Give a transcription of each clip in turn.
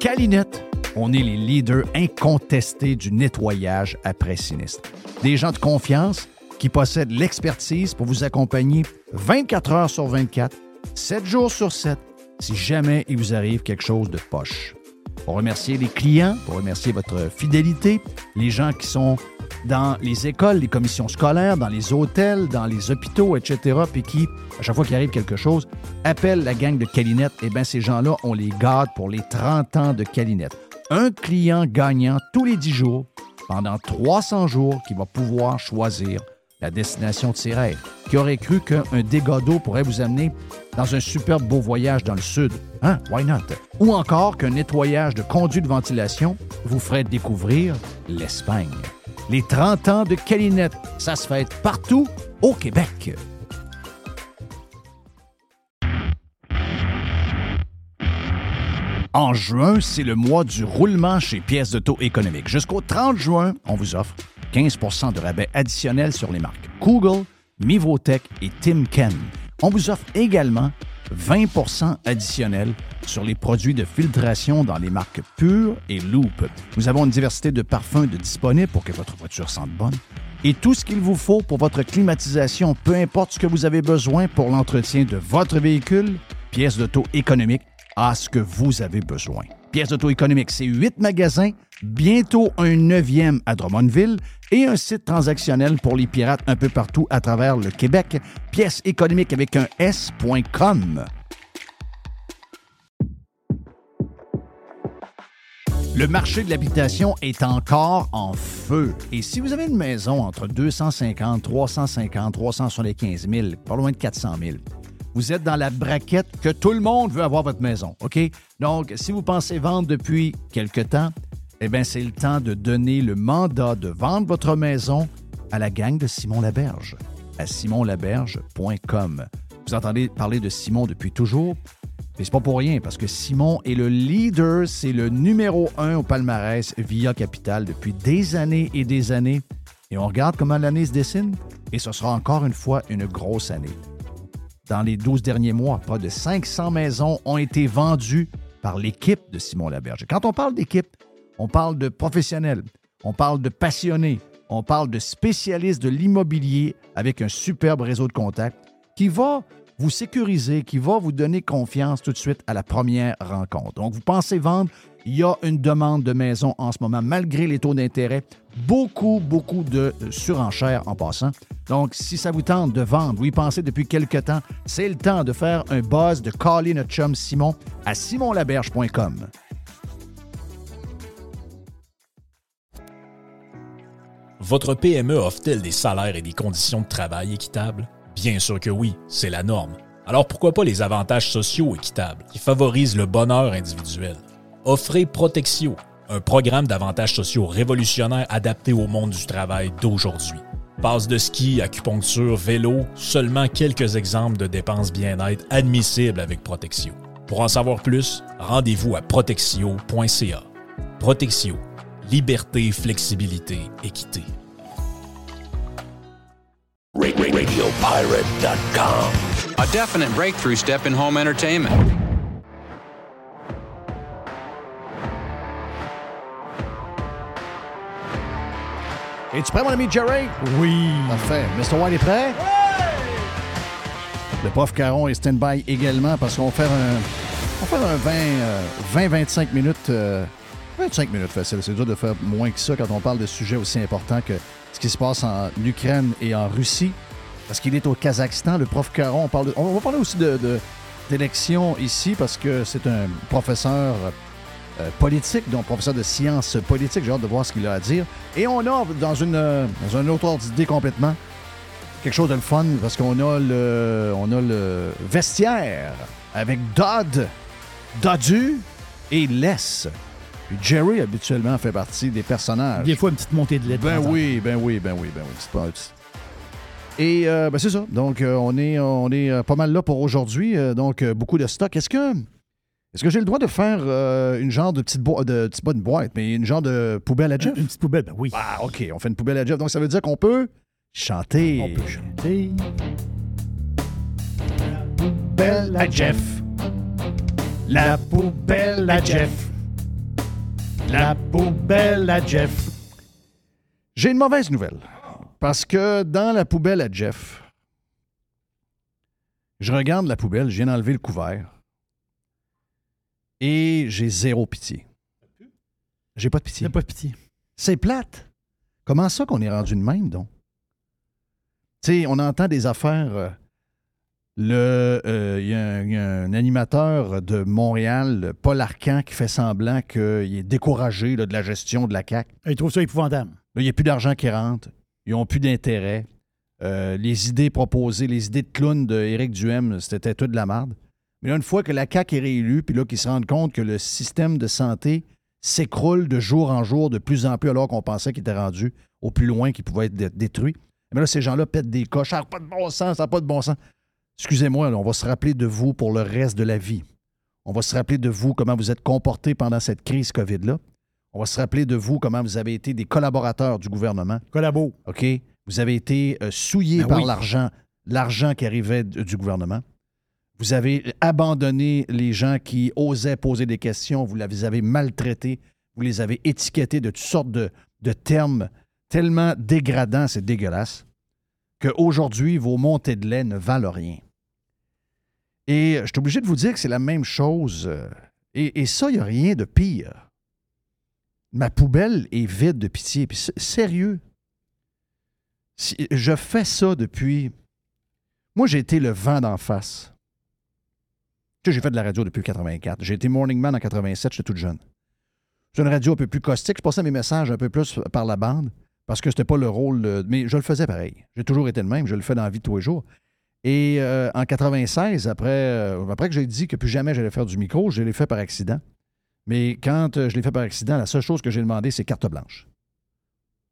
Calinette, on est les leaders incontestés du nettoyage après sinistre. Des gens de confiance qui possèdent l'expertise pour vous accompagner 24 heures sur 24, 7 jours sur 7, si jamais il vous arrive quelque chose de poche. Pour remercier les clients, pour remercier votre fidélité, les gens qui sont dans les écoles, les commissions scolaires, dans les hôtels, dans les hôpitaux, etc., puis qui, à chaque fois qu'il arrive quelque chose, appellent la gang de Calinette, eh bien, ces gens-là, on les garde pour les 30 ans de Calinette. Un client gagnant tous les 10 jours, pendant 300 jours, qui va pouvoir choisir la destination de ses rêves. Qui aurait cru qu'un dégât d'eau pourrait vous amener dans un superbe beau voyage dans le sud? Hein? Why not? Ou encore qu'un nettoyage de conduits de ventilation vous ferait découvrir l'Espagne. Les 30 ans de Calinette, ça se fête partout au Québec. En juin, c'est le mois du roulement chez Pièces de taux économique. Jusqu'au 30 juin, on vous offre 15% de rabais additionnel sur les marques Google, Mivotech et Timken. On vous offre également 20% additionnel sur les produits de filtration dans les marques Pure et Loop. Nous avons une diversité de parfums de disponibles pour que votre voiture sente bonne et tout ce qu'il vous faut pour votre climatisation, peu importe ce que vous avez besoin pour l'entretien de votre véhicule, pièces d'auto économique à ce que vous avez besoin. Pièces d'auto économique, c'est huit magasins, bientôt un neuvième à Drummondville et un site transactionnel pour les pirates un peu partout à travers le Québec. Pièces économiques avec un S.com. Le marché de l'habitation est encore en feu. Et si vous avez une maison entre 250, 350, 375 000, pas loin de 400 000, vous êtes dans la braquette que tout le monde veut avoir votre maison, OK? Donc, si vous pensez vendre depuis quelque temps, eh bien, c'est le temps de donner le mandat de vendre votre maison à la gang de Simon Laberge, à simonlaberge.com. Vous entendez parler de Simon depuis toujours, c'est pas pour rien, parce que Simon est le leader, c'est le numéro un au palmarès via Capital depuis des années et des années. Et on regarde comment l'année se dessine, et ce sera encore une fois une grosse année. Dans les 12 derniers mois, pas de 500 maisons ont été vendues par l'équipe de Simon Laberge. Quand on parle d'équipe, on parle de professionnels, on parle de passionnés, on parle de spécialistes de l'immobilier avec un superbe réseau de contacts qui va vous sécuriser, qui va vous donner confiance tout de suite à la première rencontre. Donc, vous pensez vendre, il y a une demande de maison en ce moment, malgré les taux d'intérêt. Beaucoup, beaucoup de surenchères en passant. Donc, si ça vous tente de vendre, vous y pensez depuis quelque temps, c'est le temps de faire un buzz, de caller notre chum Simon à simonlaberge.com. Votre PME offre-t-elle des salaires et des conditions de travail équitables? Bien sûr que oui, c'est la norme. Alors pourquoi pas les avantages sociaux équitables qui favorisent le bonheur individuel? Offrez Protexio, un programme d'avantages sociaux révolutionnaire adapté au monde du travail d'aujourd'hui. Passe de ski, acupuncture, vélo, seulement quelques exemples de dépenses bien-être admissibles avec Protexio. Pour en savoir plus, rendez-vous à protexio.ca. Protexio Liberté, flexibilité, équité. RadioPirate.com. A definite breakthrough step in home entertainment. Es-tu prêt, mon ami Jerry? Oui. Parfait. Mr. White est prêt? Le prof Caron est stand-by également parce qu'on va faire un, on va faire un 20-25 euh, minutes euh, 25 minutes facile. C'est dur de faire moins que ça quand on parle de sujets aussi importants que ce qui se passe en Ukraine et en Russie. Parce qu'il est au Kazakhstan, le prof Caron. On, va parler aussi d'élections ici parce que c'est un professeur euh, politique, donc professeur de sciences politiques. J'ai hâte de voir ce qu'il a à dire. Et on a, dans, une, dans un autre ordre d'idée complètement, quelque chose de fun parce qu'on a le, a le vestiaire avec Dodd, Doddu et Les. Jerry, habituellement, fait partie des personnages. Des fois, une petite montée de lait. Ben oui, ben oui, ben oui, ben oui. C'est pas... Et euh, ben c'est ça. Donc, euh, on est, on est euh, pas mal là pour aujourd'hui. donc, beaucoup de stock. Est-ce que, est-ce que j'ai le droit de faire une genre de petite boîte, de, pas une boîte, mais une genre de poubelle à Jeff? Une petite poubelle, ben oui. Ah, OK. On fait une poubelle à Jeff. Donc, ça veut dire qu'on peut chanter. On peut chanter. La poubelle à Jeff. La poubelle à Jeff. La poubelle à Jeff. J'ai une mauvaise nouvelle. Parce que dans la poubelle à Jeff, je regarde la poubelle, je viens d'enlever le couvert. Et j'ai zéro pitié. J'ai pas de pitié. C'est pas de pitié. C'est plate. Comment ça qu'on est rendu de même, donc? Tu sais, on entend des affaires. euh, le, euh, Il y, a un- il y a un animateur de Montréal, Paul Arcan, qui fait semblant qu'il est découragé là, de la gestion de la CAQ. Il trouve ça épouvantable. Il n'y a plus d'argent qui rentre. Ils n'ont plus d'intérêt. Euh, les idées proposées, les idées de clown d'Éric Duhem, c'était tout de la merde. Mais là, une fois que la CAQ est réélue, puis là, qu'ils se rendent compte que le système de santé s'écroule de jour en jour de plus en plus, alors qu'on pensait qu'il était rendu au plus loin, qu'il pouvait être dé- détruit. Mais là, ces gens-là pètent des coches. Ça n'a pas de bon sens, ça n'a pas de bon sens. Excusez-moi, on va se rappeler de vous pour le reste de la vie. On va se rappeler de vous, comment vous êtes comportés pendant cette crise COVID-là. On va se rappeler de vous, comment vous avez été des collaborateurs du gouvernement. Collabo. OK? Vous avez été euh, souillés Ben par oui. l'argent, l'argent qui arrivait du gouvernement. Vous avez abandonné les gens qui osaient poser des questions. Vous les avez maltraités. Vous les avez étiquetés de toutes sortes de, de termes tellement dégradants, c'est dégueulasse, qu'aujourd'hui, vos montées de lait ne valent rien. Et je suis obligé de vous dire que c'est la même chose. euh, Et, ça, il n'y a rien de pire. Ma poubelle est vide de pitié. Sérieux, je fais ça depuis. Moi, j'ai été le vent d'en face. Tu sais, j'ai fait de la radio depuis 84. J'ai été Morning Man en 87, j'étais toute jeune. C'est une radio un peu plus caustique. Je passais mes messages un peu plus par la bande parce que c'était pas le rôle. Mais je le faisais pareil. J'ai toujours été le même. Je le fais dans la vie de tous les jours. Et euh, en 96, après, euh, après que j'ai dit que plus jamais j'allais faire du micro, je l'ai fait par accident. Mais quand euh, je l'ai fait par accident, la seule chose que j'ai demandé, c'est carte blanche.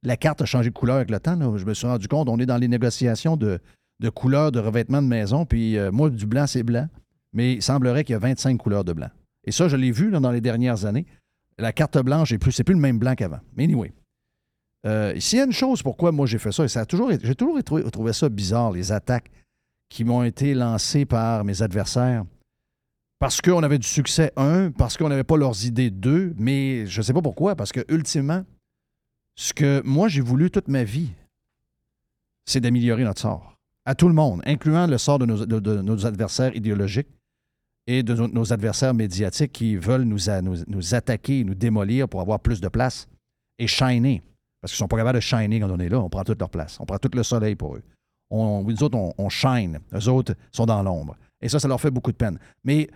La carte a changé de couleur avec le temps. Je me suis rendu compte, on est dans les négociations de, de couleurs de revêtement de maison. Puis moi, du blanc, c'est blanc. Mais il semblerait qu'il y a 25 couleurs de blanc. Et ça, je l'ai vu dans les dernières années. La carte blanche, est plus, c'est plus le même blanc qu'avant. Mais anyway. S'il y a une chose pourquoi moi j'ai fait ça, et ça a toujours j'ai toujours trouvé ça bizarre, les attaques qui m'ont été lancées par mes adversaires. Parce qu'on avait du succès, un, parce qu'on n'avait pas leurs idées, deux, mais je ne sais pas pourquoi, parce que ultimement, ce que moi j'ai voulu toute ma vie, c'est d'améliorer notre sort. À tout le monde, incluant le sort de nos, adversaires idéologiques et de nos, adversaires médiatiques qui veulent nous, nous attaquer, nous démolir pour avoir plus de place et shiner. Parce qu'ils ne sont pas capables de shiner quand on est là. On prend toute leur place. On prend tout le soleil pour eux. On, nous autres, on, on shine. Eux autres sont dans l'ombre. Et ça, ça leur fait beaucoup de peine. Mais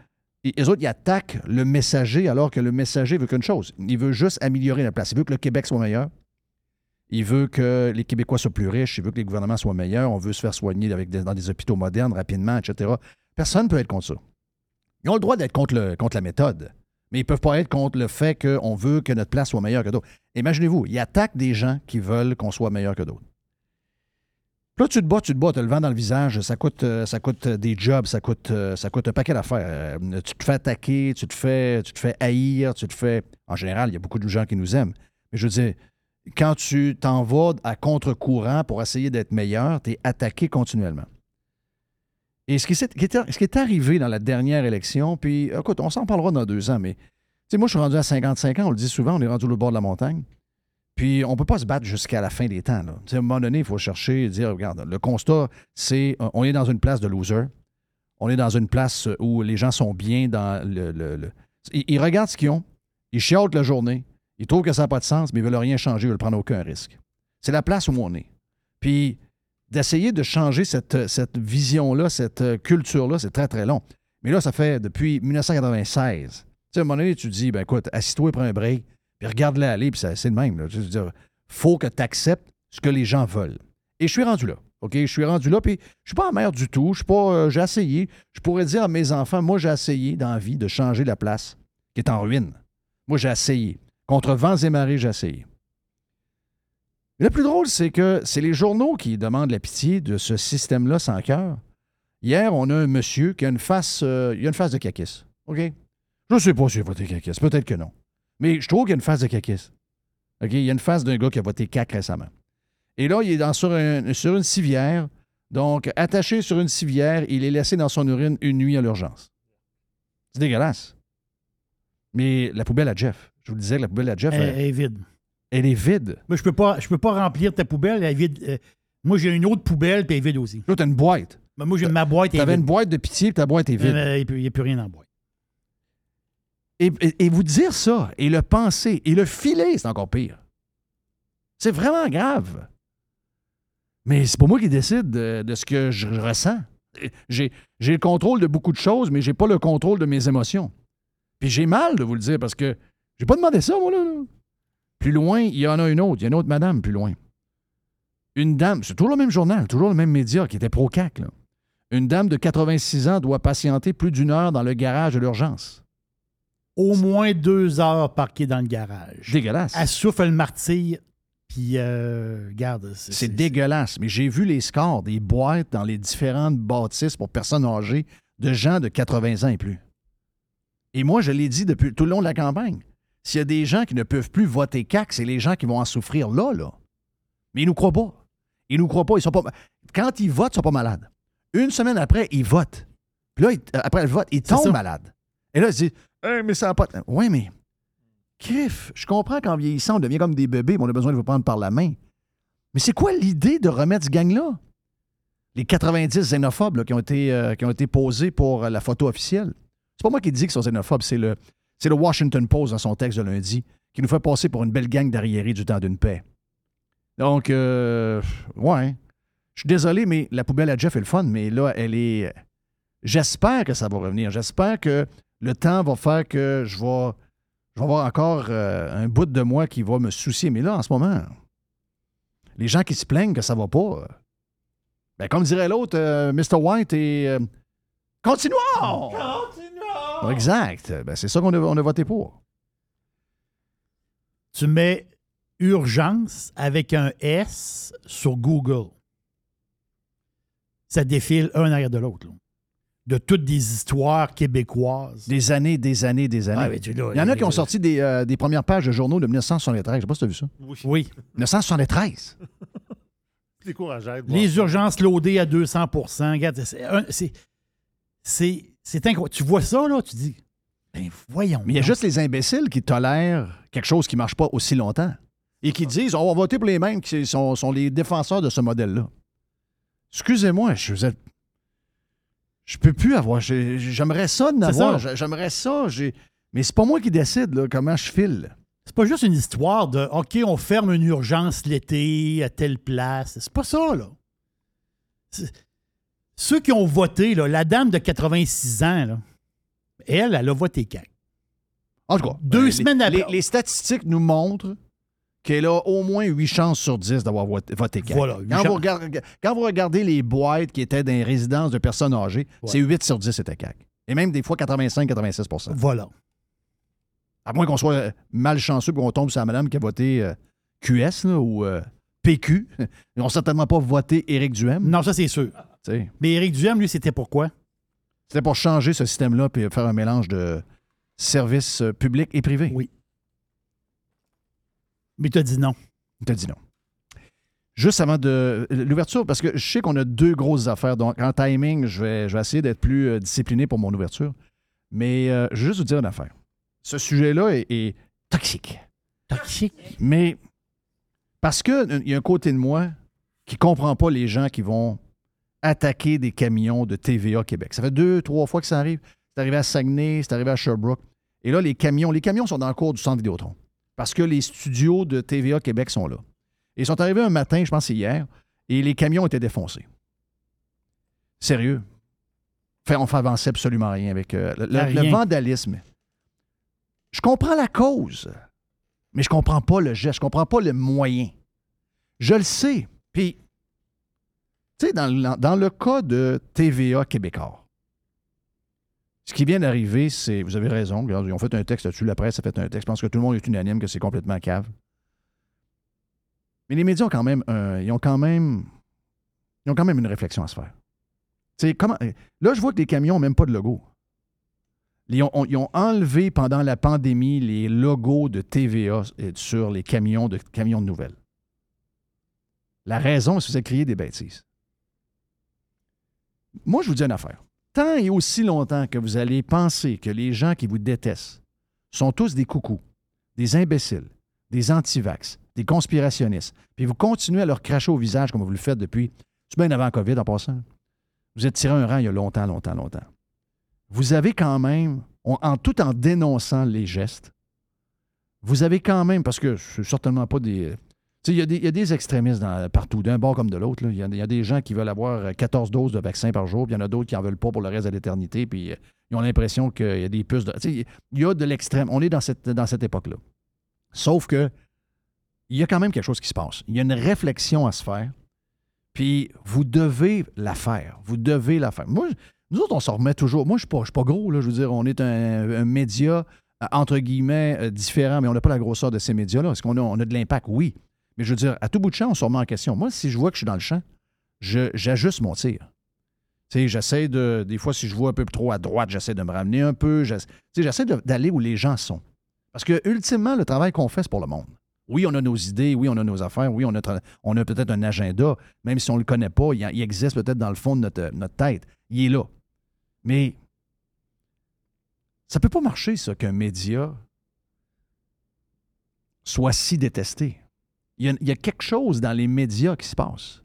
eux autres, ils attaquent le messager alors que le messager veut qu'une chose. Il veut juste améliorer la place. Il veut que le Québec soit meilleur. Il veut que les Québécois soient plus riches. Il veut que les gouvernements soient meilleurs. On veut se faire soigner avec dans des hôpitaux modernes rapidement, etc. Personne ne peut être contre ça. Ils ont le droit d'être contre, contre la méthode, mais ils ne peuvent pas être contre le fait qu'on veut que notre place soit meilleure que d'autres. Imaginez-vous, ils attaquent des gens qui veulent qu'on soit meilleur que d'autres. Là, tu te bats, tu te bats, tu le vent dans le visage, ça coûte, euh, ça coûte euh, des jobs, ça coûte, euh, ça coûte un paquet d'affaires. Tu te fais attaquer, tu te fais, tu te fais haïr, tu te fais. En général, il y a beaucoup de gens qui nous aiment. Mais je veux dire, quand tu t'en vas à contre-courant pour essayer d'être meilleur, tu es attaqué continuellement. Et ce qui, est, ce qui est arrivé dans la dernière élection, puis écoute, on s'en parlera dans deux ans, mais moi, je suis rendu à 55 ans, on le dit souvent, on est rendu au bord de la montagne. Puis on ne peut pas se battre jusqu'à la fin des temps. À un moment donné, il faut chercher, dire, regarde, le constat, c'est euh, on est dans une place de loser. On est dans une place où les gens sont bien dans le. Ils, regardent ce qu'ils ont, ils chiotent la journée, ils trouvent que ça n'a pas de sens, mais ils ne veulent rien changer, ils ne veulent prendre aucun risque. C'est la place où on est. Puis d'essayer de changer cette, cette vision-là, cette euh, culture-là, c'est très, très long. Mais là, ça fait depuis 1996. Tu sais, à un moment donné, tu te dis, ben écoute, assis-toi et prends un break, puis regarde-la aller, puis c'est le même. Là. Faut que tu acceptes ce que les gens veulent. Et je suis rendu là. OK? Je suis rendu là, puis je suis pas en mer du tout. Je suis pas. euh, j'ai essayé. Je pourrais dire à mes enfants, moi, j'ai essayé dans la vie de changer la place qui est en ruine. Moi, j'ai essayé. Contre vents et marées, j'ai essayé. Le plus drôle, c'est que c'est les journaux qui demandent la pitié de ce système-là sans cœur. Hier, on a un monsieur qui a une face, euh, il a une face de caquisse. OK? Je ne sais pas s'il a voté caquisse. Peut-être que non. Mais je trouve qu'il y a une face de caquisse. OK? Il y a une face d'un gars qui a voté cac récemment. Et là, il est dans, sur, un- sur une civière. Donc, attaché sur une civière, il est laissé dans son urine une nuit à l'urgence. C'est dégueulasse. Mais la poubelle à Jeff. Je vous disais que la poubelle à Jeff, Elle, elle, est vide. elle est vide. Moi, je peux pas, je peux pas remplir ta poubelle, elle est vide. Euh, moi, j'ai une autre poubelle, puis elle est vide aussi. Là, t'as une boîte. Mais moi, j'ai ma boîte, est T'avais une boîte de pitié, puis ta boîte est vide. Euh, Il n'y a plus rien dans la boîte. Et, vous dire ça, et le penser, et le filer, c'est encore pire. C'est vraiment grave. Mais c'est pas moi qui décide de, ce que je ressens. J'ai, le contrôle de beaucoup de choses, mais j'ai pas le contrôle de mes émotions. Puis j'ai mal de vous le dire parce que j'ai pas demandé ça, moi, là. Plus loin, il y en a une autre. Il y a une autre madame plus loin. Une dame, c'est toujours le même journal, toujours le même média qui était pro-CAC. Une dame de 86 ans doit patienter plus d'une heure dans le garage de l'urgence. Au moins deux heures parquées dans le garage. Dégueulasse. Elle souffle le martille, puis euh, regarde. C'est dégueulasse. Mais j'ai vu les scores des boîtes dans les différentes bâtisses pour personnes âgées de gens de 80 ans et plus. Et moi, je l'ai dit depuis tout le long de la campagne. S'il y a des gens qui ne peuvent plus voter CAC, c'est les gens qui vont en souffrir là, là. Mais ils nous croient pas. Ils nous croient pas. Ils sont pas. Quand ils votent, ils sont pas malades. Une semaine après, ils votent. Puis là, ils- après le vote, ils tombent malades. Et là, ils se disent Hey, mais ça n'a pas. Oui, mais. Kiff, je comprends qu'en vieillissant, on devient comme des bébés, mais on a besoin de vous prendre par la main. Mais c'est quoi l'idée de remettre ce gang-là? Les 90 xénophobes qui, ont été, euh, qui ont été posés pour euh, la photo officielle. C'est pas moi qui dis qu'ils sont xénophobes, c'est le, c'est le Washington Post dans son texte de lundi qui nous fait passer pour une belle gang d'arriérés du temps d'une paix. Donc, euh, ouais. Je suis désolé, mais la poubelle à Jeff est le fun, mais là, elle est. J'espère que ça va revenir. J'espère que le temps va faire que je vais, je vais avoir encore euh, un bout de moi qui va me soucier. Mais là, en ce moment, les gens qui se plaignent que ça va pas, ben, comme dirait l'autre, euh, Mr. White et. euh, continuons! Continuons! Exact. Ben, c'est ça qu'on a, on a voté pour. Tu mets urgence avec un S sur Google. Ça défile un arrière de l'autre. De toutes des histoires québécoises. Des années, des années, des années. Ah, mais tu- là, Il y en a qui ont sorti des, euh, des premières pages de journaux de 1973. Je sais pas si tu as vu ça. Oui. 1973. Décourageant. de voir Les urgences loadées à 200% Regarde, c'est incroyable. Tu vois ça, là, tu dis. Ben, voyons. Mais il y a juste les imbéciles qui tolèrent quelque chose qui ne marche pas aussi longtemps et qui disent on va voter pour les mêmes qui sont, sont les défenseurs de ce modèle-là. Excusez-moi, je vous Je peux plus avoir. j'ai- J'aimerais ça n'avoir. ça. J'aimerais ça. j'ai- Mais c'est pas moi qui décide là, comment je file. C'est pas juste une histoire de OK, on ferme une urgence l'été à telle place. C'est pas ça, là. Ceux qui ont voté, là, la dame de 86 ans, là, elle, elle a voté CAQ. En tout cas, Deux les- semaines après- Les, les statistiques nous montrent qu'elle a au moins 8 chances sur 10 d'avoir voté, voté CAQ. Voilà, huit quand, vous regardez, quand vous regardez les boîtes qui étaient dans les résidences de personnes âgées, c'est 8 sur 10 c'était CAQ. Et même des fois 85-86% Voilà. À moins qu'on soit malchanceux et qu'on tombe sur la madame qui a voté euh, QS là, ou euh, PQ. Ils n'ont certainement pas voté Éric Duhem. Non, ça, c'est sûr. Mais Éric Duhem, lui, c'était pourquoi? C'était pour changer ce système-là et faire un mélange de services euh, publics et privés. Oui. Mais tu as dit non. Il t'a dit non. Juste avant de l'ouverture, parce que je sais qu'on a deux grosses affaires. Donc, en timing, je vais, je vais essayer d'être plus euh, discipliné pour mon ouverture. Mais euh, je vais juste vous dire une affaire. Ce sujet-là est, est toxique. Toxique? Mais parce qu'il y a un côté de moi qui ne comprend pas les gens qui vont attaquer des camions de TVA Québec. Ça fait deux, trois fois que ça arrive. C'est arrivé à Saguenay, c'est arrivé à Sherbrooke. Et là, les camions, les camions sont dans le cours du centre Vidéotron. Parce que les studios de TVA Québec sont là. Ils sont arrivés un matin, je pense c'est hier, et les camions étaient défoncés. Sérieux. Fait, on fait avancer absolument rien avec euh, le, le- Rien. le vandalisme. Je comprends la cause, mais je comprends pas le geste, je comprends pas le moyen. Je le sais. Puis, tu sais, dans, le- dans le cas de TVA Québécois, ce qui vient d'arriver, c'est, vous avez raison, ils ont fait un texte là-dessus, la presse a fait un texte, je pense que tout le monde est unanime que c'est complètement cave. Mais les médias ont quand même, un- ils ont quand même, ils ont quand même une réflexion à se faire. Sais, comment, là, je vois que les camions n'ont même pas de logo. Ils ont, enlevé pendant la pandémie les logos de TVA euh, sur les camions de camions de nouvelles. La raison, c'est que vous avez des bêtises. Moi, je vous dis une affaire. Tant et aussi longtemps que vous allez penser que les gens qui vous détestent sont tous des coucous, des imbéciles, des antivax, des conspirationnistes, puis vous continuez à leur cracher au visage comme vous le faites depuis, c'est bien avant COVID en passant. Vous êtes tiré un rang il y a longtemps, longtemps, longtemps. Vous avez quand même, en tout en dénonçant les gestes, vous avez quand même, parce que c'est certainement pas des. Il y, a des extrémistes partout, d'un bord comme de l'autre. Il y, a des gens qui veulent avoir 14 doses de vaccin par jour, puis il y en a d'autres qui n'en veulent pas pour le reste de l'éternité, puis euh, ils ont l'impression qu'il y a des puces de. Il y a de l'extrême. On est dans cette, dans cette époque-là. Sauf que il y a quand même quelque chose qui se passe. Il y a une réflexion à se faire, puis vous devez la faire. Vous devez la faire. Moi, nous autres, on s'en remet toujours. Moi, je ne suis, pas gros, là. Je veux dire, on est un média entre guillemets, euh, différents, mais on n'a pas la grosseur de ces médias-là. Est-ce qu'on a, on a de l'impact? Oui. Mais je veux dire, à tout bout de champ, on se remet en question. Moi, si je vois que je suis dans le champ, j'ajuste mon tir. J'essaie de. Des fois, si je vois un peu trop à droite, j'essaie de me ramener un peu. J'essaie d'aller où les gens sont. Parce que, ultimement, le travail qu'on fait, c'est pour le monde. Oui, on a nos idées, oui, on a nos affaires, oui, on a, a peut-être un agenda, même si on ne le connaît pas, il, il existe peut-être dans le fond de notre, notre tête. Il est là. Mais ça ne peut pas marcher, ça, qu'un média soit si détesté. Il y, a, quelque chose dans les médias qui se passe.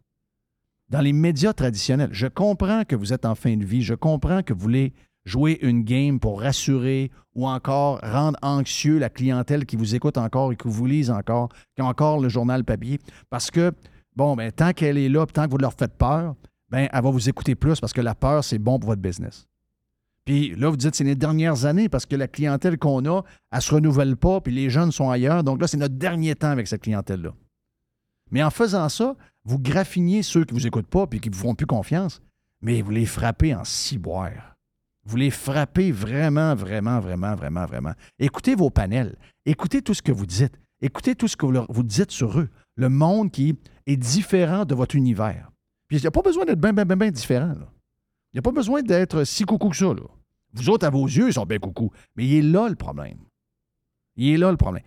Dans les médias traditionnels. Je comprends que vous êtes en fin de vie. Je comprends que vous voulez jouer une game pour rassurer ou encore rendre anxieux la clientèle qui vous écoute encore et qui vous lise encore, qui a encore le journal papier. Parce que, bon, ben, tant qu'elle est là, tant que vous leur faites peur, ben, elle va vous écouter plus parce que la peur, c'est bon pour votre business. Puis là, vous dites, c'est les dernières années parce que la clientèle qu'on a, elle ne se renouvelle pas, puis les jeunes sont ailleurs. Donc là, c'est notre dernier temps avec cette clientèle-là. Mais en faisant ça, vous graffiniez ceux qui ne vous écoutent pas puis qui ne vous font plus confiance, mais vous les frappez en ciboire. Vous les frappez vraiment, vraiment, vraiment, vraiment, vraiment. Écoutez vos panels. Écoutez tout ce que vous dites. Écoutez tout ce que vous dites sur eux. Le monde qui est différent de votre univers. Puis il n'y a pas besoin d'être bien, bien, bien, bien différent. Il n'y a pas besoin d'être si coucou que ça. Vous autres, à vos yeux, ils sont bien coucou. Mais il est là le problème. Il est là le problème.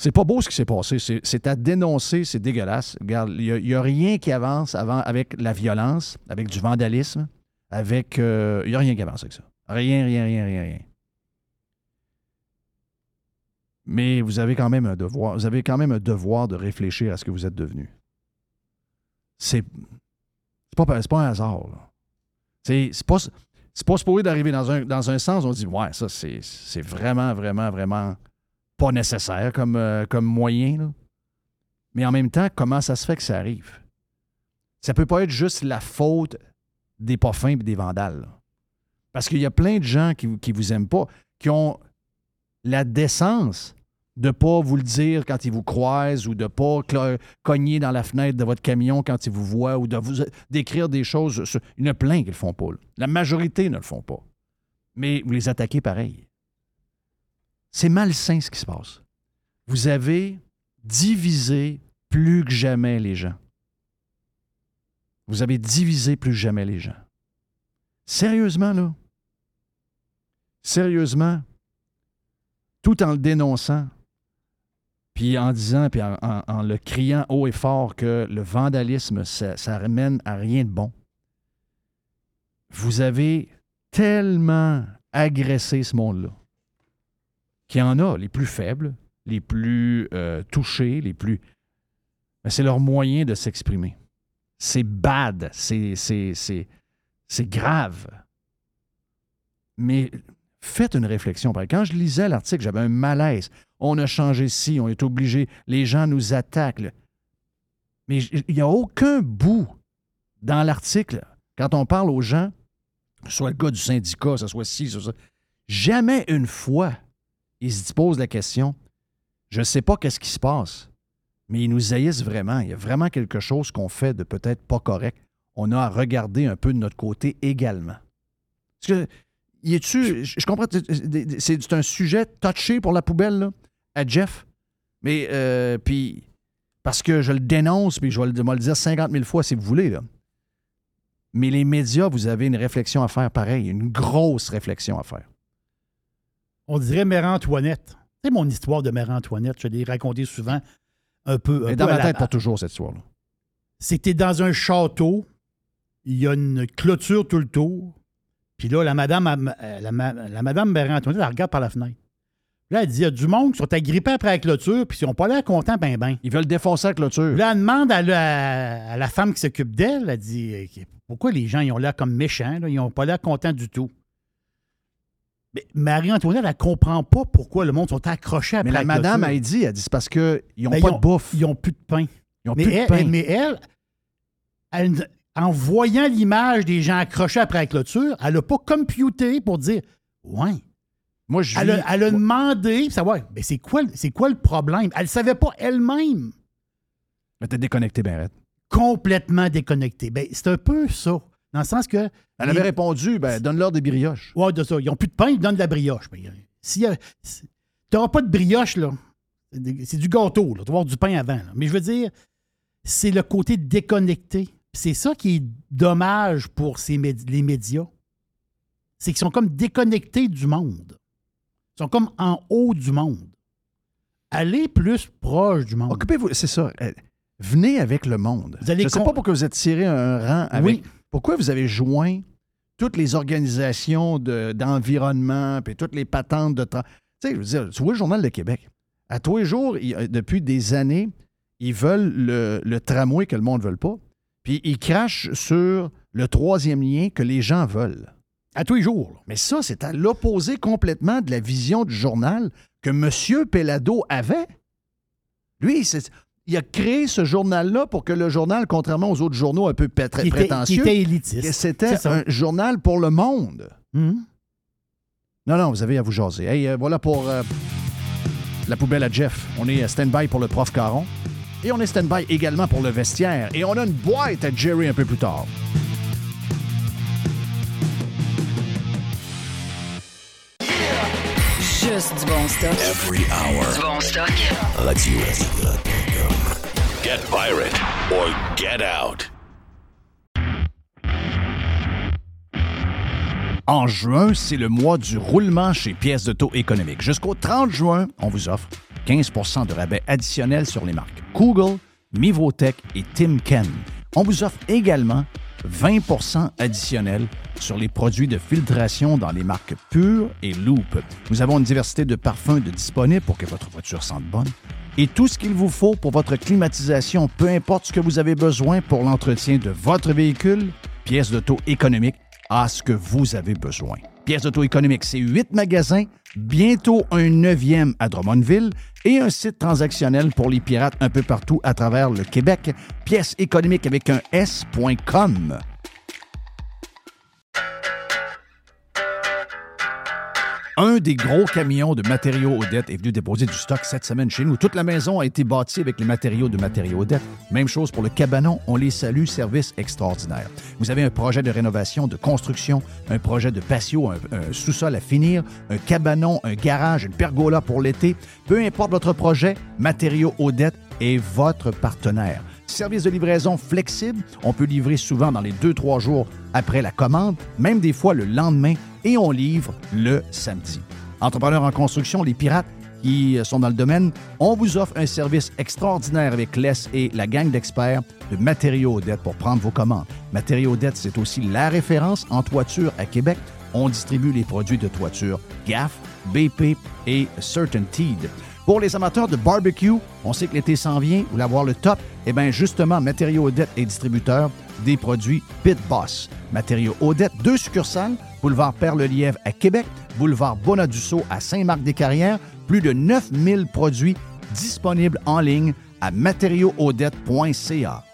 C'est pas beau ce qui s'est passé. C'est à dénoncer, c'est dégueulasse. Regarde, il n'y a, rien qui avance avec la violence, avec du vandalisme, avec. Euh, il n'y a rien qui avance avec ça. Rien, rien, rien, rien, rien. Mais vous avez quand même un devoir. Vous avez quand même un devoir de réfléchir à ce que vous êtes devenu. C'est. C'est pas, un hasard. C'est pas, pas supposé d'arriver dans un, dans un sens, on dit, ouais, ça, c'est vraiment, vraiment, vraiment pas nécessaire comme, euh, moyen. Mais en même temps, comment ça se fait que ça arrive? Ça peut pas être juste la faute des pas et des vandales. Parce qu'il y a plein de gens qui, qui vous aiment pas, qui ont la décence de pas vous le dire quand ils vous croisent ou de pas cogner dans la fenêtre de votre camion quand ils vous voient ou de vous d'écrire des choses. Il y en a plein qui le font pas. La majorité ne le font pas. Mais vous les attaquez pareil. C'est malsain ce qui se passe. Vous avez divisé plus que jamais les gens. Vous avez divisé plus que jamais les gens. Sérieusement, là? Sérieusement? Tout en le dénonçant, puis en disant, puis en, le criant haut et fort que le vandalisme, ça, ça ramène à rien de bon. Vous avez tellement agressé ce monde-là qu'il y en a les plus faibles, les plus euh, touchés, les plus. c'est leur moyen de s'exprimer. C'est bad, c'est, c'est, c'est grave. Mais faites une réflexion. Quand je lisais l'article, j'avais un malaise. On a changé ci, on est obligé, les gens nous attaquent. Mais il n'y a aucun bout dans l'article, quand on parle aux gens, soit le gars du syndicat, ce soit ci, soit ça, jamais une fois, ils se posent la question, je ne sais pas qu'est-ce qui se passe, mais ils nous haïssent vraiment. Il y a vraiment quelque chose qu'on fait de peut-être pas correct. On a à regarder un peu de notre côté également. Parce que tu je, comprends, c'est un sujet touché pour la poubelle à Jeff, mais euh, puis parce que je le dénonce, puis je vais le, le, dire 50 000 fois si vous voulez. Là. Mais les médias, vous avez une réflexion à faire pareil, une grosse réflexion à faire. On dirait Mère Antoinette. C'est mon histoire de Mère Antoinette. Je l'ai racontée souvent un peu. Mais dans ma tête, pas toujours cette histoire-là. C'était dans un château. Il y a une clôture tout le tour. Puis là, la madame, euh, la, madame Marie-Antoinette, elle regarde par la fenêtre. Là, elle dit, il y a du monde qui sont agrippés après la clôture, puis ils n'ont pas l'air contents, ben ben. Ils veulent défoncer la clôture. Là, elle demande à la, à la femme qui s'occupe d'elle, elle dit, eh, pourquoi les gens, ils ont l'air comme méchants, là? ils n'ont pas l'air contents du tout. Mais Marie-Antoinette, elle ne comprend pas pourquoi le monde sont accrochés après Mais la madame a dit, elle dit, c'est parce qu'ils n'ont Ben, pas ont- de bouffe. Ils n'ont plus de pain. Ils n'ont Mais plus elle, de pain. mais elle, elle- en voyant l'image des gens accrochés après la clôture, elle n'a pas computé pour dire Ouais. Moi, je Elle vis- a, elle a demandé, pour savoir, mais c'est quoi, le- c'est quoi le problème? Elle ne savait pas elle-même. Mais t'es déconnecté, ben raide. Complètement déconnectée. Ben, c'est un peu ça. Dans le sens que. Elle les- avait répondu, ben, donne-leur des brioches. Ouais, de ça. Ils n'ont plus de pain, ils donnent de la brioche. Mais, euh, s'il y a- si- t'auras pas de brioche, là. C'est du gâteau, là. Tu vas avoir du pain avant. là. Mais je veux dire, c'est le côté déconnecté. C'est ça qui est dommage pour ces médi- les médias. C'est qu'ils sont comme déconnectés du monde. Ils sont comme en haut du monde. Allez plus proche du monde. Occupez-vous, c'est ça. Euh, Venez avec le monde. Vous allez je ne sais pas pourquoi vous êtes tiré un rang avec. Oui. Pourquoi vous avez joint toutes les organisations de- d'environnement puis toutes les patentes de. tra- Tu sais, je veux dire, tu vois le Journal de Québec. À tous les jours, depuis des années, ils veulent le, le tramway que le monde ne veut pas. Puis ils crachent sur le troisième lien que les gens veulent. À tous les jours. Mais ça, c'est à l'opposé complètement de la vision du journal que M. Pellado avait. Lui, c'est- il a créé ce journal-là pour que le journal, contrairement aux autres journaux un peu Qui était, qui prétentieux, était élitiste. c'était un journal pour le monde. Hum. Non, non, vous avez à vous jaser. Hey, euh, voilà pour euh, la poubelle à Jeff. On est stand-by pour le prof Caron. Et on est stand-by également pour le vestiaire. Et on a une boîte à Jerry un peu plus tard. Juste du bon stock. Every hour. Du bon stock. Get or get out. En juin, c'est le mois du roulement chez Pièces d'auto économique. Jusqu'au 30 juin, on vous offre 15% de rabais additionnel sur les marques Google, Mivotech et Timken. On vous offre également 20% additionnel sur les produits de filtration dans les marques Pure et Loop. Nous avons une diversité de parfums de disponibles pour que votre voiture sente bonne et tout ce qu'il vous faut pour votre climatisation, peu importe ce que vous avez besoin pour l'entretien de votre véhicule, pièces d'auto économique à ce que vous avez besoin. Pièces d'auto économique, c'est huit magasins, bientôt un neuvième à Drummondville et un site transactionnel pour les pirates un peu partout à travers le Québec. Pièces économiques avec un S.com. Un des gros camions de matériaux Odette est venu déposer du stock cette semaine chez nous. Toute la maison a été bâtie avec les matériaux de matériaux Odette. Même chose pour le cabanon. On les salue. Service extraordinaire. Vous avez un projet de rénovation, de construction, un projet de patio, un, un sous-sol à finir, un cabanon, un garage, une pergola pour l'été. Peu importe votre projet, Matériaux Odette est votre partenaire. Service de livraison flexible. On peut livrer souvent dans les 2-3 jours après la commande, même des fois le lendemain, et on livre le samedi. Entrepreneurs en construction, les pirates qui sont dans le domaine, on vous offre un service extraordinaire avec Les et la gang d'experts de Matériaux Odette pour prendre vos commandes. Matériaux Odette, c'est aussi la référence en toiture à Québec. On distribue les produits de toiture GAF, BP et CertainTeed. Pour les amateurs de barbecue, on sait que l'été s'en vient, vous voulez avoir le top, eh bien justement, Matériaux Odette est distributeur des produits Pit Boss. Matériaux Odette, deux succursales, boulevard Père-le-Lièvre à Québec, boulevard Bonadusseau à Saint-Marc-des-Carrières, plus de 9000 produits disponibles en ligne à matériauxaudette.ca.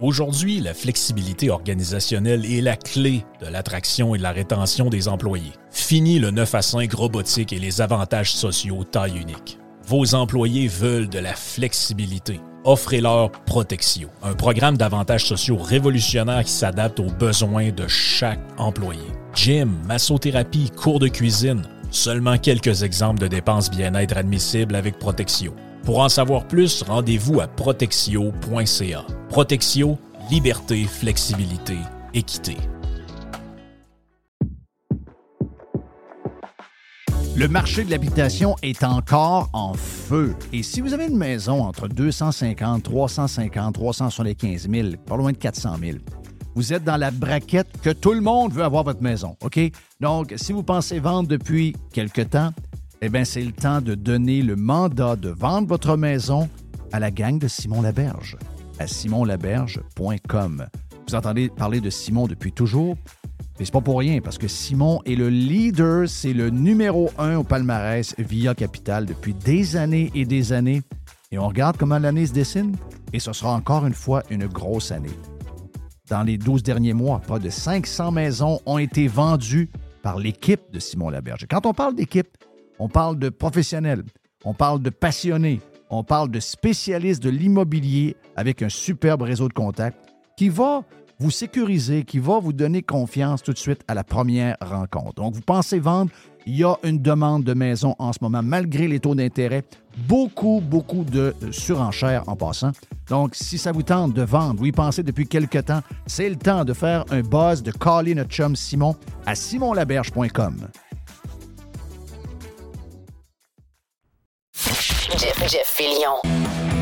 Aujourd'hui, la flexibilité organisationnelle est la clé de l'attraction et de la rétention des employés. Fini le 9 à 5 robotique et les avantages sociaux taille unique. Vos employés veulent de la flexibilité. Offrez-leur Protexio, un programme d'avantages sociaux révolutionnaire qui s'adapte aux besoins de chaque employé. Gym, massothérapie, cours de cuisine, seulement quelques exemples de dépenses bien-être admissibles avec Protexio. Pour en savoir plus, rendez-vous à protexio.ca. Protexio, liberté, flexibilité, équité. Le marché de l'habitation est encore en feu. Et si vous avez une maison entre 250, 350, 375 000, pas loin de 400 000, vous êtes dans la braquette que tout le monde veut avoir votre maison, OK? Donc, si vous pensez vendre depuis quelque temps, eh bien, c'est le temps de donner le mandat de vendre votre maison à la gang de Simon Laberge, à simonlaberge.com. Vous entendez parler de Simon depuis toujours, mais c'est pas pour rien, parce que Simon est le leader, c'est le numéro un au palmarès via Capital depuis des années et des années. Et on regarde comment l'année se dessine, et ce sera encore une fois une grosse année. Dans les 12 derniers mois, pas de 500 maisons ont été vendues par l'équipe de Simon Laberge. Quand on parle d'équipe, on parle de professionnels, on parle de passionnés, on parle de spécialistes de l'immobilier avec un superbe réseau de contacts qui va vous sécuriser, qui va vous donner confiance tout de suite à la première rencontre. Donc, vous pensez vendre, il y a une demande de maison en ce moment, malgré les taux d'intérêt. Beaucoup, beaucoup de surenchères en passant. Donc, si ça vous tente de vendre, vous y pensez depuis quelque temps, c'est le temps de faire un buzz, de caller notre chum Simon à simonlaberge.com. Jeff, Jeff.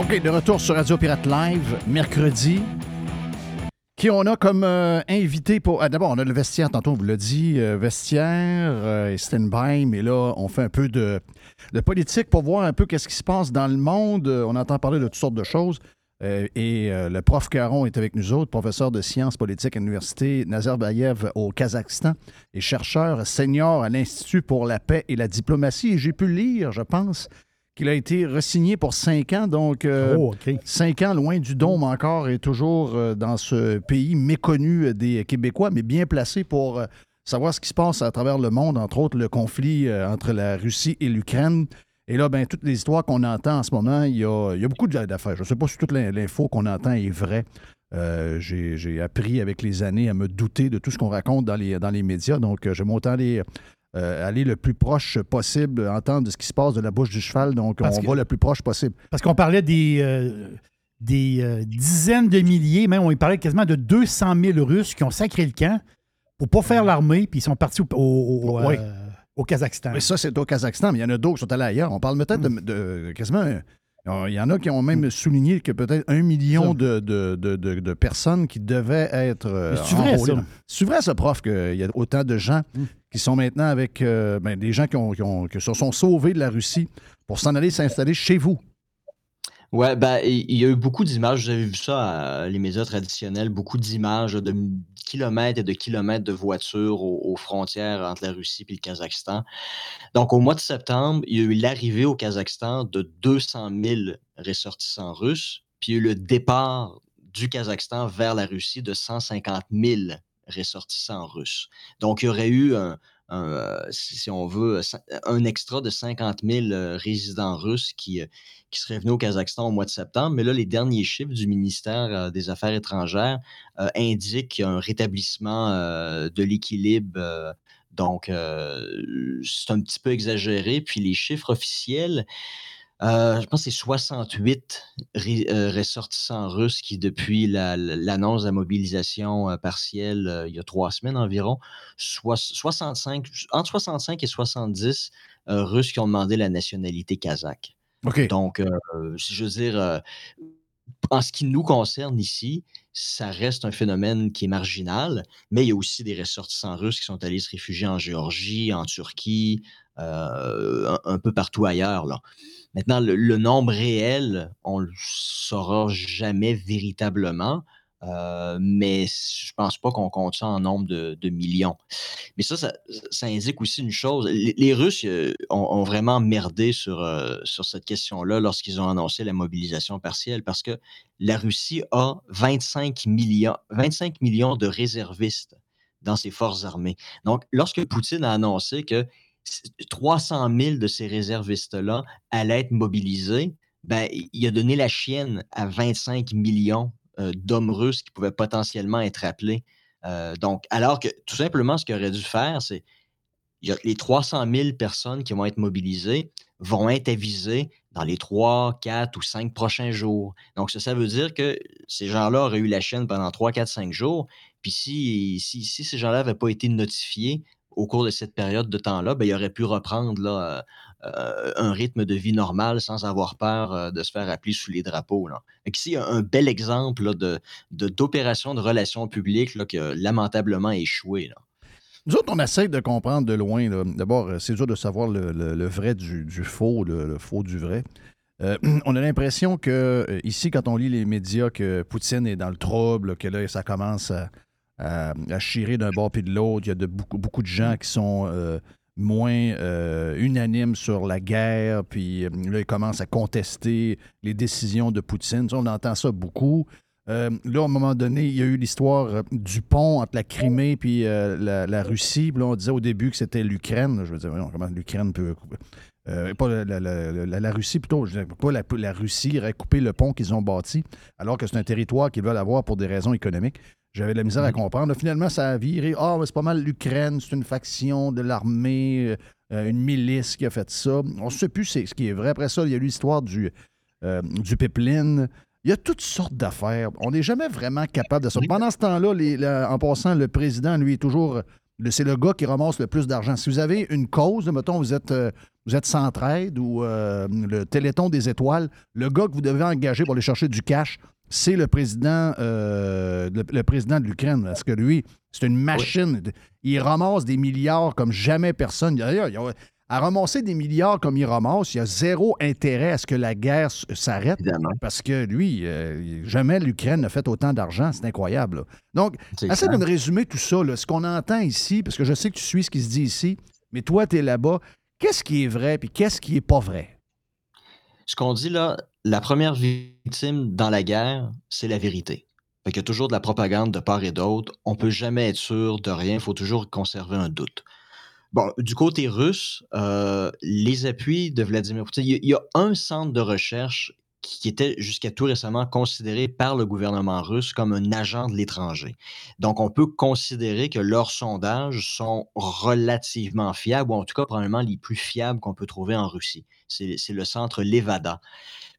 OK, de retour sur Radio Pirate Live, mercredi. Qui on a comme euh, invité pour. ah, D'abord, on a le vestiaire, tantôt on vous l'a dit, euh, vestiaire euh, et stand-by, mais là, on fait un peu de, de politique pour voir un peu qu'est-ce qui se passe dans le monde. Euh, On entend parler de toutes sortes de choses. Euh, et euh, le prof Caron est avec nous autres, professeur de sciences politiques à l'Université Nazarbayev au Kazakhstan et chercheur senior à l'Institut pour la paix et la diplomatie. J'ai pu lire, je pense, qu'il a été resigné pour cinq ans. Donc, euh, Oh, cinq ans loin du dôme encore et toujours euh, dans ce pays méconnu des Québécois, mais bien placé pour euh, savoir ce qui se passe à travers le monde, entre autres le conflit euh, entre la Russie et l'Ukraine. Et là, ben, toutes les histoires qu'on entend en ce moment, il y a, il y a beaucoup d'affaires. Je ne sais pas si toute l'in- l'info qu'on entend est vraie. Euh, J'ai appris avec les années à me douter de tout ce qu'on raconte dans les, dans les médias. Donc, euh, j'aime autant aller, euh, aller le plus proche possible, entendre de ce qui se passe de la bouche du cheval. Donc, Parce on que- va le plus proche possible. Parce qu'on parlait des, euh, des euh, dizaines de milliers, même on parlait quasiment de 200 000 Russes qui ont sacré le camp pour pas faire l'armée, puis ils sont partis au, au- au, Oui. au Kazakhstan. Oui, ça, c'est au Kazakhstan, mais il y en a d'autres qui sont allés ailleurs. On parle peut-être Mm. de, de- quasiment. Il y en a qui ont même souligné que peut-être un million de, de- de- personnes qui devaient être. Mais c'est vrai, ça? C'est vrai, ça, prof, qu'il y a autant de gens Mm. Qui sont maintenant avec. euh, ben, des gens qui, ont, qui ont- qui se sont sauvés de la Russie pour s'en aller s'installer chez vous. Ouais, ben, il y a eu beaucoup d'images, vous avez vu ça, à les médias traditionnels, beaucoup d'images de kilomètres et de kilomètres de voitures aux, aux frontières entre la Russie et le Kazakhstan. Donc, au mois de septembre, il y a eu l'arrivée au Kazakhstan de 200 000 ressortissants russes, puis il y a eu le départ du Kazakhstan vers la Russie de 150 000 ressortissants russes. Donc, il y aurait eu un, euh, si on veut, un extra de 50 000 euh, résidents russes qui, euh, qui seraient venus au Kazakhstan au mois de septembre. Mais là, les derniers chiffres du ministère des Affaires étrangères indiquent un rétablissement de l'équilibre. donc, c'est un petit peu exagéré. Puis les chiffres officiels, euh, je pense que c'est 68 ré- euh, ressortissants russes qui, depuis la- la- l'annonce de la mobilisation euh, partielle il y a trois semaines environ, soix- 65, entre 65 et 70 euh, Russes qui ont demandé la nationalité kazakh. OK. Donc, si je veux dire, en ce qui nous concerne ici, ça reste un phénomène qui est marginal, mais il y a aussi des ressortissants russes qui sont allés se réfugier en Géorgie, en Turquie, un, un peu partout ailleurs. Là. Maintenant, le, nombre réel, on ne le saura jamais véritablement, euh, mais je pense pas qu'on compte ça en nombre de, millions. Mais ça, ça, indique aussi une chose. Les, Russes euh, ont, ont vraiment merdé sur, euh, sur cette question-là lorsqu'ils ont annoncé la mobilisation partielle parce que la Russie a 25 millions, 25 millions de réservistes dans ses forces armées. Donc, lorsque Poutine a annoncé que 300 000 de ces réservistes-là allaient être mobilisés, ben, il a donné la chienne à 25 millions euh, d'hommes russes qui pouvaient potentiellement être appelés. Euh, donc, alors que tout simplement, ce qu'il aurait dû faire, c'est les 300 000 personnes qui vont être mobilisées vont être avisées dans les 3, 4 ou 5 prochains jours. Donc, ça, veut dire que ces gens-là auraient eu la chaîne pendant 3, 4, 5 jours. Puis si, si, si ces gens-là n'avaient pas été notifiés au cours de cette période de temps-là, ben, ils auraient pu reprendre là, euh, un rythme de vie normal sans avoir peur euh, de se faire appeler sous les drapeaux. Là. ici, il un bel exemple d'opération de, relations publiques qui a lamentablement échoué. Nous autres, on essaie de comprendre de loin. D'abord, euh, c'est dur de savoir le, vrai du, faux, le, faux du vrai. Euh, on a l'impression que euh, ici, quand on lit les médias, que Poutine est dans le trouble, que là, ça commence à, à, à chirer d'un bord puis de l'autre. Il y a beaucoup, de gens qui sont euh, moins euh, unanimes sur la guerre, puis euh, là, ils commencent à contester les décisions de Poutine. On entend ça beaucoup. Euh, là, à un moment donné, il y a eu l'histoire euh, du pont entre la Crimée euh, la, Russie. On disait au début que c'était l'Ukraine. Je veux dire, comment l'Ukraine peut. euh, pas la, Russie, plutôt. Je pas la, la Russie aurait coupé le pont qu'ils ont bâti, alors que c'est un territoire qu'ils veulent avoir pour des raisons économiques. J'avais de la misère à comprendre. Là, finalement, ça a viré. Ah, mais c'est pas mal l'Ukraine, c'est une faction de l'armée, euh, une milice qui a fait ça. On ne sait plus c'est- ce qui est vrai. Après ça, il y a eu l'histoire du, euh, du pipeline. Il y a toutes sortes d'affaires. On n'est jamais vraiment capable de ça. Pendant ce temps-là, en passant, le président, lui, est toujours. C'est le gars qui ramasse le plus d'argent. Si vous avez une cause, mettons, vous êtes, euh, vous êtes Centraide ou euh, le Téléthon des étoiles, le gars que vous devez engager pour aller chercher du cash, c'est le président, euh, le, le président de l'Ukraine. Parce que lui, c'est une machine. Il ramasse des milliards comme jamais personne. D'ailleurs, il y a- à ramasser des milliards comme il ramasse, il y a zéro intérêt à ce que la guerre s'arrête. Parce que lui, euh, jamais l'Ukraine n'a fait autant d'argent. C'est incroyable. là. Donc, essaie de me résumer tout ça, là, ce qu'on entend ici, parce que je sais que tu suis ce qui se dit ici, mais toi, tu es là-bas. Qu'est-ce qui est vrai puis qu'est-ce qui est pas vrai? Ce qu'on dit là, la première victime dans la guerre, c'est la vérité. Fait qu'il y a toujours de la propagande de part et d'autre. On peut jamais être sûr de rien. Il faut toujours conserver un doute. Bon, du côté russe, euh, les appuis de Vladimir Poutine, il y, y a un centre de recherche qui était jusqu'à tout récemment considéré par le gouvernement russe comme un agent de l'étranger. Donc, on peut considérer que leurs sondages sont relativement fiables, ou en tout cas probablement les plus fiables qu'on peut trouver en Russie. C'est le centre Levada.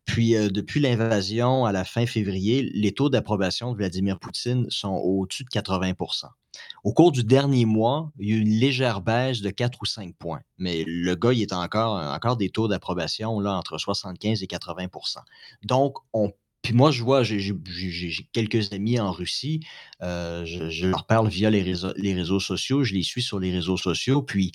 Puis, euh, depuis l'invasion à la fin février, les taux d'approbation de Vladimir Poutine sont au-dessus de 80% Au cours du dernier mois, il y a eu une légère baisse de 4 ou 5 points. Mais le gars, il est encore, encore des taux d'approbation là, entre 75 et 80% Donc, on puis moi, je vois, j'ai quelques amis en Russie. euh, je, leur parle via les réseaux, les réseaux sociaux. Je les suis sur les réseaux sociaux. Puis,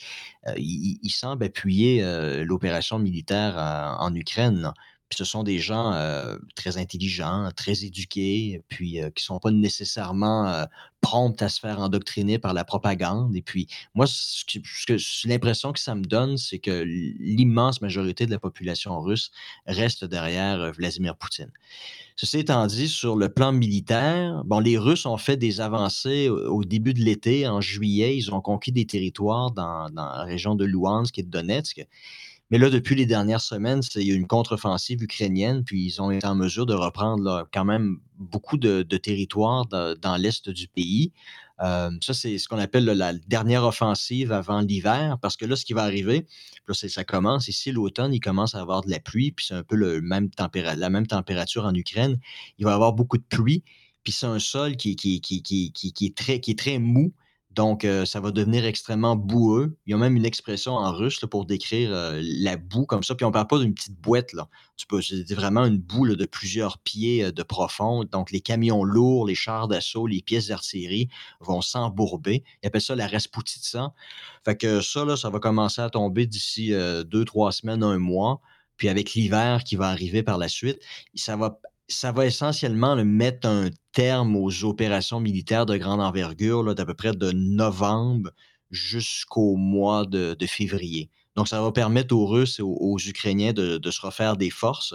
euh, ils, semblent appuyer l'opération militaire en Ukraine. Puis ce sont des gens euh, très intelligents, très éduqués, puis euh, qui sont pas nécessairement euh, prompts à se faire endoctriner par la propagande. Et puis, moi, ce que- l'impression que ça me donne, c'est que l'immense majorité de la population russe reste derrière Vladimir Poutine. Ceci étant dit, sur le plan militaire, les Russes ont fait des avancées au, au début de l'été, en juillet. Ils ont conquis des territoires dans, dans la région de Luhansk et de Donetsk. Mais là, depuis les dernières semaines, il y a une contre-offensive ukrainienne, puis ils ont été en mesure de reprendre quand même beaucoup de, territoires dans, l'est du pays. Euh, ça, c'est ce qu'on appelle la dernière offensive avant l'hiver, parce que là, ce qui va arriver, là, ça commence ici, l'automne, il commence à avoir de la pluie, puis c'est un peu la même température en Ukraine. Il va y avoir beaucoup de pluie, puis c'est un sol qui est très mou. Donc, euh, ça va devenir extrêmement boueux. Il y a même une expression en russe pour décrire euh, la boue comme ça. Puis on ne parle pas d'une petite boîte. Là. C'est vraiment une boue de plusieurs pieds euh, de profond. Donc, les camions lourds, les chars d'assaut, les pièces d'artillerie vont s'embourber. Ils appellent ça la Rasputitsa. Fait que ça, ça va commencer à tomber d'ici deux, trois semaines, un mois. Puis avec l'hiver qui va arriver par la suite, ça va ça va essentiellement là, mettre un terme aux opérations militaires de grande envergure d'à peu près de novembre jusqu'au mois de, février. Donc, ça va permettre aux Russes et aux, Ukrainiens de, se refaire des forces,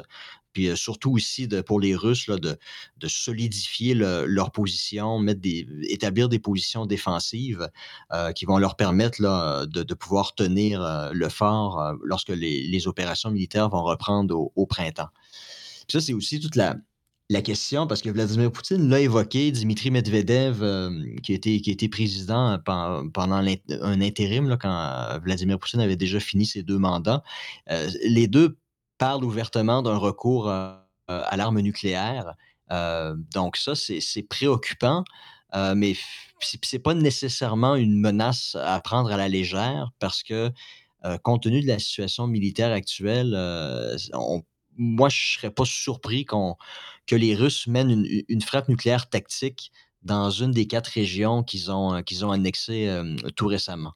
puis euh, surtout aussi pour les Russes là, de, de solidifier le- leur position, mettre des, établir des positions défensives euh, qui vont leur permettre là, de, pouvoir tenir euh, le fort lorsque les, les opérations militaires vont reprendre au, au printemps. Puis ça, c'est aussi toute la, la question, parce que Vladimir Poutine l'a évoqué, Dimitri Medvedev, euh, qui, été, qui été président pen- pendant un intérim, là, quand euh, Vladimir Poutine avait déjà fini ses deux mandats, euh, les deux parlent ouvertement d'un recours euh, à l'arme nucléaire. Euh, donc ça, c'est préoccupant, euh, mais c'est pas nécessairement une menace à prendre à la légère parce que euh, compte tenu de la situation militaire actuelle, euh, moi, je ne serais pas surpris qu'on, que les Russes mènent une, frappe nucléaire tactique dans une des quatre régions qu'ils ont, euh, qu'ils ont annexées euh, tout récemment.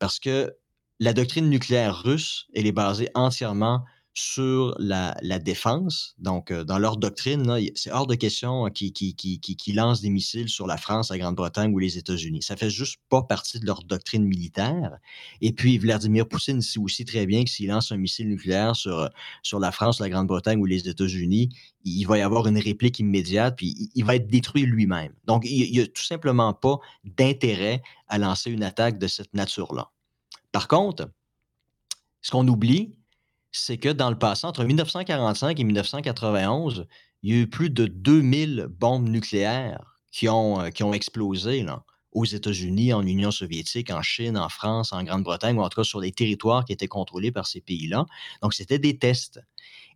Parce que la doctrine nucléaire russe, elle est basée entièrement sur la, défense. Donc, euh, dans leur doctrine, c'est hors de question euh, qu'ils qui, qui, qui, lancent des missiles sur la France, la Grande-Bretagne ou les États-Unis. Ça fait juste pas partie de leur doctrine militaire. Et puis, Vladimir Poutine sait aussi très bien que s'il lance un missile nucléaire sur, euh, sur la France, la Grande-Bretagne ou les États-Unis, il va y avoir une réplique immédiate, puis il va être détruit lui-même. Donc, il n'y a tout simplement pas d'intérêt à lancer une attaque de cette nature-là. Par contre, ce qu'on oublie, c'est que dans le passé, entre 1945 et 1991, il y a eu plus de 2000 bombes nucléaires qui ont, euh, explosé aux États-Unis, en Union soviétique, en Chine, en France, en Grande-Bretagne, ou en tout cas sur les territoires qui étaient contrôlés par ces pays-là. Donc, c'était des tests.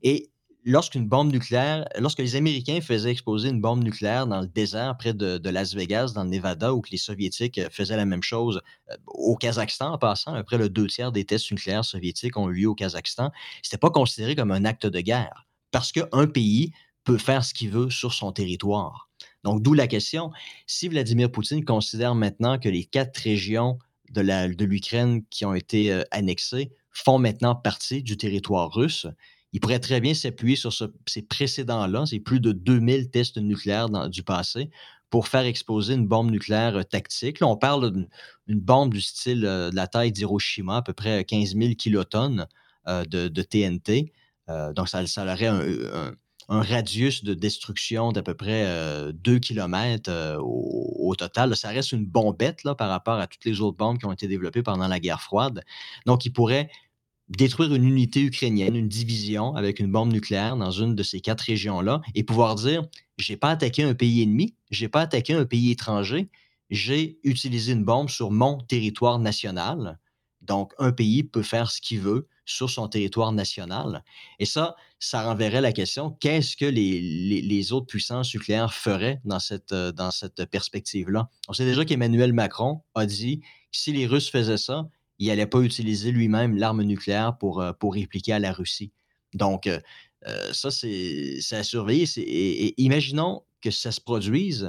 Et lorsqu'une bombe nucléaire, lorsque les Américains faisaient exploser une bombe nucléaire dans le désert près de, Las Vegas, dans le Nevada, ou que les Soviétiques euh, faisaient la même chose euh, au Kazakhstan en passant, après le deux tiers des tests nucléaires soviétiques ont eu lieu au Kazakhstan, c'était pas considéré comme un acte de guerre parce qu'un pays peut faire ce qu'il veut sur son territoire. Donc, d'où la question, si Vladimir Poutine considère maintenant que les quatre régions de l'Ukraine qui ont été euh, annexées font maintenant partie du territoire russe, il pourrait très bien s'appuyer sur ce- ces précédents-là, c'est plus de 2000 tests nucléaires du passé, pour faire exploser une bombe nucléaire euh, tactique. Là, on parle d'une une bombe du style euh, de la taille d'Hiroshima, à peu près 15 000 kilotonnes euh, de, TNT. Euh, donc, ça, ça aurait un, radius de destruction d'à peu près 2 km au, au total. Là, ça reste une bombette là, par rapport à toutes les autres bombes qui ont été développées pendant la guerre froide. Donc, il pourrait détruire une unité ukrainienne, une division avec une bombe nucléaire dans une de ces quatre régions-là et pouvoir dire j'ai pas attaqué un pays ennemi, j'ai pas attaqué un pays étranger, j'ai utilisé une bombe sur mon territoire national. Donc, un pays peut faire ce qu'il veut sur son territoire national. Et ça, ça renverrait la question qu'est-ce que les, autres puissances nucléaires feraient dans cette, dans cette perspective-là? On sait déjà qu'Emmanuel Macron a dit si les Russes faisaient ça, il n'allait pas utiliser lui-même l'arme nucléaire pour, euh, pour répliquer à la Russie. Donc, euh, euh, ça, c'est à surveiller. Et, et imaginons que ça se produise.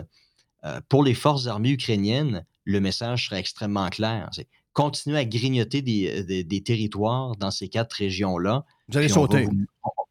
euh, pour les forces armées ukrainiennes, le message serait extrêmement clair. C'est continuer à grignoter des, des- des territoires dans ces quatre régions-là. Vous allez sauter.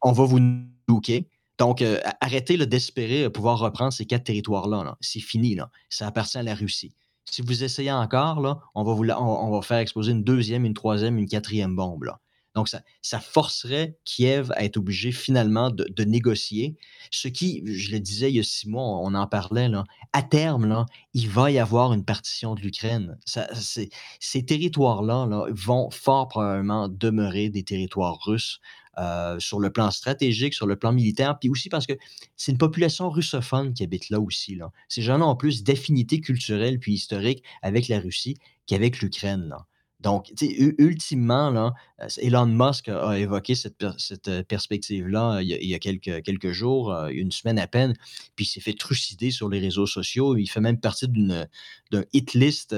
On, va vous nuker. Donc, euh, arrêtez d'espérer pouvoir reprendre ces quatre territoires-là. là. C'est fini. Là. Ça appartient à la Russie. Si vous essayez encore, on, va faire exploser une deuxième, une troisième, une quatrième bombe. Donc, ça, forcerait Kiev à être obligé finalement de, négocier. Ce qui, je le disais il y a six mois, on en parlait, là, à terme, il va y avoir une partition de l'Ukraine. Ces territoires-là là, vont fort probablement demeurer des territoires russes euh, sur le plan stratégique, sur le plan militaire, puis aussi parce que c'est une population russophone qui habite là aussi. Là. Ces gens-là ont plus d'affinités culturelles puis historiques avec la Russie qu'avec l'Ukraine. Donc, ultimement, là, euh, Elon Musk a évoqué cette, cette, euh, perspective-là il y a, quelques, quelques jours, une semaine à peine, puis il s'est fait trucider sur les réseaux sociaux. Il fait même partie d'une d'un hit list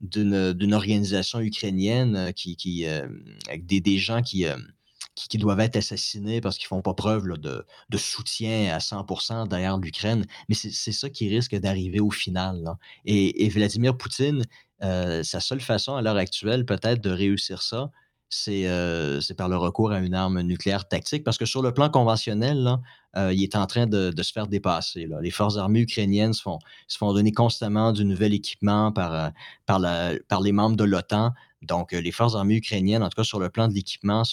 d'une organisation ukrainienne qui, qui, avec des, des gens qui, qui, doivent être assassinés parce qu'ils font pas preuve de, soutien à 100% derrière l'Ukraine. Mais c'est ça qui risque d'arriver au final. Et, Vladimir Poutine, euh, sa seule façon à l'heure actuelle peut-être de réussir ça, c'est euh, c'est par le recours à une arme nucléaire tactique, parce que sur le plan conventionnel, euh, il est en train de, se faire dépasser. Les forces armées ukrainiennes se font, se font donner constamment du nouvel équipement par, par, les membres de l'OTAN. Donc, les forces armées ukrainiennes, en tout cas sur le plan de l'équipement,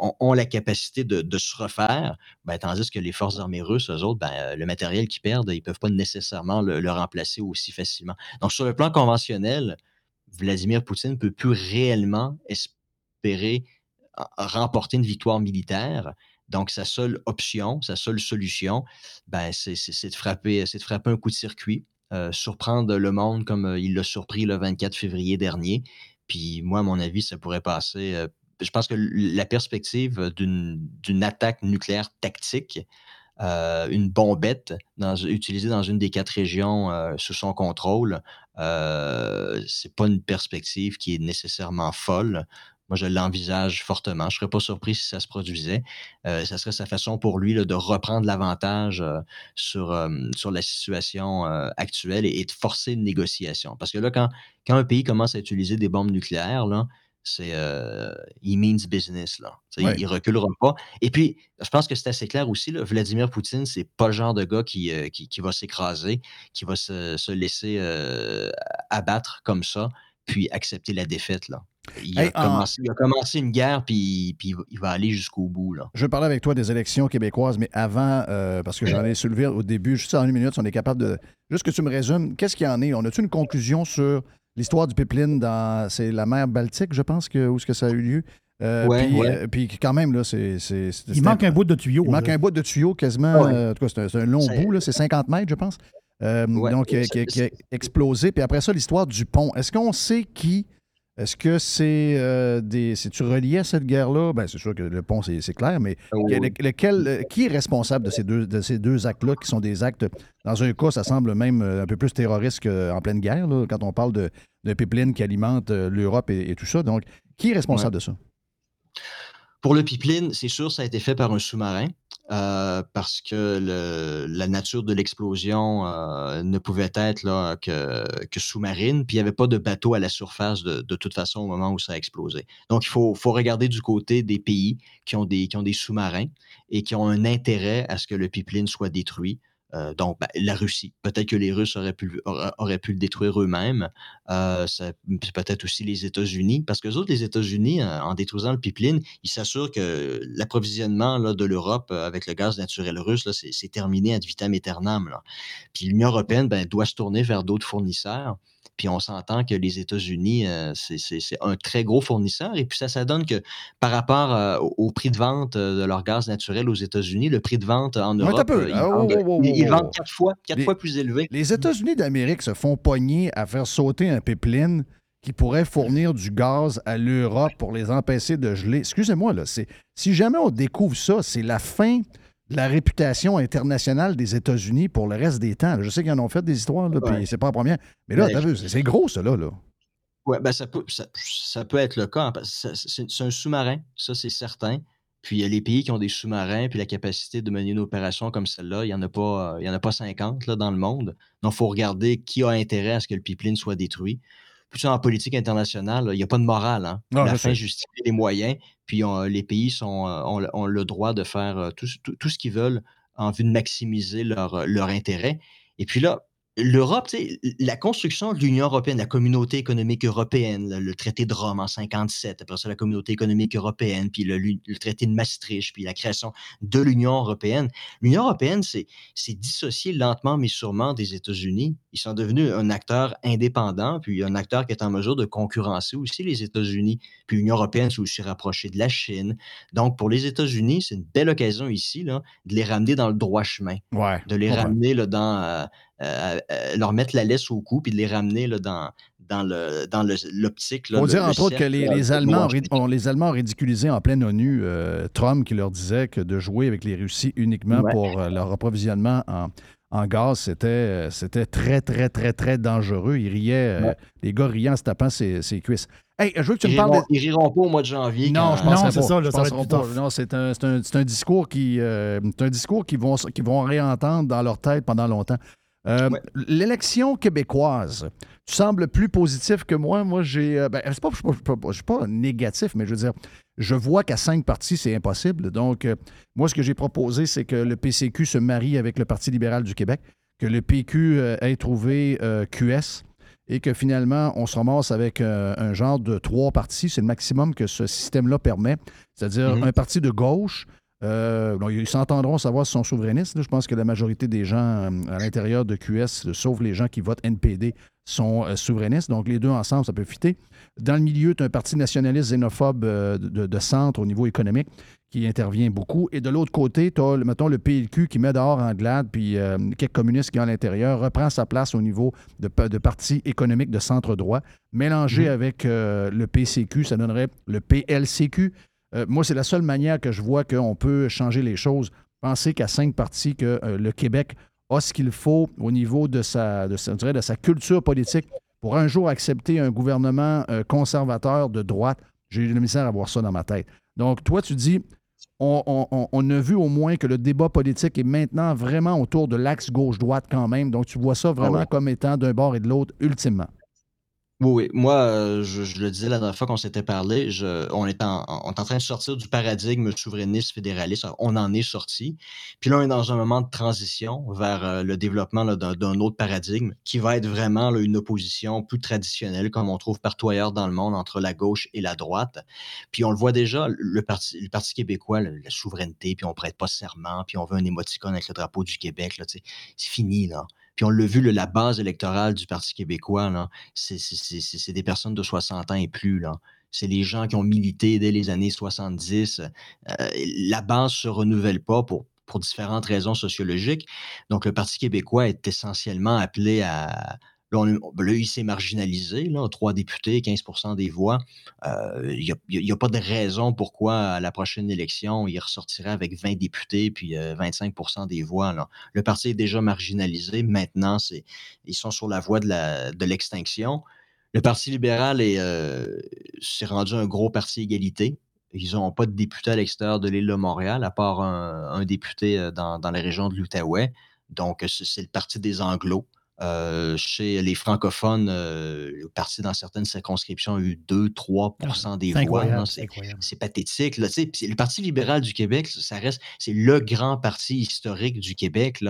ont, la capacité de, se refaire, ben, tandis que les forces armées russes, eux autres, ben, euh, le matériel qu'ils perdent, ils ne peuvent pas nécessairement le, remplacer aussi facilement. Donc, sur le plan conventionnel, Vladimir Poutine ne peut plus réellement espérer euh, remporter une victoire militaire. Donc, sa seule option, sa seule solution, ben, c'est de, frapper, un coup de circuit, euh, surprendre le monde comme il l'a surpris le 24 février dernier. Puis moi, à mon avis, ça pourrait passer. Je pense que la perspective d'une d'une attaque nucléaire tactique, euh, une bombette utilisée dans une des quatre régions euh, sous son contrôle, euh, c'est pas une perspective qui est nécessairement folle. Moi, je l'envisage fortement. Je ne serais pas surpris si ça se produisait. Euh, ça serait sa façon pour lui de reprendre l'avantage euh, sur, euh, sur la situation euh, actuelle et, de forcer une négociation. Parce que là, quand, quand un pays commence à utiliser des bombes nucléaires, c'est euh, he means business là. Ouais. Il, il reculera pas. Et puis, je pense que c'est assez clair aussi. Là, Vladimir Poutine, c'est pas le genre de gars qui, euh, qui, qui va s'écraser, qui va se, se laisser euh, abattre comme ça, puis accepter la défaite là. Il, Hey, a, en- commencé, il a commencé une guerre, puis, puis il va- aller jusqu'au bout là. Je veux parler avec toi des élections québécoises, mais avant, euh, parce que j'en ai soulevé au début, juste en une minute, si on est capable de. Juste que tu me résumes, qu'est-ce qu'il y en est? On a-tu une conclusion sur l'histoire du pipeline dans. C'est la mer Baltique, je pense, que, où est-ce que ça a eu lieu? Euh, Ouais, puis, ouais. euh, puis quand même, là, c'est. c'est- c'est- Il manque un- un bout de tuyau. Il manque un bout de tuyau quasiment. Ouais. euh, en tout cas, c'est un, c'est un long C'est- bout, là, c'est 50 mètres, je pense. Euh, Ouais, donc, qui a, c'est- qui a- qui a explosé. Puis après ça, l'histoire du pont. Est-ce qu'on sait qui. Est-ce que c'est euh, des. C'est-tu relié à cette guerre-là? Ben, c'est sûr que le pont, c'est clair, mais Oui. le- lequel, euh, qui est responsable de ces deux, de ces deux actes-là, qui sont des actes, dans un cas, ça semble même euh, un peu plus terroriste qu'en pleine guerre, là, quand on parle de, de pipeline qui alimente euh, l'Europe et, et tout ça? Donc, qui est responsable de ça? Pour le pipeline, c'est sûr, ça a été fait par un sous-marin euh, parce que la nature de l'explosion euh, ne pouvait être que, sous-marine, puis il n'y avait pas de bateau à la surface de, toute façon au moment où ça a explosé. Donc, il faut, regarder du côté des pays qui ont des sous-marins et qui ont un intérêt à ce que le pipeline soit détruit. Euh, donc, ben, la Russie. Peut-être que les Russes auraient pu, auraient, auraient pu le détruire eux-mêmes. Euh, peut-être aussi les États-Unis, parce que les autres, les États-Unis, euh, en détruisant le pipeline, ils s'assurent que l'approvisionnement de l'Europe avec le gaz naturel russe, c'est, c'est terminé ad vitam aeternam. Là. Puis l'Union européenne ben, doit se tourner vers d'autres fournisseurs. Puis on s'entend que les États-Unis, euh, c'est, un très gros fournisseur. Et puis ça, ça donne que par rapport euh, au, prix de vente euh, de leur gaz naturel aux États-Unis, le prix de vente en Europe, peu. ils, oh, vendent, oh, oh, ils- ils vendent quatre fois, quatre Les- fois plus élevé. Les États-Unis d'Amérique se font pogner à faire sauter un pipeline qui pourrait fournir du gaz à l'Europe pour les empêcher de geler. Excusez-moi, là, si jamais on découvre ça, c'est la fin la réputation internationale des États-Unis pour le reste des temps. Je sais qu'ils en ont fait des histoires, là, puis Ouais. c'est pas la première. Mais là, Ben, t'as vu, c'est, gros, ça, là. là. Oui, ben ça, peut, ça, ça peut être le cas. hein, C'est un sous-marin, ça c'est certain. Puis il y a les pays qui ont des sous-marins, puis la capacité de mener une opération comme celle-là, il n'y en, a pas, il y en a pas 50 là, dans le monde. Donc il faut regarder qui a intérêt à ce que le pipeline soit détruit. Ça, en politique internationale, il n'y a pas de morale. Hein. Non, la fin sais. justifie les moyens, puis on- les pays sont, euh, ont, le- ont le droit de faire euh, tout, tout- tout ce qu'ils veulent en vue de maximiser leur, euh, leur intérêt. Et puis là, l'Europe, tu sais, la construction de l'Union européenne, la communauté économique européenne, le, le traité de Rome en 57, après ça la communauté économique européenne, puis le, traité de Maastricht, puis la création de l'Union européenne. L'Union européenne s'est s'est dissociée lentement mais sûrement des États-Unis. Ils sont devenus un acteur indépendant, puis un acteur qui est en mesure de concurrencer aussi les États-Unis. Puis l'Union européenne s'est aussi rapprochée de la Chine. Donc pour les États-Unis, c'est une belle occasion ici là, de les ramener dans le droit chemin Ouais. de les Ouais. ramener là, dans euh, euh, euh, leur mettre la laisse au cou puis de les ramener là, dans dans le dans le- l'optique Il faut dire, entre autres, que les, les Allemands, ont, les Allemands ont ridiculisé en pleine ONU euh, Trump qui leur disait que de jouer avec les Russies uniquement Ouais. pour euh, leur approvisionnement en, en gaz, c'était, euh, c'était très, très, très, très dangereux. Ils riaient, euh, les gars riaient en se tapant ses, ses cuisses. Hey, je veux que tu ils, me parles riront, de... ils riront pas au mois de janvier. Non, quand- je pense Non, c'est ça, là, je ça va être penserai plus pas. tough. Non, c'est un, c'est un- c'est un discours qui, euh, c'est un discours qu'ils vont, qu'ils vont réentendre dans leur tête pendant longtemps. Euh, Ouais. L'élection québécoise, tu sembles plus positif que moi. Moi, j'ai. euh, ben, c'est pas, je suis je suis pas négatif, mais je veux dire, je vois qu'à cinq partis, c'est impossible. Donc, euh, moi, ce que j'ai proposé, c'est que le PCQ se marie avec le Parti libéral du Québec, que le PQ euh, ait trouvé QS et que finalement, on se ramasse avec un genre de trois partis. C'est le maximum que ce système-là permet. C'est-à-dire Mhm. un parti de gauche. Euh, ils s'entendront savoir si sont souverainistes. là. Je pense que la majorité des gens euh, à l'intérieur de QS, sauf les gens qui votent NPD, sont euh, souverainistes. Donc, les deux ensemble, ça peut fitter. Dans le milieu, tu as un parti nationaliste xénophobe de, de centre au niveau économique qui intervient beaucoup. Et de l'autre côté, tu as, mettons, le PLQ qui met dehors Anglade, puis quelques communistes qui, à l'intérieur, reprend sa place au niveau de, de parti économique de centre-droit. Mélangé avec euh, le PCQ, ça donnerait le PLCQ. Euh, moi, c'est la seule manière que je vois qu'on peut changer les choses. Penser qu'à cinq partis, que euh, le Québec a ce qu'il faut au niveau de sa, de, sa, dirais, de sa culture politique pour un jour accepter un gouvernement euh, conservateur de droite J'ai le misère à voir ça dans ma tête. Donc, toi, tu dis, on, on- on a vu au moins que le débat politique est maintenant vraiment autour de l'axe gauche-droite quand même. Donc, tu vois ça vraiment ouais. comme étant d'un bord et de l'autre, ultimement. Oui, oui. Moi, euh, je, le disais la dernière fois qu'on s'était parlé, on, est en, train de sortir du paradigme souverainiste fédéraliste. On en est sorti. Puis là, on est dans un moment de transition vers euh, le développement d'un autre paradigme qui va être vraiment une opposition plus traditionnelle, comme on trouve partout ailleurs dans le monde, entre la gauche et la droite. Puis on le voit déjà, le Parti, le parti québécois, la souveraineté, puis on prête pas serment, puis on veut un émoticône avec le drapeau du Québec. C'est fini, là. Puis on l'a vu, la base électorale du Parti québécois, c'est des personnes de 60 ans et plus. C'est les gens qui ont milité dès les années 70. Euh, la base ne se renouvelle pas pour différentes raisons sociologiques. Donc, le Parti québécois est essentiellement appelé à. Là, on- là, il s'est marginalisé, trois députés, 15% des voix. Euh, Il n'y a, pas de raison pourquoi à la prochaine élection, il ressortirait avec 20 députés puis euh, 25% des voix. Le parti est déjà marginalisé. Maintenant, ils sont sur la voie de, l'extinction. Le Parti libéral euh, s'est rendu un gros parti égalité. Ils n'ont pas de député à l'extérieur de l'île de Montréal, à part un, député euh, dans, dans la région de l'Outaouais. Donc, c'est le parti des Anglos. Euh, chez les francophones, euh, le parti dans certaines circonscriptions a eu 2-3% des C'est voix. C'est pathétique. Là, le Parti libéral du Québec, ça reste, c'est le grand parti historique du Québec.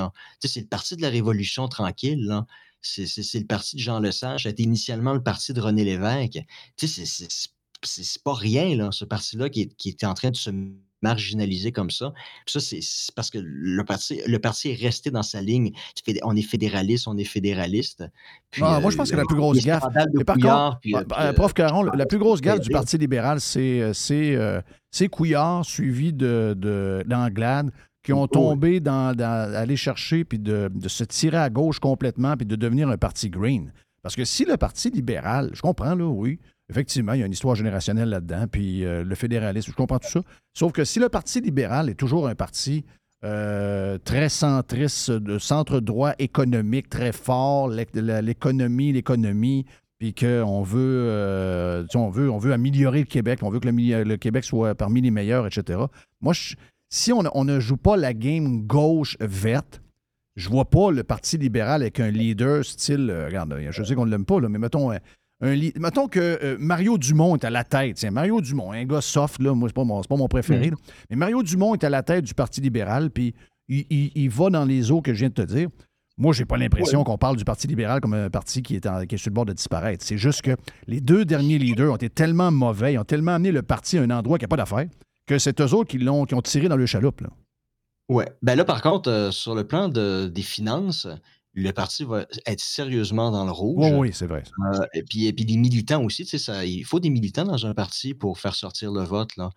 C'est le parti de la Révolution tranquille. là. C'est, le parti de Jean Lesage. Été initialement le parti de René Lévesque. C'est, pas rien, là, ce parti-là qui, est- qui était en train de se marginaliser comme ça. Puis ça, c'est parce que le parti, le parti est resté dans sa ligne. On est fédéraliste, on est fédéraliste. Puis, Ah, moi, euh, je pense que la plus grosse gaffe. Mais par Couillard, contre, puis, euh, euh, puis, euh, euh, Prof. Caron, la plus grosse gaffe du. Parti libéral, c'est euh, euh, Couillard suivi de, de- d'Anglade qui ont tombé dans, dans- aller chercher puis de, de se tirer à gauche complètement puis de devenir un parti green. Parce que si le Parti libéral, je comprends, là, oui, effectivement, il y a une histoire générationnelle là-dedans, puis euh, le fédéralisme, je comprends tout ça. Sauf que si le Parti libéral est toujours un parti euh, très centriste, de centre droit économique très fort, l'économie, l'économie, puis qu'on veut, euh, on veut, on veut améliorer le Québec, on veut que le, Québec soit parmi les meilleurs, etc. Moi, si on, ne joue pas la game gauche verte, je vois pas le Parti libéral avec un leader style. regarde, je sais qu'on ne l'aime pas, mais mettons, un, mettons que euh, Mario Dumont est à la tête. Tiens, Mario Dumont, un gars soft, là, moi, c'est pas mon, c'est pas mon préféré. là. Mais Mario Dumont est à la tête du Parti libéral, puis il, il- il va dans les eaux que je viens de te dire. Moi, j'ai pas l'impression qu'on parle du Parti libéral comme un parti qui est, en- qui est sur le bord de disparaître. C'est juste que les deux derniers leaders ont été tellement mauvais, ils ont tellement amené le parti à un endroit qui n'a pas d'affaires, que c'est eux autres qui, l'ont, qui ont tiré dans le chaloupe. Là. Ouais. Ben là, par contre, euh, sur le plan de- des finances, le parti va être sérieusement dans le rouge. Oui, oui, c'est vrai. Euh, et, puis, et puis les militants aussi, tu sais, ça, il faut des militants dans un parti pour faire sortir le vote. Là.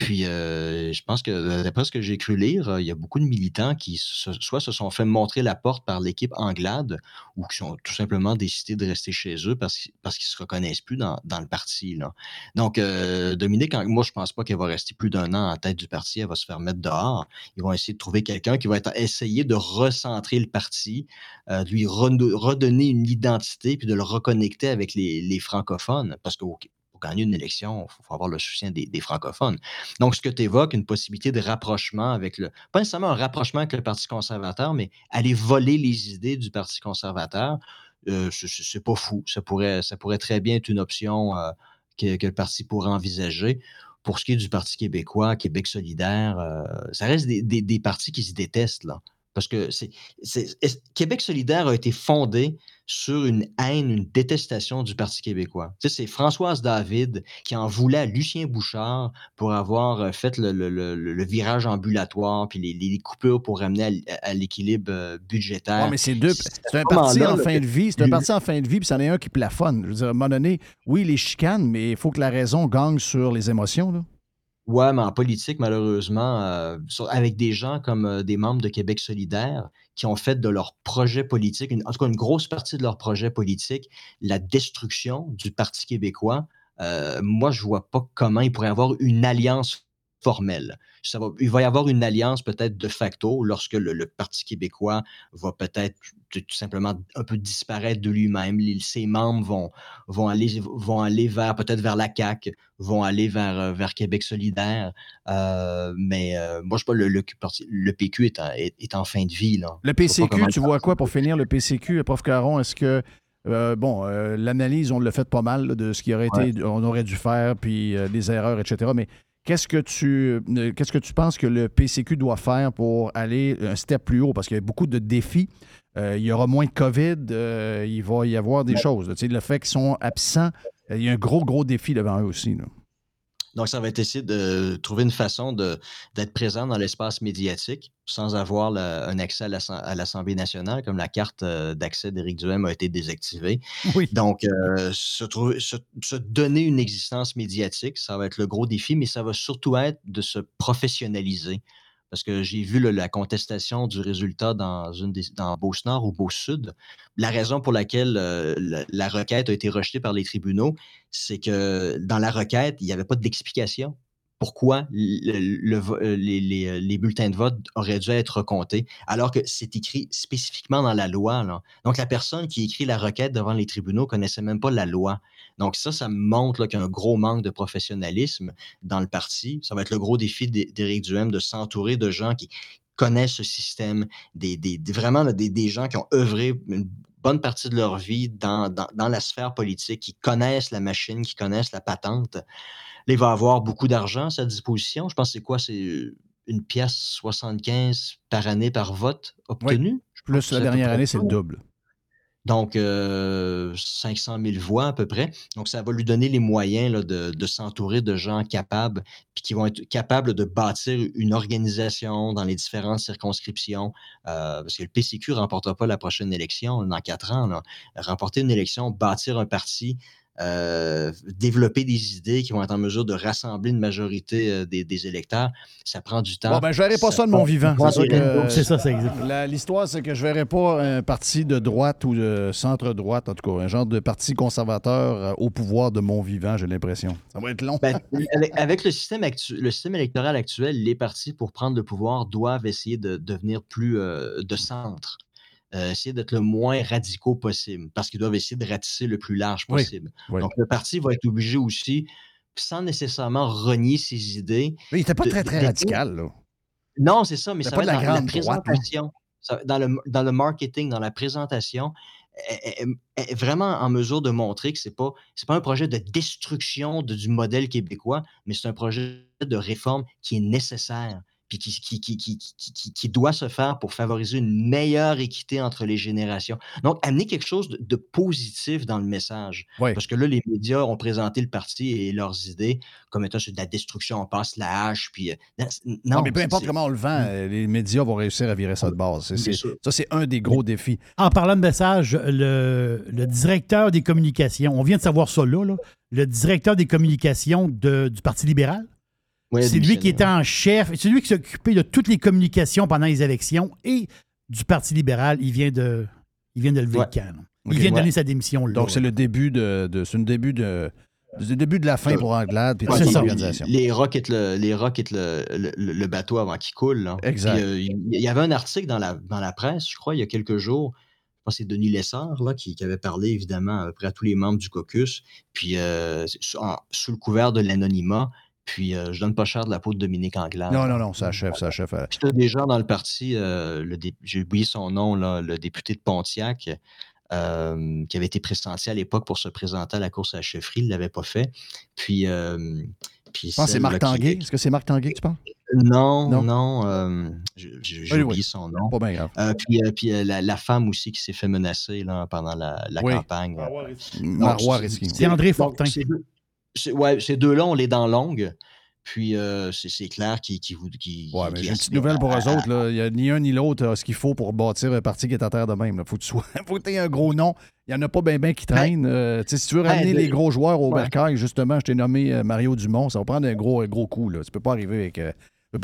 Puis euh, je pense que d'après ce que j'ai cru lire, euh, il y a beaucoup de militants qui se- soit se sont fait montrer la porte par l'équipe Anglade ou qui ont tout simplement décidé de rester chez eux parce, parce qu'ils se reconnaissent plus dans, dans le parti. Là. Donc, euh, Dominique, moi, je pense pas qu'elle va rester plus d'un an en tête du parti. Elle va se faire mettre dehors. Ils vont essayer de trouver quelqu'un qui va essayer de recentrer le parti, de lui redonner une identité puis de le reconnecter avec les, les francophones. Parce ok, pour gagner une élection, il faut avoir le soutien des, francophones. Donc, ce que tu évoques, une possibilité de rapprochement avec le. Pas nécessairement un rapprochement avec le Parti conservateur, mais aller voler les idées du Parti conservateur, euh, c'est- pas fou. Ça pourrait, ça pourrait très bien être une option euh, que, le parti pourrait envisager. Pour ce qui est du Parti québécois, Québec solidaire, euh, ça reste des- des partis qui se détestent, là. Parce que c'est, c'est- est- Québec solidaire a été fondé sur une haine, une détestation du Parti québécois. Tu sais, c'est Françoise David qui en voulait à Lucien Bouchard pour avoir euh, fait le, le- le- le- le virage ambulatoire puis les, les coupures pour ramener à l'équilibre euh, budgétaire. Ouais, mais c'est deux. C'est C'est un parti en fin de vie. C'est un parti en fin de vie, puis c'en est un qui plafonne. Je veux dire, à un moment donné, oui, les chicanes, mais il faut que la raison gagne sur les émotions. Là. Ouais, mais en politique, malheureusement, euh, avec des gens comme euh, des membres de Québec solidaire qui ont fait de leur projet politique, en tout cas une grosse partie de leur projet politique, la destruction du Parti québécois, euh, moi, je vois pas comment il pourrait y avoir une alliance formel. Ça va, il va y avoir une alliance peut-être de facto lorsque le, le Parti québécois va peut-être tout tout simplement un peu disparaître de lui-même. Ses membres vont, vont, aller, vont aller vers peut-être vers la CAQ, vont aller vers, euh, vers Québec solidaire. Euh, mais euh, moi, je sais pas, le, le, PQ est en, est, est en fin de vie. Là. Le PCQ, tu vois quoi pour finir? Le PCQ, Prof. Caron? Est-ce que, euh, bon, euh, l'analyse, on l'a fait pas mal là, de ce qui aurait été, on aurait dû faire, puis euh, des erreurs, etc. Mais qu'est-ce que tu euh, qu'est-ce que tu penses que le PCQ doit faire pour aller un step plus haut? Parce qu'il y a beaucoup de défis. Euh, il y aura moins de COVID, euh, il va y avoir des choses. Tu sais, le fait qu'ils sont absents, il y a un gros, gros défi devant eux aussi. là. Donc, ça va être essayer de trouver une façon d'être présent dans l'espace médiatique sans avoir la- un accès à l'Assem- à l'Assemblée nationale, comme la carte euh, d'accès d'Éric Duhem a été désactivée. Oui. Donc, euh, se, trouver- se- se donner une existence médiatique, ça va être le gros défi, mais ça va surtout être de se professionnaliser. Parce que j'ai vu la contestation du résultat dans, une des, Beauce-Nord ou Beauce-Sud. La raison pour laquelle euh, la, requête a été rejetée par les tribunaux, c'est que dans la requête, il n'y avait pas d'explication pourquoi euh, euh, les bulletins de vote auraient dû être recomptés, alors que c'est écrit spécifiquement dans la loi. Donc, la personne qui écrit la requête devant les tribunaux connaissait même pas la loi. Donc, ça, ça montre qu'il y a un gros manque de professionnalisme dans le parti. Ça va être le gros défi d'É- d'Éric Duhem de s'entourer de gens qui connaissent ce système, des, vraiment des, des gens qui ont œuvré une bonne partie de leur vie dans, dans, dans la sphère politique, qui connaissent la machine, qui connaissent la patente. Il va avoir beaucoup d'argent à sa disposition. Je pense que c'est quoi? C'est une pièce 75 par année par vote obtenu. Je pense Plus la dernière année, c'est le double. Donc, euh, 500 000 voix à peu près. Donc, ça va lui donner les moyens de s'entourer de gens capables, puis qui vont être capables de bâtir une organisation dans les différentes circonscriptions. Euh, parce que le PCQ ne remportera pas la prochaine élection dans quatre ans. là. Remporter une élection, bâtir un parti, euh, développer des idées qui vont être en mesure de rassembler une majorité euh, des, des électeurs, ça prend du temps. Bon, ben, je verrai pas ça de mon vivant. C'est ça. C'est L'histoire, c'est que je verrai pas un parti de droite ou de centre-droite, en tout cas, un genre de parti conservateur euh, au pouvoir de mon vivant, j'ai l'impression. Ça va être long. Ben, avec, avec le, système actu- le système électoral actuel, les partis, pour prendre le pouvoir, doivent essayer de devenir plus euh, de centre. Euh, essayer d'être le moins radicaux possible, parce qu'ils doivent essayer de ratisser le plus large possible. oui. Donc, le parti va être obligé aussi, sans nécessairement renier ses idées. Mais il était pas de- très, très radical, là. Non, c'est ça, mais ça pas va être la dans la droite, là. présentation, ça- dans, le, dans le marketing, dans la présentation, est, est- est vraiment en mesure de montrer que ce n'est pas, pas un projet de destruction de- du modèle québécois, mais c'est un projet de réforme qui est nécessaire puis qui, qui, qui, qui, qui- qui- qui doit se faire pour favoriser une meilleure équité entre les générations. Donc, amener quelque chose de, de positif dans le message. Oui. Parce que là, les médias ont présenté le parti et leurs idées comme étant sur de la destruction, on passe la hache, puis... euh, non, Non, mais peu c'est- importe comment on le vend, euh, les médias vont réussir à virer ça de base. C'est- sûr. ça, c'est un des gros défis. En parlant de message, le, le directeur des communications, on vient de savoir ça là, là, le directeur des communications de- du Parti libéral, Ouais, c'est lui qui était en chef, c'est lui qui s'occupait de toutes les communications pendant les élections et du Parti libéral, il vient de, il vient de lever Ouais. le camp. Il vient de ouais. donner sa démission là. Donc, c'est le début de, de- c'est le début de, c'est le début de la fin pour Anglade puis toute l'organisation. Les Rock quittent le, les Rock quittent le, le- le- bateau avant qu'il coule. là. Exact. Puis, euh, il y avait un article dans la, dans la presse, je crois, il y a quelques jours. Je pense que c'est Denis Lessard là, qui, qui avait parlé, évidemment, à peu près à tous les membres du caucus. Puis, euh, c'est sous, en- sous le couvert de l'anonymat. Puis, euh, je donne pas cher de la peau de Dominique Anglade. Non, non, non, ça achève, ça achève. euh, Puis, t'as des gens dans le parti, euh, le dé- j'ai oublié son nom, là, le député de Pontiac, euh, qui avait été pressenti à l'époque pour se présenter à la course à la chefferie, il ne l'avait pas fait. Puis, euh, puis Je pense que c'est Marc Tanguay? Est-ce que c'est Marc Tanguay que tu penses? Non, Non. non, euh, j'ai Oui, oublié oui. son nom. Pas bien grave. Euh, puis euh, puis euh, la, la femme aussi qui s'est fait menacer là, pendant la, la Oui. campagne. Marois c'est- Risky. C'est André Donc, Fortin. Ouais, ces deux-là, on les dents longues. Puis euh, c'est clair qu'ils qui, Ouais, mais j'ai une petite nouvelle pour à- eux autres. là. Il n'y a ni un ni l'autre a ce qu'il faut pour bâtir un parti qui est à terre de même. Il faut que tu sois. faut que aies un gros nom. Il n'y en a pas bien ben qui traînent. Euh, tu sais, si tu veux ben, ramener de- les gros joueurs au Ouais. bercail, justement, je t'ai nommé euh, Mario Dumont. Ça va prendre un gros, un gros coup. Là. Tu peux pas arriver avec euh,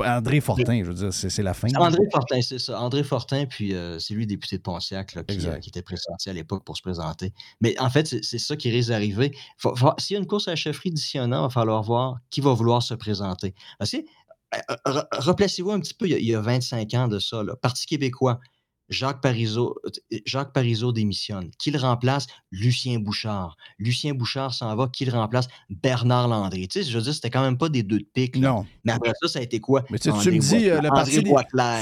André Fortin. Je veux dire, c'est c'est la fin. André Fortin, c'est ça. André Fortin, puis euh, c'est lui, député de Pontiac, là, qui, Exact. euh, qui était pressenti à l'époque pour se présenter. Mais en fait, c'est ça qui risque d'arriver. S'il y a une course à la chefferie d'ici un an, il va falloir voir qui va vouloir se présenter. Parce que euh, re- replacez-vous un petit peu, il y, a, il y a 25 ans de ça. Là. Parti québécois, Jacques Parizeau, euh, Jacques Parizeau démissionne. Qui le remplace? Lucien Bouchard. Lucien Bouchard s'en va. Qui le remplace? Bernard Landry. Tu sais, je veux dire, c'était quand même pas des deux de pique. là. Non. Mais après ça, ça a été quoi? Mais tu sais, tu André me dis, le Parti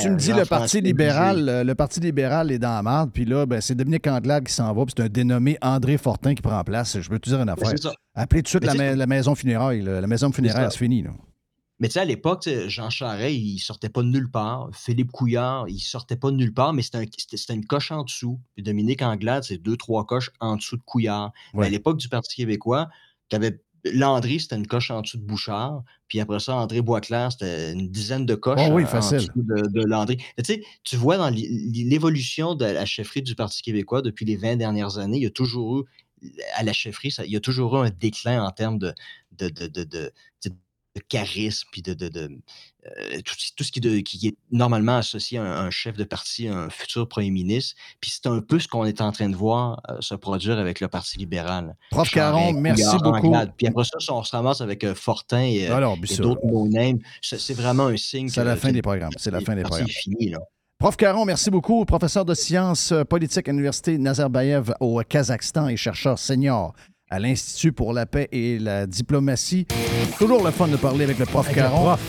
Tu me dis le libéral, euh, le Parti libéral est dans la merde, puis là, ben, c'est Dominique Anglade qui s'en va, puis c'est un dénommé André Fortin qui prend place. Je veux te dire une Ben, affaire. Appelez tout de suite la, ma- maison funéraire. là. La maison funéraire, c'est fini. Là. Mais tu sais, à l'époque, Jean Charest, il sortait pas de nulle part. Philippe Couillard, il sortait pas de nulle part, mais c'était un- c'était c'était une coche en dessous. Puis Dominique Anglade, c'est deux, trois coches en dessous de Couillard. Mais à l'époque du Parti québécois, tu avais Landry, c'était une coche en dessous de Bouchard. Puis après ça, André Boisclair, c'était une dizaine de coches Oh oui, en- dessous de, de Landry. Tu sais, tu vois dans l'é- l'évolution de la chefferie du Parti québécois depuis les 20 dernières années, il y a toujours eu, à la chefferie, ça- il y a toujours eu un déclin en termes de, de, de, de, charisme, puis de, de, de, euh, tout, ce- tout ce qui, de- qui est normalement associé à un, un chef de parti, un futur premier ministre. Puis c'est un peu ce qu'on est en train de voir euh, se produire avec le Parti libéral. Prof Caron, merci beaucoup. Puis après ça, on se ramasse avec euh, Fortin et, ça, d'autres no-names, c'est c'est vraiment un signe c'est la fin des programmes. C'est la fin des programmes. est fini. Là. Prof Caron, merci beaucoup. Professeur de sciences politiques à l'Université Nazarbayev au Kazakhstan et chercheur senior à l'Institut pour la paix et la diplomatie. Toujours le fun de parler avec le prof Avec le Caron. prof.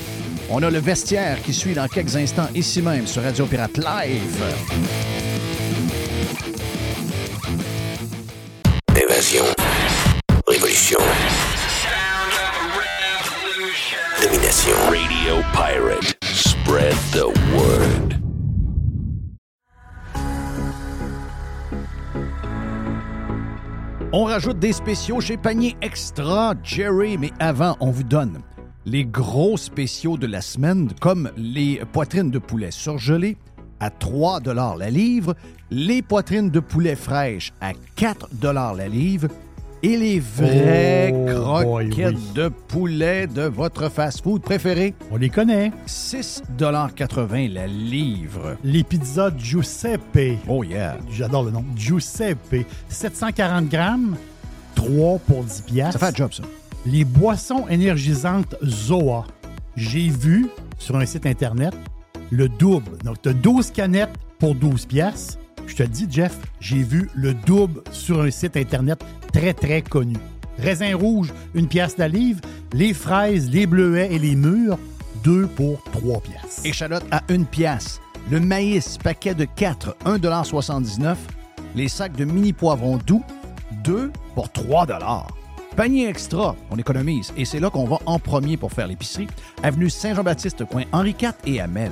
On a le vestiaire qui suit dans quelques instants ici même sur Radio Pirate Live. Évasion. Révolution. Domination. Radio Pirate. Spread the word. On rajoute des spéciaux chez Panier Extra Jerry, mais avant, on vous donne les gros spéciaux de la semaine, comme les poitrines de poulet surgelées à 3 la livre, les poitrines de poulet fraîches à 4 la livre et les vraies Oh, boy, croquettes oui. de poulet de votre fast-food préféré, On les connaît. 6,80 la livre. Les pizzas Giuseppe. Oh yeah! J'adore le nom. Giuseppe. 740 grammes, 3 pour 10 piastres. Ça fait un job, ça. Les boissons énergisantes Zoa. J'ai vu sur un site Internet le double. Donc, tu as 12 canettes pour 12 piastres. Je te dis, Jeff, j'ai vu le double sur un site Internet très, très connu. Raisin rouge, une pièce la livre. Les fraises, les bleuets et les mûres, 2 pour 3 piastres. Échalote à une pièce. Le maïs, paquet de 4, 1,79 Les sacs de mini poivrons doux, 2 pour 3 Panier extra, on économise. Et c'est là qu'on va en premier pour faire l'épicerie. Avenue Saint-Jean-Baptiste, coin Henri IV et Amel.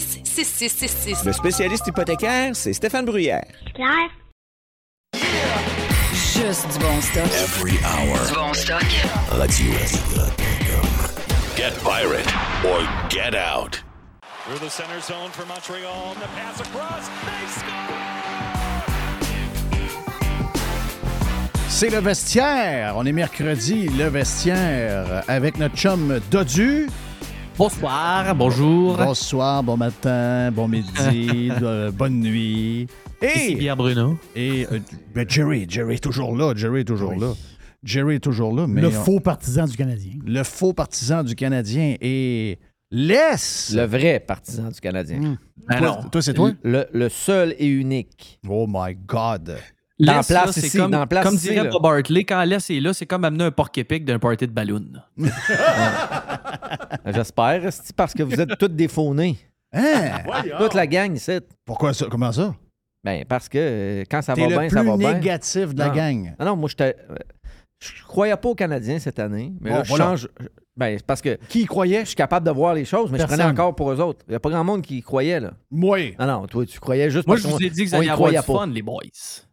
6666. Le spécialiste hypothécaire, c'est Stéphane Bruyère. Claire. Juste du bon stock. Every hour. Du bon stock. Radio Get pirate or get out. Through the center zone for Montreal. The pass across. They score! C'est le vestiaire. On est mercredi, le vestiaire, avec notre chum Dodu. Bonsoir, bonjour. Bonsoir, bon matin, bon midi, euh, bonne nuit. Ici Pierre Bruno. Et euh, ben, Jerry, Jerry est toujours là, Jerry est toujours là. Jerry est toujours là, mais Le on- faux partisan du Canadien. le faux partisan du Canadien et laisse. Le vrai partisan du Canadien. Ben Toi- non. toi, c'est toi? Le, le seul et unique. Oh my God. Laisse, place là, c'est ici, comme, dans la place comme ici, dirait là. Bob Hartley, quand laisse est là, c'est comme amener un porc épic d'un party de ballon. J'espère, esti, parce que vous êtes tous nez. Hein? Toute la gang ici. Pourquoi ça? Comment ça? Ben, parce que euh, quand ça va le bien, ça va bien. négatif de la Non. gang. Non, non, moi, j'étais. euh, Je croyais pas aux Canadiens cette année, mais Bon, là, je voilà. change. Ben, c'est parce que. Qui y croyait? Je suis capable de voir les choses, mais je Personne. prenais encore pour eux autres. Il n'y a pas grand monde qui y croyait, là. Moi. Non, non, toi, tu croyais juste Moi, parce je vous ai dit que vous on y alliez avoir du pas. fun, les boys.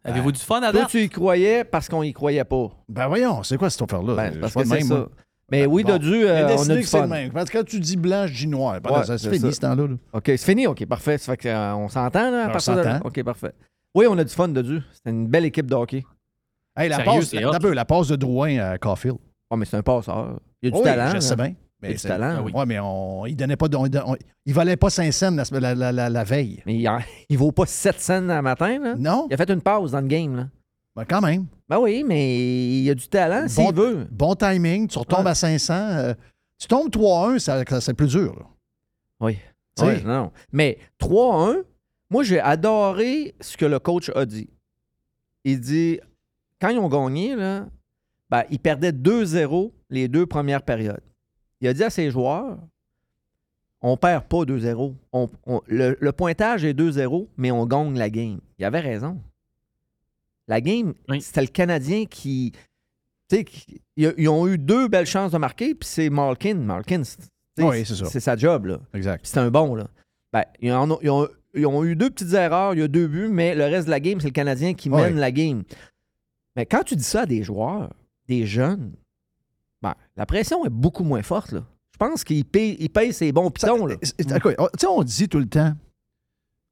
Avez-vous du fun à Toi, date? tu y croyais parce qu'on y croyait pas. Ben voyons, c'est quoi cette affaire-là? Ben, Je parce suis que pas de c'est même, ça. moi. Mais oui, Bon. Dodu, euh, on décidé a du que c'est fun. le même. Parce que quand tu dis blanc, je dis noir. Ouais, ça, c'est c'est fini ça. ce temps-là. là. OK, c'est fini? OK, parfait. Ça fait qu'on s'entend, là, à On partir de là? s'entend. OK, parfait. Oui, on a du fun, Dodu. C'était une belle équipe de hockey. Hey, la, Sérieux, passe, c'est la, hot. un peu, la passe de Drouin à Caulfield. Oh, mais c'est un passeur. Il y a du Oui, talent. Je sais bien. Il y a du talent. Ah oui. Ouais, mais on, il donnait pas. de- on- on- il valait pas 5 cents la, la, la, la- la veille. Mais il, il vaut pas 7 cents le matin, là. Non. Il a fait une pause dans le game, là. Ben, quand même. Ben oui, mais il y a du talent s'il Bon, veut. bon timing. Tu retombes à 500. euh, tu tombes 3-1, ça, ça- c'est plus dur. là. Oui. Non. Mais 3-1, moi, j'ai adoré ce que le coach a dit. Il dit, quand ils ont gagné, là, ben, ils perdaient 2-0 les deux premières périodes. Il a dit à ses joueurs, on perd pas 2-0. On- on- le, le pointage est 2-0, mais on gagne la game. Il avait raison. La game, c'était le Canadien qui. tu sais, ils, ont eu deux belles chances de marquer, puis c'est Malkin. Malkin, Oui, c'est ça. c'est sa job. Là. Exact. C'est un bon. Là. Ben, ils, en ont, ils ont- ils ont eu deux petites erreurs, il y a deux buts, mais le reste de la game, c'est le Canadien qui mène la game. Mais quand tu dis ça à des joueurs, des jeunes, la pression est beaucoup moins forte. Là. Je pense qu'ils payent, ils payent ses bons pitons. là. Écoute, on- Tu sais, on dit tout le temps.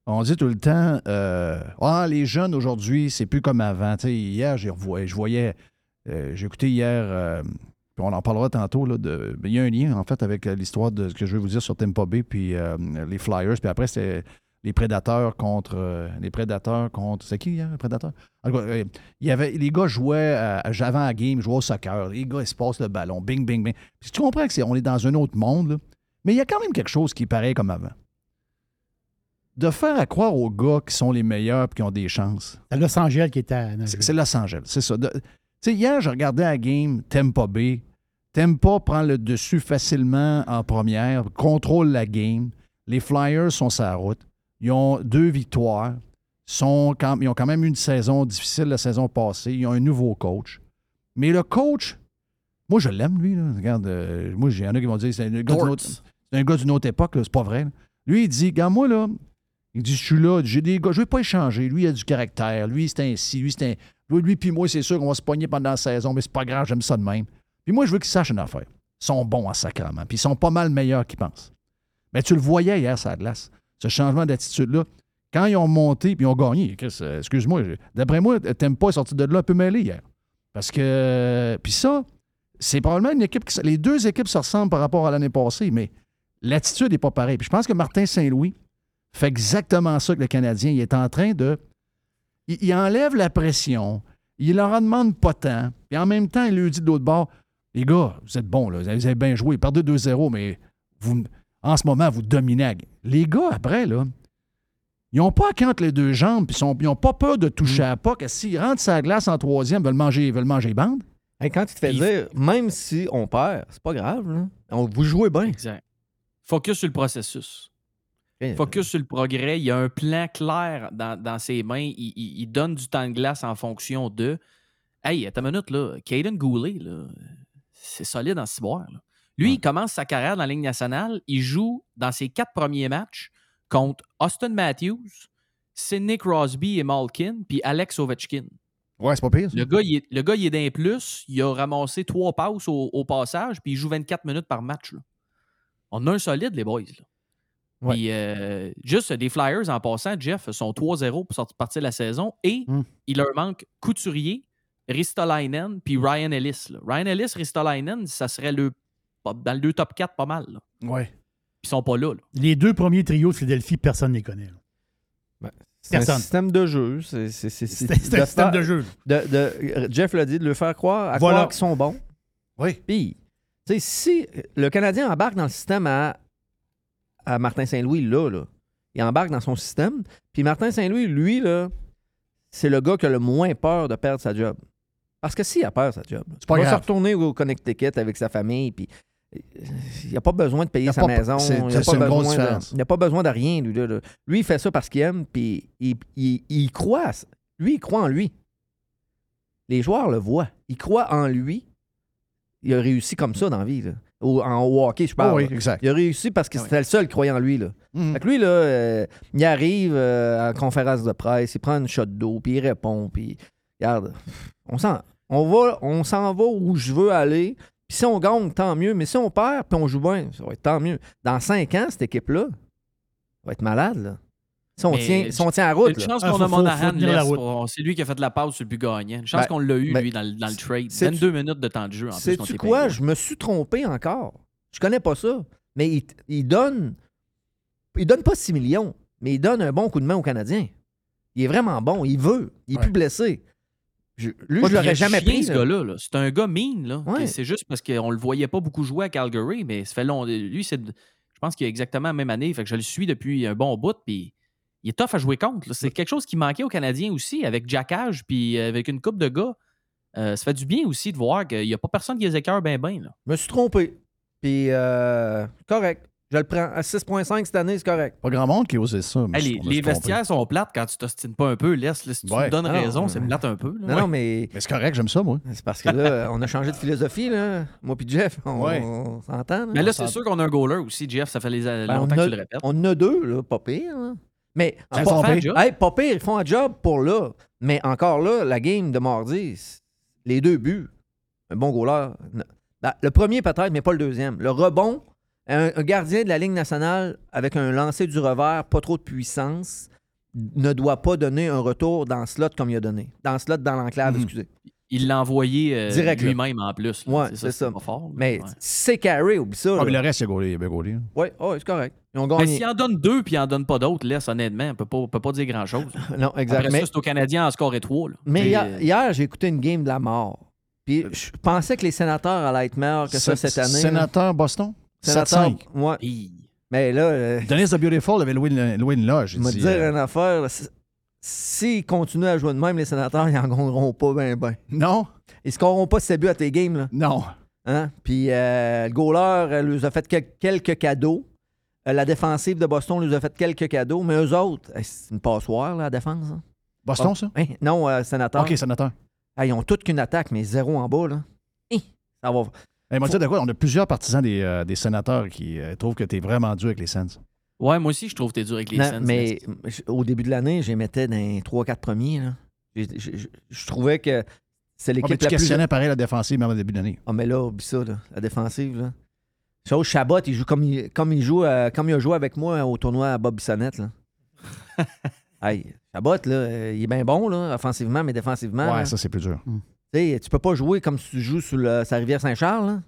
On dit tout le temps, euh, ah, les jeunes aujourd'hui, c'est plus comme avant. Hier, je voyais, euh, j'ai écouté hier, euh, puis on en parlera tantôt, là, de, il y a un lien, en fait, avec euh, l'histoire de ce que je vais vous dire sur Tampa Bay, puis euh, les Flyers, puis après, c'était les Prédateurs contre, euh, les Prédateurs contre, c'est qui? En tout cas, euh, il y avait, les gars jouaient, à- à- avant la game, jouaient au soccer, les gars, ils se passent le ballon, bing, bing, bing. Puis tu comprends que c'est, on est dans un autre monde, là, mais il y a quand même quelque chose qui est pareil comme avant. De faire à croire aux gars qui sont les meilleurs et qui ont des chances. C'est Los Angeles qui était à C'est c'est Los Angeles, c'est ça. Tu sais, hier, je regardais la game Tampa Bay. Tampa prend le dessus facilement en première, contrôle la game. Les Flyers sont sur la route. Ils ont deux victoires. Sont quand- ils ont quand même eu une saison difficile la saison passée. Ils ont un nouveau coach. Mais le coach, moi, je l'aime, lui. là. Regarde, euh, moi, il y en a qui vont dire c'est un gars d'une autre, c'est un gars d'une autre époque. C'est pas vrai. là. Lui, il dit, regarde, moi, là, il dit, je suis là, j'ai des gars, je vais pas échanger. Lui, il a du caractère. Lui, c'est ainsi. Lui, c'est un. Lui, lui puis moi, c'est sûr qu'on va se pogner pendant la saison, mais c'est pas grave, j'aime ça de même. Puis moi, je veux qu'ils sachent une affaire. Ils sont bons en sacrament. Puis ils sont pas mal meilleurs qu'ils pensent. Mais tu le voyais hier, ça glace. Ce changement d'attitude-là. Quand ils ont monté puis ils ont gagné, euh, excuse-moi, d'après moi, t'aimes pas sorti de là un peu mêlé hier. Parce que. Puis ça, c'est probablement une équipe qui. Les deux équipes se ressemblent par rapport à l'année passée, mais l'attitude n'est pas pareille. Puis je pense que Martin Saint-Louis fait exactement ça que le Canadien. Il est en train de. Il, il enlève la pression. Il leur en demande pas tant. Puis en même temps, il lui dit de l'autre bord Les gars, vous êtes bons, là, vous avez bien joué. Perdez 2-0, mais vous, en ce moment, vous dominez. la game. Les gars, après, là, ils n'ont pas à quand les deux jambes, puis ils sont- ils n'ont pas peur de toucher à la puck. S'ils rentrent sa glace en troisième, ils veulent manger, ils veulent manger bande. Hey, quand tu te fais dire, même si on perd, c'est pas grave. Là. On, vous jouez bien. Exact. Focus sur le processus. Focus sur le progrès. Il y a un plan clair dans, dans ses mains. Il, il- il donne du temps de glace en fonction de. Hey, attends une minute, là. Caden Goulet, là, c'est solide en ciboire. là. Lui, il commence sa carrière dans la Ligue nationale. Il joue dans ses quatre premiers matchs contre Austin Matthews, Sidney Crosby et Malkin, puis Alex Ovechkin. Ouais, c'est pas pire. ça. Le gars, il est, le gars, il est d'un plus. Il a ramassé trois passes au, au passage, puis il joue 24 minutes par match. là. On a un solide, les boys. Là. Puis, euh, juste des Flyers en passant, Jeff, sont 3-0 pour sortir partir de la saison et Hmm. il leur manque Couturier, Ristolainen, puis Ryan Ellis. là. Ryan Ellis, Ristolainen, ça serait le, dans le deux top 4 pas mal. là. Ouais. Ils sont pas là. là. Les deux premiers trios de Philadelphie, personne ne les connaît. là. C'est un système de jeu. C'est c'est- c'est- C'est- c'est un de système faire- de jeu. de- de- Jeff l'a dit, de le faire croire, à Voilà. croire qu'ils sont bons. Oui. Puis, tu sais, si le Canadien embarque dans le système à, à Martin Saint-Louis, là, là, il embarque dans son système. Puis Martin Saint-Louis, lui, là, c'est le gars qui a le moins peur de perdre sa job. Parce que s'il a peur, sa job, pas il va se retourner au Connecticut avec sa famille, puis euh, il n'a pas besoin de payer Il sa pas- maison. c'est- il n'a pas, besoin de- il n'a pas besoin de rien, lui. Là, là. Lui, il fait ça parce qu'il aime, puis il, il- il croit. Lui, il croit en lui. Les joueurs le voient. Ils croient en lui. Il a réussi comme ça dans la vie. Là. Au- en au hockey, je parle. Oh oui, exact. Il a réussi parce que c'était le seul qui croyait en lui. Là. Mhm. Fait que lui, là, euh, il arrive euh, à la conférence de presse, il prend une shot d'eau, puis il répond, puis regarde, on s'en, on va, on s'en va où je veux aller. Puis si on gagne, tant mieux. Mais si on perd, puis on joue bien, ça va être tant mieux. Dans cinq ans, cette équipe-là va être malade. Là. Si on, Mais tient, si on tient la route. Une chance Ah, qu'on a Monahan. C'est lui qui a fait la passe sur le but gagnant. Une chance Ben, qu'on l'a eu, ben, lui, dans, le- dans le trade. sais-tu- 22 minutes de temps de jeu en plus. contre Sais-tu quoi? Je me suis trompé encore. Je connais pas ça. Mais il, il donne. Il donne pas 6 millions, mais il donne un bon coup de main aux Canadiens. Il est vraiment bon. Il veut. Il est plus blessé. Je- lui, Moi, je l'aurais jamais pris. ce là. gars-là. là. C'est un gars mean. Là. Ouais. C'est juste parce qu'on le voyait pas beaucoup jouer à Calgary, mais ça fait long. Lui, c'est, je pense qu'il a exactement la même année. Fait que je le suis depuis un bon bout. Puis il est tough à jouer contre. C'est quelque chose qui manquait aux Canadiens aussi, avec Jackage, puis avec une coupe de gars. Euh, ça fait du bien aussi de voir qu'il n'y a pas personne qui les écœure bien. Là. Je me suis trompé. Puis, euh, correct. Je le prends. À 6,5 cette année, c'est correct. Pas grand monde qui ose ça. mais je- les vestiaires sont plates quand tu t'ostines pas un peu. Laisse, là, si tu Ouais. me donnes Ah non, raison, c'est plate un peu. là. Non, non, mais Mais c'est correct, j'aime ça, moi. c'est parce que là, on a changé de philosophie, là. Moi puis Jeff, on, Ouais. on s'entend. Mais là, c'est sûr qu'on a un goaler aussi, Jeff. Ça fait les, Ben, longtemps on, que tu le répètes. on en a deux, là, pas pire. là. Mais Ils pas, font un job. Hey, pas pire, ils font un job pour là. Mais encore là, la game de mardi, les deux buts, un bon goaler. ben, le premier peut-être, mais pas le deuxième. Le rebond, un, un gardien de la Ligue nationale avec un lancer du revers, pas trop de puissance, ne doit pas donner un retour dans slot comme il a donné. Dans slot, dans l'enclave, Mhm. excusez. Il l'a envoyé euh, lui-même en plus. là. Ouais, c'est ça. pas fort. là. Mais Ouais. c'est carré, oublie ça. Ah, mais le reste, c'est gaulé. Il est bien gaulé. Ouais, ouais, c'est correct. Mais s'il en donne deux puis il en donne pas d'autres, laisse, honnêtement, on peut pas, on peut pas dire grand-chose. Non, exact. Après Mais- ça, c'est aux Canadiens en score et trois. là. Mais hier, euh, hier, j'ai écouté une game de la mort. Puis je pensais que les sénateurs allaient être meilleurs que ça cette année. Sénateur Boston? Sénateur, 7-5. ouais. hi. Mais là, euh, Dennis the Beautiful avait loué une, loué une loge. je vais te dire euh, une affaire. S'ils continuent à jouer de même, les sénateurs, ils n'en gagneront pas ben ben. Non, Ils scoreront pas 7 buts à tes games. Là. non. Hein? Puis euh, le goaler euh, leur a fait quel- quelques cadeaux. Euh, la défensive de Boston leur a fait quelques cadeaux. Mais eux autres, c'est une passoire, là, la défense. hein. Boston, ça? hein, non, euh, sénateur. OK, sénateur. Ah, ils ont toutes qu'une attaque, mais zéro en bas. Là. Ça va. Hey, m'a dit de quoi? On a plusieurs partisans des, euh, des sénateurs qui euh, trouvent que tu es vraiment dur avec les Sens. Ouais, moi aussi, je trouve que t'es dur avec les Non, Sens. mais au début de l'année, je les mettais dans les 3-4 premiers. là. Je trouvais que c'est Ah, mais l'équipe tu la plus. questionnais pareil la défensive même au début d'année. Ah, mais là, oublie ça, là, la défensive. Là. Chose, Chabot, il joue comme il, comme il joue, euh, comme il a joué avec moi au tournoi à Bob Bissonnette. Là. hey, Chabot, là, il est bien bon, là, offensivement, mais défensivement. Ouais, là, ça, c'est plus dur. tu sais, tu peux pas jouer comme si tu joues sur sa rivière Saint-Charles. là.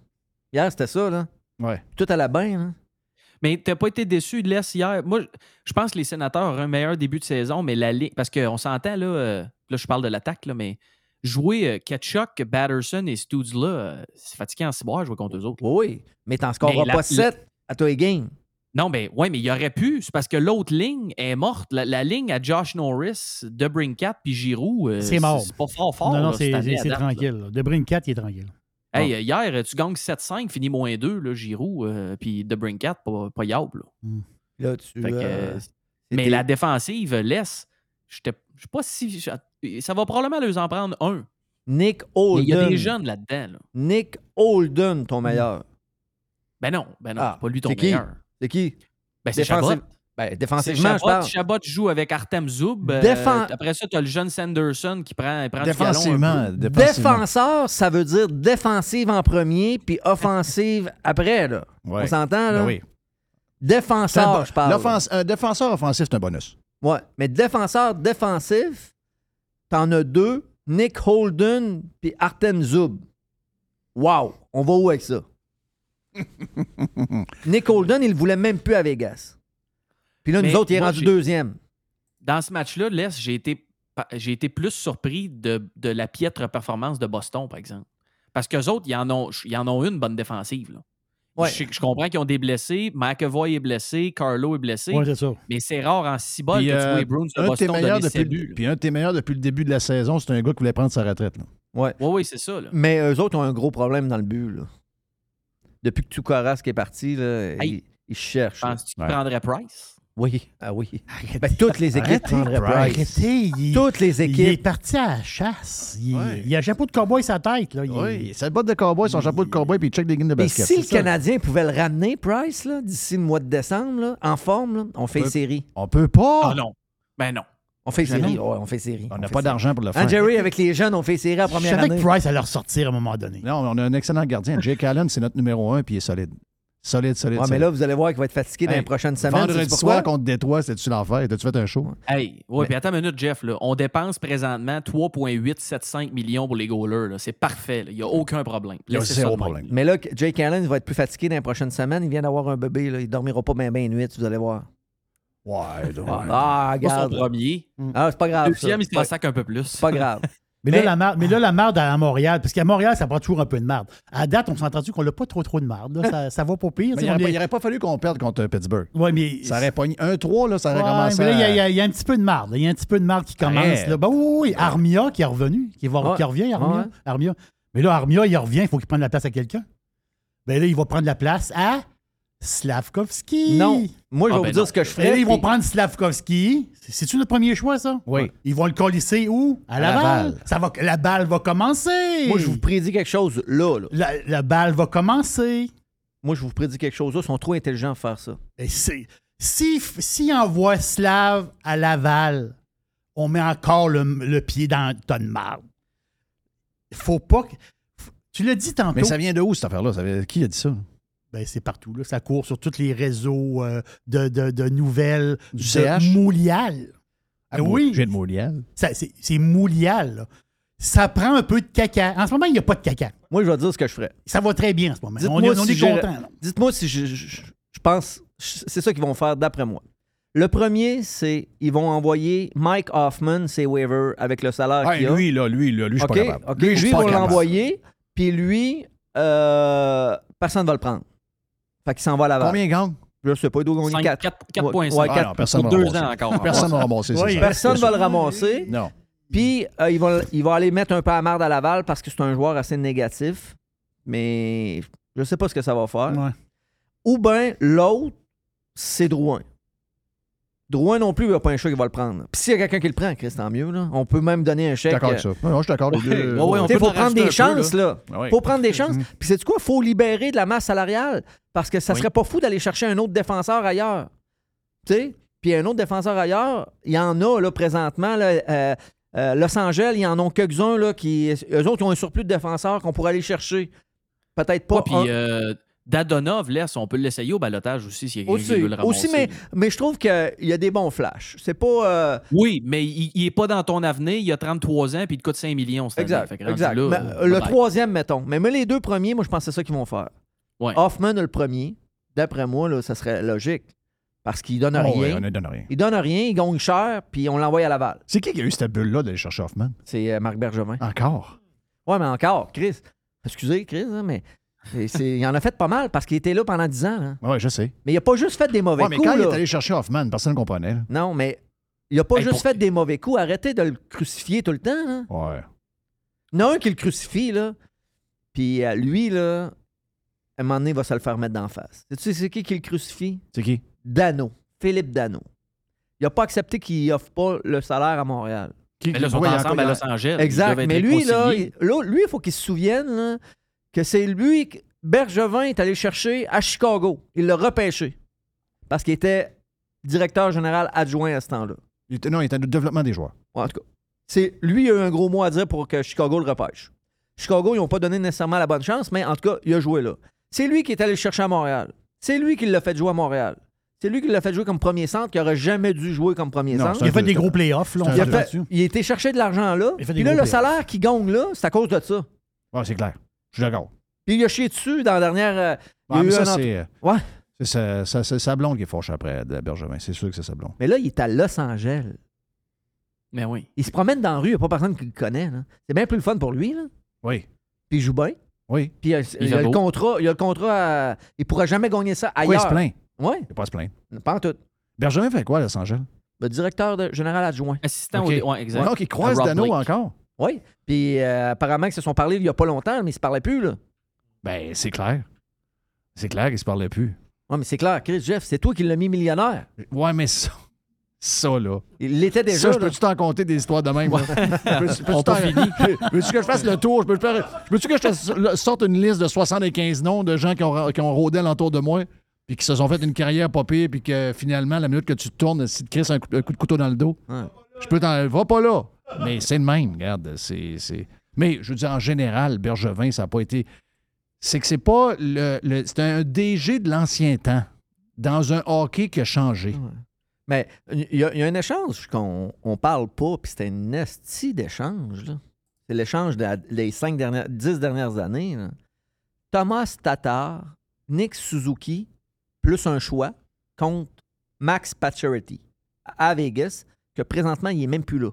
Hier, c'était ça. Là. Ouais. Tout à la bain. Là. Mais t'as pas été déçu de l'Est hier? Moi, je pense que les sénateurs auraient un meilleur début de saison, mais la ligne. Parce qu'on s'entend, là, euh, là, je parle de l'attaque, là, mais jouer euh, Ketchuk, Batterson et Stoods là, euh, c'est fatigant en ciboire jouer contre eux autres. Oui, oui. Mais t'en scoreras la- pas 7 à toi et game. Non, mais ouais, mais il aurait pu. C'est parce que l'autre ligne est morte. La, la ligne à Josh Norris, Debrincat puis Giroud, euh, C'est mort. C'est pas fort fort. non, non, c'est tranquille. là. De Brincat, il est tranquille. Hey, euh, hier, tu gagnes 7-5, finis moins 2, là, Giroud, euh, puis Debrincat, pas, pas Yab, là. Là, tu. Que, euh, mais la défensive laisse. Je sais pas si. Ça va probablement leur en prendre un. Nick Holden. Il y a des jeunes là-dedans. là. Nick Holden, ton meilleur. Ben non, ben non, Ah, c'est pas lui ton qui? C'est qui? Ben c'est Défensive- Chabot. Ben, défensivement, je Chabot. parle. Chabot joue avec Artem Zoub. euh, Défen- après ça, tu as le jeune Sanderson qui prend, prend du Défensivement, peu. défensivement. Défenseur, ça veut dire défensive en premier, puis offensive après, là. Ouais. On s'entend, là? Ben oui. Défenseur, bon- je parle. l'offense- Un défenseur offensif, c'est un bonus. Ouais, mais défenseur défensif, t'en as deux, Nick Holden puis Arten Zub. Wow! On va où avec ça? Nick Holden, il le voulait même plus à Vegas. Puis là, nous Mais autres, il est moi, rendu j'ai- deuxième. Dans ce match-là, Les, j'ai été, pa- j'ai été plus surpris de, de la piètre performance de Boston, par exemple. Parce qu'eux autres, ils en ont, ils en ont une bonne défensive. là. Ouais. Je, je comprends qu'ils ont des blessés. McAvoy est blessé. Carlo est blessé. Ouais, c'est ça. Mais c'est rare en six balles Puis, que tu euh, vois les Bruins de un de tes Boston meilleurs donner depuis, ses buts. là. puis un de tes meilleurs depuis le début de la saison, c'est un gars qui voulait prendre sa retraite. là. Ouais. Oui, oui, c'est ça. Là. Mais eux autres ont un gros problème dans le but. Là. Depuis que Tukaras est parti, là, Hey. cherchent. là. Penses-tu qu'il prendrait Price? Oui, ah oui. Ben, toutes les équipes Arrêtez, prendraient Price. arrêtez, il- Toutes les Il est équipes. parti à la chasse. Il, Ouais. il a un chapeau de cowboy sur sa tête. Là. Il- Oui, sa botte de cowboy, son chapeau de cowboy, puis il check des games de Et basket. si le ça. Canadien pouvait le ramener, Price, là, d'ici le mois de décembre, là, en forme, là, on fait peut- une série. On peut pas. Ah non. Ben non. On fait Jamais. série. Ouais, on fait série. On n'a fait pas série. d'argent pour le faire. Hein, Jerry, avec les jeunes, on fait série Je première savais année. que Price allait ressortir à un moment donné. Non, on a un excellent gardien. Jake Allen, c'est notre numéro un, puis il est solide. Solide, solide. Ouais, mais solide. là, vous allez voir qu'il va être fatigué dans Hey, les prochaines semaines. Vendredi soir pourquoi? contre Détroit, c'était-tu l'enfer? T'as-tu fait un show? Hey, ouais, puis attends une minute, Jeff. Là. On dépense présentement 3,875 millions pour les goalers. là. C'est parfait. là. Il n'y a aucun problème. Il y a Laissez zéro ça de même. problème. Mais là, Jake Allen il va être plus fatigué dans les prochaines semaines. Il vient d'avoir un bébé. Là. Il dormira pas bien bien nuit, vous allez voir. Ouais, donc. Ah, son regarde. premier. Ah, c'est pas grave. ça. Deuxième, il se C'est pas- sac un peu plus. C'est pas grave. Mais, Mais- là, la marde, mais là, la marde à Montréal, parce qu'à Montréal, ça prend toujours un peu de marde. À date, on s'entend-tu qu'on n'a pas trop trop de marde. là. Ça, ça va pas pire. Mais il n'aurait est- pas, fallu qu'on perde contre Pittsburgh. Ouais, mais... Ça aurait pogné 1-3, là, ça aurait Ouais, commencé mais là, il y a- à- il y, a- il y a un petit peu de marde. là. Il y a un petit peu de marde qui commence. Là. Ben oui, oui, oui. Armia qui est revenu, qui, va, Ouais. qui revient, Armia. Ouais. Armia. Mais là, Armia, il revient, il faut qu'il prenne la place à quelqu'un. Ben là, il va prendre la place à Slavkovski. Non. Moi, je vais Ah, ben vous dire non. ce que je Et ferais. là, ils vont prendre Slavkovski. C'est-tu notre premier choix, ça? Oui. Ils vont le colisser où? À À Laval. Laval. Ça va, la balle va commencer. Moi, je vous prédis quelque chose là. là. la, la balle va commencer. Moi, je vous prédis quelque chose là. Ils sont trop intelligents pour faire ça. Et c'est- Si, si envoie Slav à Laval, on met encore le, le pied dans le tonne de marde. Faut pas que. Tu l'as dit tantôt. Mais ça vient de où, cette affaire-là? Qui a dit ça? Ben, c'est partout. Là. Ça court sur tous les réseaux euh, de, de- de nouvelles Du CH? Moulial. Ah, Ben oui. J'ai de Moulial. C'est c'est Moulial. là. Ça prend un peu de caca. En ce moment, il n'y a pas de caca. Moi, je vais dire ce que je ferais. Ça va très bien en ce moment. On est, on si est j'ai- content. Dites-moi si je, je- je- je pense. C'est ça qu'ils vont faire d'après moi. Le premier, c'est ils vont envoyer Mike Hoffman, ses waivers, avec le salaire Ah, qu'il a. lui, là, lui, là, lui, je suis pas capable. Lui, je ils vont l'envoyer, puis lui, euh, personne ne va le prendre. Fait qu'il s'en va à Laval. Combien il gagne? Je sais pas, il doit gagner Cinq- 4. quatre- quatre points Ouais. Ah, personne Pour deux ans encore. Personne va ramasser, c'est Oui, ça. Personne c'est va le ramasser. Non. Puis, euh, il, va, il va aller mettre un peu à marde à Laval parce que c'est un joueur assez négatif. Mais je sais pas ce que ça va faire. Ouais. Ou bien l'autre, c'est Drouin. Drouin non plus, il n'y a pas un choix qui va le prendre. Puis s'il y a quelqu'un qui le prend, Chris, tant mieux. Là. On peut même donner un chèque. D'accord avec ça. Non, non, je suis d'accord. les deux. Ouais, Il faut en prendre des peu, chances, là. Ah faut prendre des chances. Puis c'est quoi? Il faut libérer de la masse salariale? Parce que ça Oui. serait pas fou d'aller chercher un autre défenseur ailleurs. Tu sais? Puis un autre défenseur ailleurs, il y en a là, présentement. Là, euh, euh, Los Angeles, ils en ont quelques-uns là, qui. Eux autres, ils ont un surplus de défenseurs qu'on pourrait aller chercher. Peut-être pas. Ouais, puis un- euh, Dadonov, laisse, on peut l'essayer au balotage aussi s'il y a quelqu'un qui aussi, veut le ramasser. aussi mais, mais je trouve qu'il y a des bons flashs. C'est pas. euh, Oui, mais il, il est pas dans ton avenir, il a 33 ans puis il te coûte 5 millions cette année. Exact. Exact. là, Mais, euh, euh, le troisième, mettons. Mais, mais les deux premiers, moi, je pense que c'est ça qu'ils vont faire. Ouais. Hoffman, le premier, d'après moi, là, ça serait logique. Parce qu'il donne Oh, rien. ouais, on ne donne rien. Il donne rien, il gagne cher, puis on l'envoie à Laval. C'est qui qui a eu cette bulle-là d'aller chercher Hoffman? C'est euh, Marc Bergevin. Encore? Ouais, mais encore, Chris. Excusez, Chris, hein, mais il en a fait pas mal parce qu'il était là pendant 10 ans. là. Oui, je sais. Mais il a pas juste fait des mauvais Ouais, mais coups. quand il est allé chercher Hoffman, personne ne comprenait. là. Non, mais il a pas Hey, juste pour- fait des mauvais coups. Arrêtez de le crucifier tout le temps. Hein. Ouais. Il y en a un qui le crucifie, là. Puis euh, lui, là, à un moment donné, il va se le faire mettre d'en face. Tu sais, c'est qui qui le crucifie? C'est qui? Dano. Philippe Dano. Il n'a pas accepté qu'il offre pas le salaire à Montréal. Qui- Mais là, ils sont Ouais, ensemble à Los Angeles. Exact. Mais lui, là, il, là, lui, il faut qu'il se souvienne là, que c'est lui que Bergevin est allé chercher à Chicago. Il l'a repêché. Parce qu'il était directeur général adjoint à ce temps-là. Il était- non, il était le développement des joueurs. Ouais, en tout cas, c'est, lui, il a eu un gros mot à dire pour que Chicago le repêche. Chicago, ils n'ont pas donné nécessairement la bonne chance, mais en tout cas, il a joué là. C'est lui qui est allé le chercher à Montréal. C'est lui qui l'a fait jouer à Montréal. C'est lui qui l'a fait jouer comme premier centre, qui aurait jamais dû jouer comme premier Non, centre. Il a fait des gros playoffs, là, on Il a, fait- il a été chercher de l'argent là. Il a fait des Puis là, le salaire qu'il gagne là, c'est à cause de ça. Ouais, c'est clair. Je suis d'accord. Puis il a chié dessus dans la dernière. euh, il y a Ouais, mais eu ça, un c'est. entre- Ouais. C'est sa, sa- sa- sa blonde qui est fâchée après de Bergevin. C'est sûr que c'est sa blonde. Mais là, il est à Los Angeles. Mais oui. Il se promène dans la rue, il n'y a pas personne qui le connaît. là. C'est bien plus le fun pour lui. Là. Oui. Puis il joue bien. Oui. Puis il a, Il il a fait le contrat. Il a le contrat. à- Il ne pourra jamais gagner ça Pourquoi il ailleurs. se plaint? Oui. Il ne pas se plaindre. Pas en tout. Bergevin fait quoi à Los Angeles? Le directeur de- général adjoint. Assistant OK. au. Ouais, exact. Donc, il croise Dano Blake. encore? Oui. Puis euh, apparemment qu'ils se sont parlé il n'y a pas longtemps, mais ils ne se parlaient plus. Là. Ben, c'est clair. C'est clair qu'il se parlait plus. Oui, mais c'est clair. Chris Jeff, c'est toi qui l'as mis millionnaire. Ouais, mais ça. Ça, là. Il l'était déjà. Ça, je peux-tu t'en compter des histoires de même? là? Peux-tu- peux-tu. Veux-tu que je fasse le tour? Je peux- je Veux-tu que je te sorte une liste de 75 noms de gens qui ont, qui ont rôdé alentour de moi, puis qui se sont fait une carrière pas pire, puis que finalement, la minute que tu te tournes, si tu te crisses un, coup un coup de couteau dans le dos, je peux t'en. Va pas là. Mais c'est le même, regarde. C'est. Mais je veux dire, en général, Bergevin, ça n'a pas été. C'est que c'est pas le. c'est un DG de l'ancien temps, dans un hockey qui a changé. Mais il y, a un échange qu'on on parle pas, puis c'était une esti d'échange. C'est l'échange des cinq dernières, dix dernières années. Thomas Tatar, Nick Suzuki, plus un choix, contre Max Pacioretty à Vegas, que présentement, il est même plus là.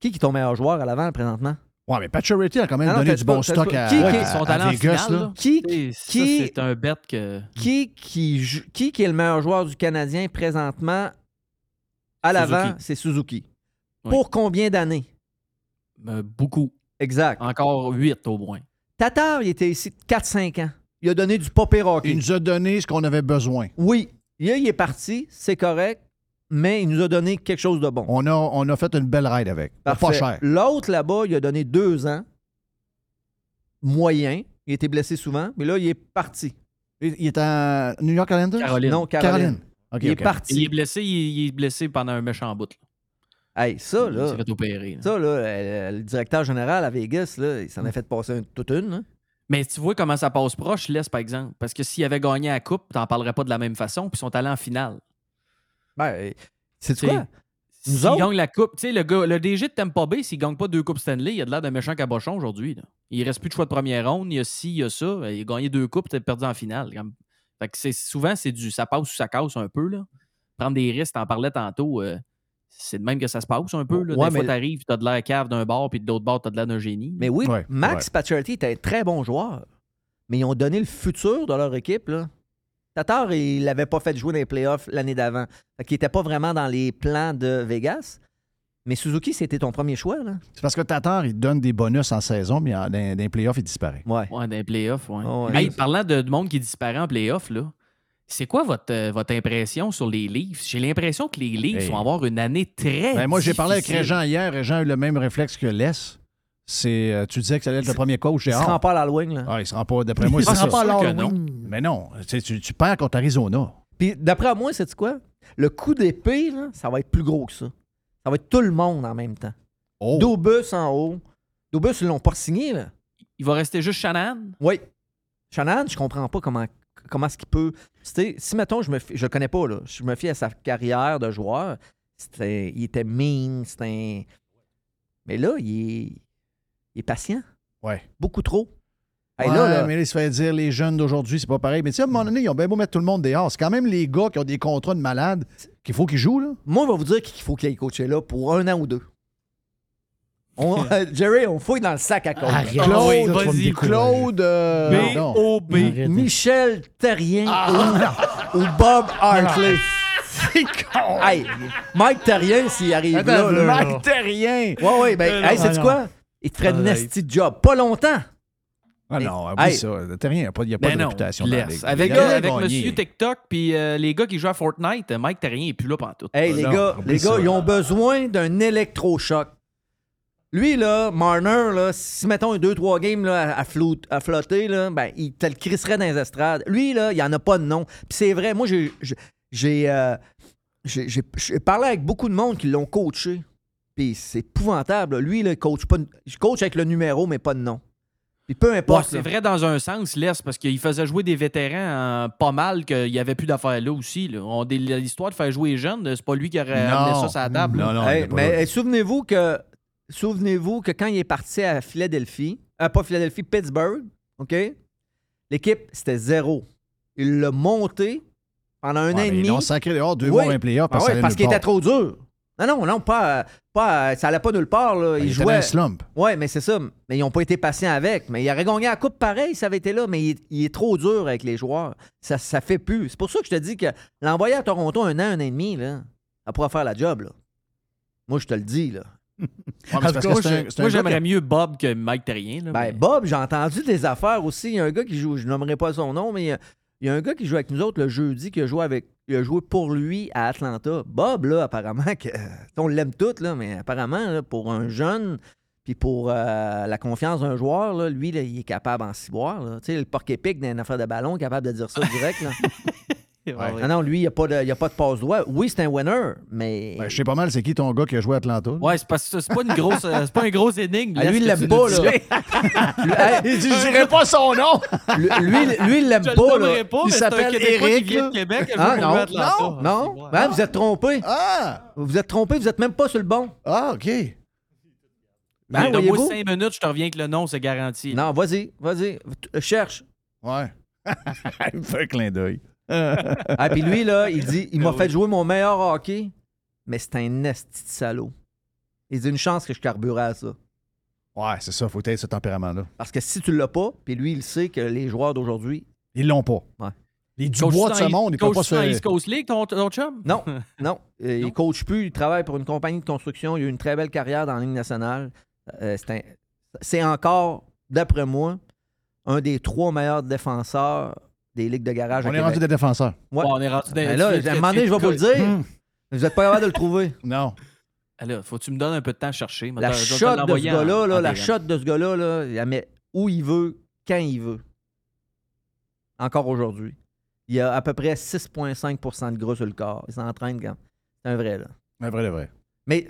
Qui qui est ton meilleur joueur à l'avant présentement? Ouais, mais Pacioretty a quand même Ah non, donné t'as du pas- bon t'as stock pas- à, qui- qui- à- Ils sont à allés en Vegas. finale, là. là. Qui, Et ça, qui- c'est un bet que. Qui qui, jou- qui qui est le meilleur joueur du Canadien présentement à l'avant? Suzuki. C'est Suzuki. Oui. Pour combien d'années? Euh, beaucoup. Exact. Encore 8 au moins. Tatar, il était ici 4-5 ans. Il a donné du pop et hockey. Il nous a donné ce qu'on avait besoin. Oui. Là, il est parti, c'est correct, mais il nous a donné quelque chose de bon. On a, on a fait une belle ride avec. Pas cher. L'autre là-bas, il a donné deux ans. Moyen. Il était blessé souvent, mais là, il est parti. Il, il est à New York Islanders? Caroline. Non, Caroline. OK, il est parti. Il est blessé, il, il est blessé pendant un méchant bout. là. Hey, ça, Il là. s'est fait opérer. là. Ça, là, euh, le directeur général à Vegas, là, il s'en a fait passer un- toute une. là. Mais tu vois comment ça passe proche, laisse par exemple. Parce que s'il avait gagné la coupe, t'en parlerais pas de la même façon, puis ils sont allés en finale. Ben, c'est T'sais, quoi? S'il autres? gagne la coupe, tu sais, le, gars- le DG de Tampa Bay, s'il gagne pas deux coupes Stanley, il a de l'air d'un méchant cabochon aujourd'hui. là. Il reste plus de choix de première ronde, il y a ci, il y a ça. Il a gagné deux coupes, t'es perdu en finale. Fait que c'est, souvent, c'est du ça passe ou ça casse un peu. Là. Prendre des risques, t'en parlais tantôt, euh, c'est de même que ça se passe un peu. Là. Ouais, des fois, mais- t'arrives, t'as de l'air cave d'un bord, puis de l'autre bord, t'as de l'air d'un génie. Mais oui, Ouais, Max Pacioretty était un très bon joueur. Mais ils ont donné le futur de leur équipe. Là. Tatar, il l'avait pas fait jouer dans les playoffs l'année d'avant. Fait qu'il n'était pas vraiment dans les plans de Vegas. Mais Suzuki, c'était ton premier choix. Là. C'est parce que Tatar, il donne des bonus en saison, mais en- dans, les playoffs, il disparaît. Ouais. Ouais, dans les playoffs, ouais. Oh, ouais. Hey, parlant de, de monde qui disparaît en playoffs, là, c'est quoi votre, euh, votre impression sur les Leafs? J'ai l'impression que les Leafs Hey. vont avoir une année très Ben, moi, j'ai parlé avec. Régent hier. Régent a eu le même réflexe que Les. C'est, euh, tu disais que ça allait être le premier coach. Il J'ai se rend pas à l'Halloween. Là. Ah, il se rend pas, d'après moi, Il c'est se rend pas à l'Halloween. Mais non, tu, tu, perds contre Arizona. Puis d'après moi, c'est quoi? Le coup d'épée, là, ça va être plus gros que ça. Ça va être tout le monde en même temps. Oh. Dobus en haut. Dobus, ils l'ont pas signé. Là. Il va rester juste Shannon? Oui. Shannon, je comprends pas comment, comment est-ce qu'il peut. C'était- si, mettons, je me fie- je le connais pas, là. Je me fie à sa carrière de joueur. C'était, il était mean, c'était un- Mais là, il est, il est patient. Ouais. Beaucoup trop. Hey, Ouais, là, là, mais là, il se fait dire les jeunes d'aujourd'hui, c'est pas pareil. Mais tu sais, à un moment donné, ils ont bien beau mettre tout le monde dehors. C'est quand même les gars qui ont des contrats de malades qu'il faut qu'ils jouent, là. Moi, on va vous dire qu'il faut qu'il aille coacher là pour un an ou deux. On- euh, Jerry, on fouille dans le sac à. Arrête. Claude, Ah oui. Claude, euh. B.O.B. Arrête. Michel Terrien ou, ou Bob Hartley. Hey, Mike Terrien, s'il arrive Attends, là, là, Mike. Terrien! Ouais, ouais, ben, Euh, hey, sais-tu non. quoi? Il te ferait de Ah, nasty job. Pas longtemps. Ah non, oublie Hey. ça. Il n'y a pas, il y a pas Ben de non, réputation dans la laisse. ligue. Avec, gars, rien avec. Monsieur TikTok puis euh, les gars qui jouent à Fortnite, euh, Mike Terrien n'est plus là pantoute. Hey, les non, gars, les gars, ça. ils ont besoin d'un électrochoc. Lui, là, Marner, là, si mettons un 2-3 games là, à, à flotter, là, ben, il te le crisserait dans les estrades. Lui, là, il n'y en a pas de nom. Puis c'est vrai, moi, j'ai. j'ai- J'ai euh, j'ai- j'ai- j'ai parlé avec beaucoup de monde qui l'ont coaché. Puis c'est épouvantable. là. Lui, là, il coach pas. Il coach avec le numéro, mais pas de nom. Puis peu Ouais, importe. c'est vrai dans un sens, laisse, parce qu'il faisait jouer des vétérans euh, pas mal qu'il n'y avait plus d'affaires là aussi. L'histoire de faire jouer les jeunes, c'est pas lui qui aurait Non. amené ça sur la table. Non, non, Hey, mais hey, souvenez-vous que souvenez-vous que quand il est parti à Philadelphie, euh, pas Philadelphie, Pittsburgh, OK? L'équipe, c'était zéro. Il l'a monté pendant un Ouais, an et demi. Ils ont sacré dehors deux Oui. mois un player Ah parce, ouais, ça parce qu'il était trop dur. Non, non, non, pas, pas ça allait pas nulle part. Là. Ben, il il était jouait. dans un slump. Ouais, mais c'est ça. Mais ils n'ont pas été patients avec. Mais il aurait gagné la coupe pareil, ça avait été là. Mais il, est- il est trop dur avec les joueurs. Ça, ça fait plus. C'est pour ça que je te dis que l'envoyer à Toronto un an, un an et demi, là, ça pourra faire la job. Là. Moi, je te le dis. Là. Ouais, mais c'est parce que Moi, un- j'aimerais mieux Bob que Mike Terrien. là, Ben, mais- Bob, j'ai entendu des affaires aussi. Il y a un gars qui joue, je nommerai pas son nom, mais il y a, un gars qui joue avec nous autres le jeudi, qui a joué avec. Il a pour lui à Atlanta. Bob, là, apparemment, que, on l'aime tous, là, mais apparemment, pour un jeune, puis pour euh, la confiance d'un joueur, lui, il est capable en ciboire. Tu sais, le porc épic d'une affaire de ballon, capable de dire ça direct. Ouais. Ah non, lui, il n'y a, pas de- il y a pas de passe droit. Oui, c'est un winner, mais. Ben, je sais pas mal, c'est qui ton gars qui a joué à Atlanta? Ouais, c'est parce que c'est pas une grosse, euh, c'est pas une grosse énigme. Ah, lui, il l'aime pas, là. dises. Lui, hey, Il dit, je dirais pas son nom! lui, lui, lui, il l'aime le pas. Là. pas, Il s'appelle Eric, qui de Québec. Ah, non, lui à Atlanta. non, non. Ben, vous êtes trompé. Ah! Vous êtes trompé, vous êtes même pas sur le bon. Ah, OK. Ben, voyez-vous? Donne-moi cinq minutes, je te reviens avec le nom, c'est garanti. Non, vas-y, vas-y. T- Cherche. Ouais. il me fait un clin d'œil. Ah, puis lui, là, il dit il m'a fait jouer mon meilleur hockey, mais c'est un esti de salaud. Il dit une chance que je carburais à ça. Ouais, c'est ça, faut être ce tempérament-là. Parce que si tu l'as pas, puis lui, il sait que les joueurs d'aujourd'hui. Ils l'ont pas. Ouais. Les Dubois de ce monde, ils peuvent pas se. East Coast League, ton, ton chum? Non, non. Euh, Il coach plus, il travaille pour une compagnie de construction. Il a eu une très belle carrière dans la Ligue nationale. Euh, c'est encore, d'après moi, un des trois meilleurs défenseurs des ligues de garage à On est Québec. rendu des défenseurs. Ouais. Bon, on est rendu dans Ben là, à un moment donné, je vais vous le dire. Hum. Vous n'êtes pas capable de le trouver. Non. Ah, là, faut que tu me donnes un peu de temps à chercher. La shot de ce gars-là, là, la shot de ce gars-là, là, il la met où il veut, quand il veut. Encore aujourd'hui. Il a à peu près 6,5% de gras sur le corps. Il s'entraîne quand. C'est un vrai, là. Un vrai, de vrai. Mais,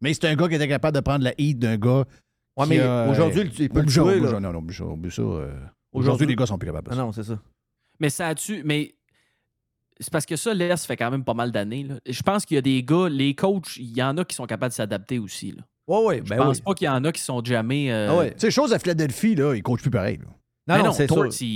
Mais c'est un gars qui était capable de prendre la heat d'un gars. ouais, qui mais aujourd'hui, il peut le ça, Non, non, oublie ça. Aujourd'hui- les gars sont plus capables. Ah non, c'est ça. Mais ça a-tu. Mais c'est parce que ça, là, ça fait quand même pas mal d'années. là. Je pense qu'il y a des gars, les coachs, il y en a qui sont capables de s'adapter aussi. Là. Ouais, ouais, Je ben pense oui. pas qu'il y en a qui sont jamais. euh, Ah ouais. Tu sais, chose à Philadelphie, là, ils coachent plus pareil. là. Non, mais non, non, c'est sûr. il,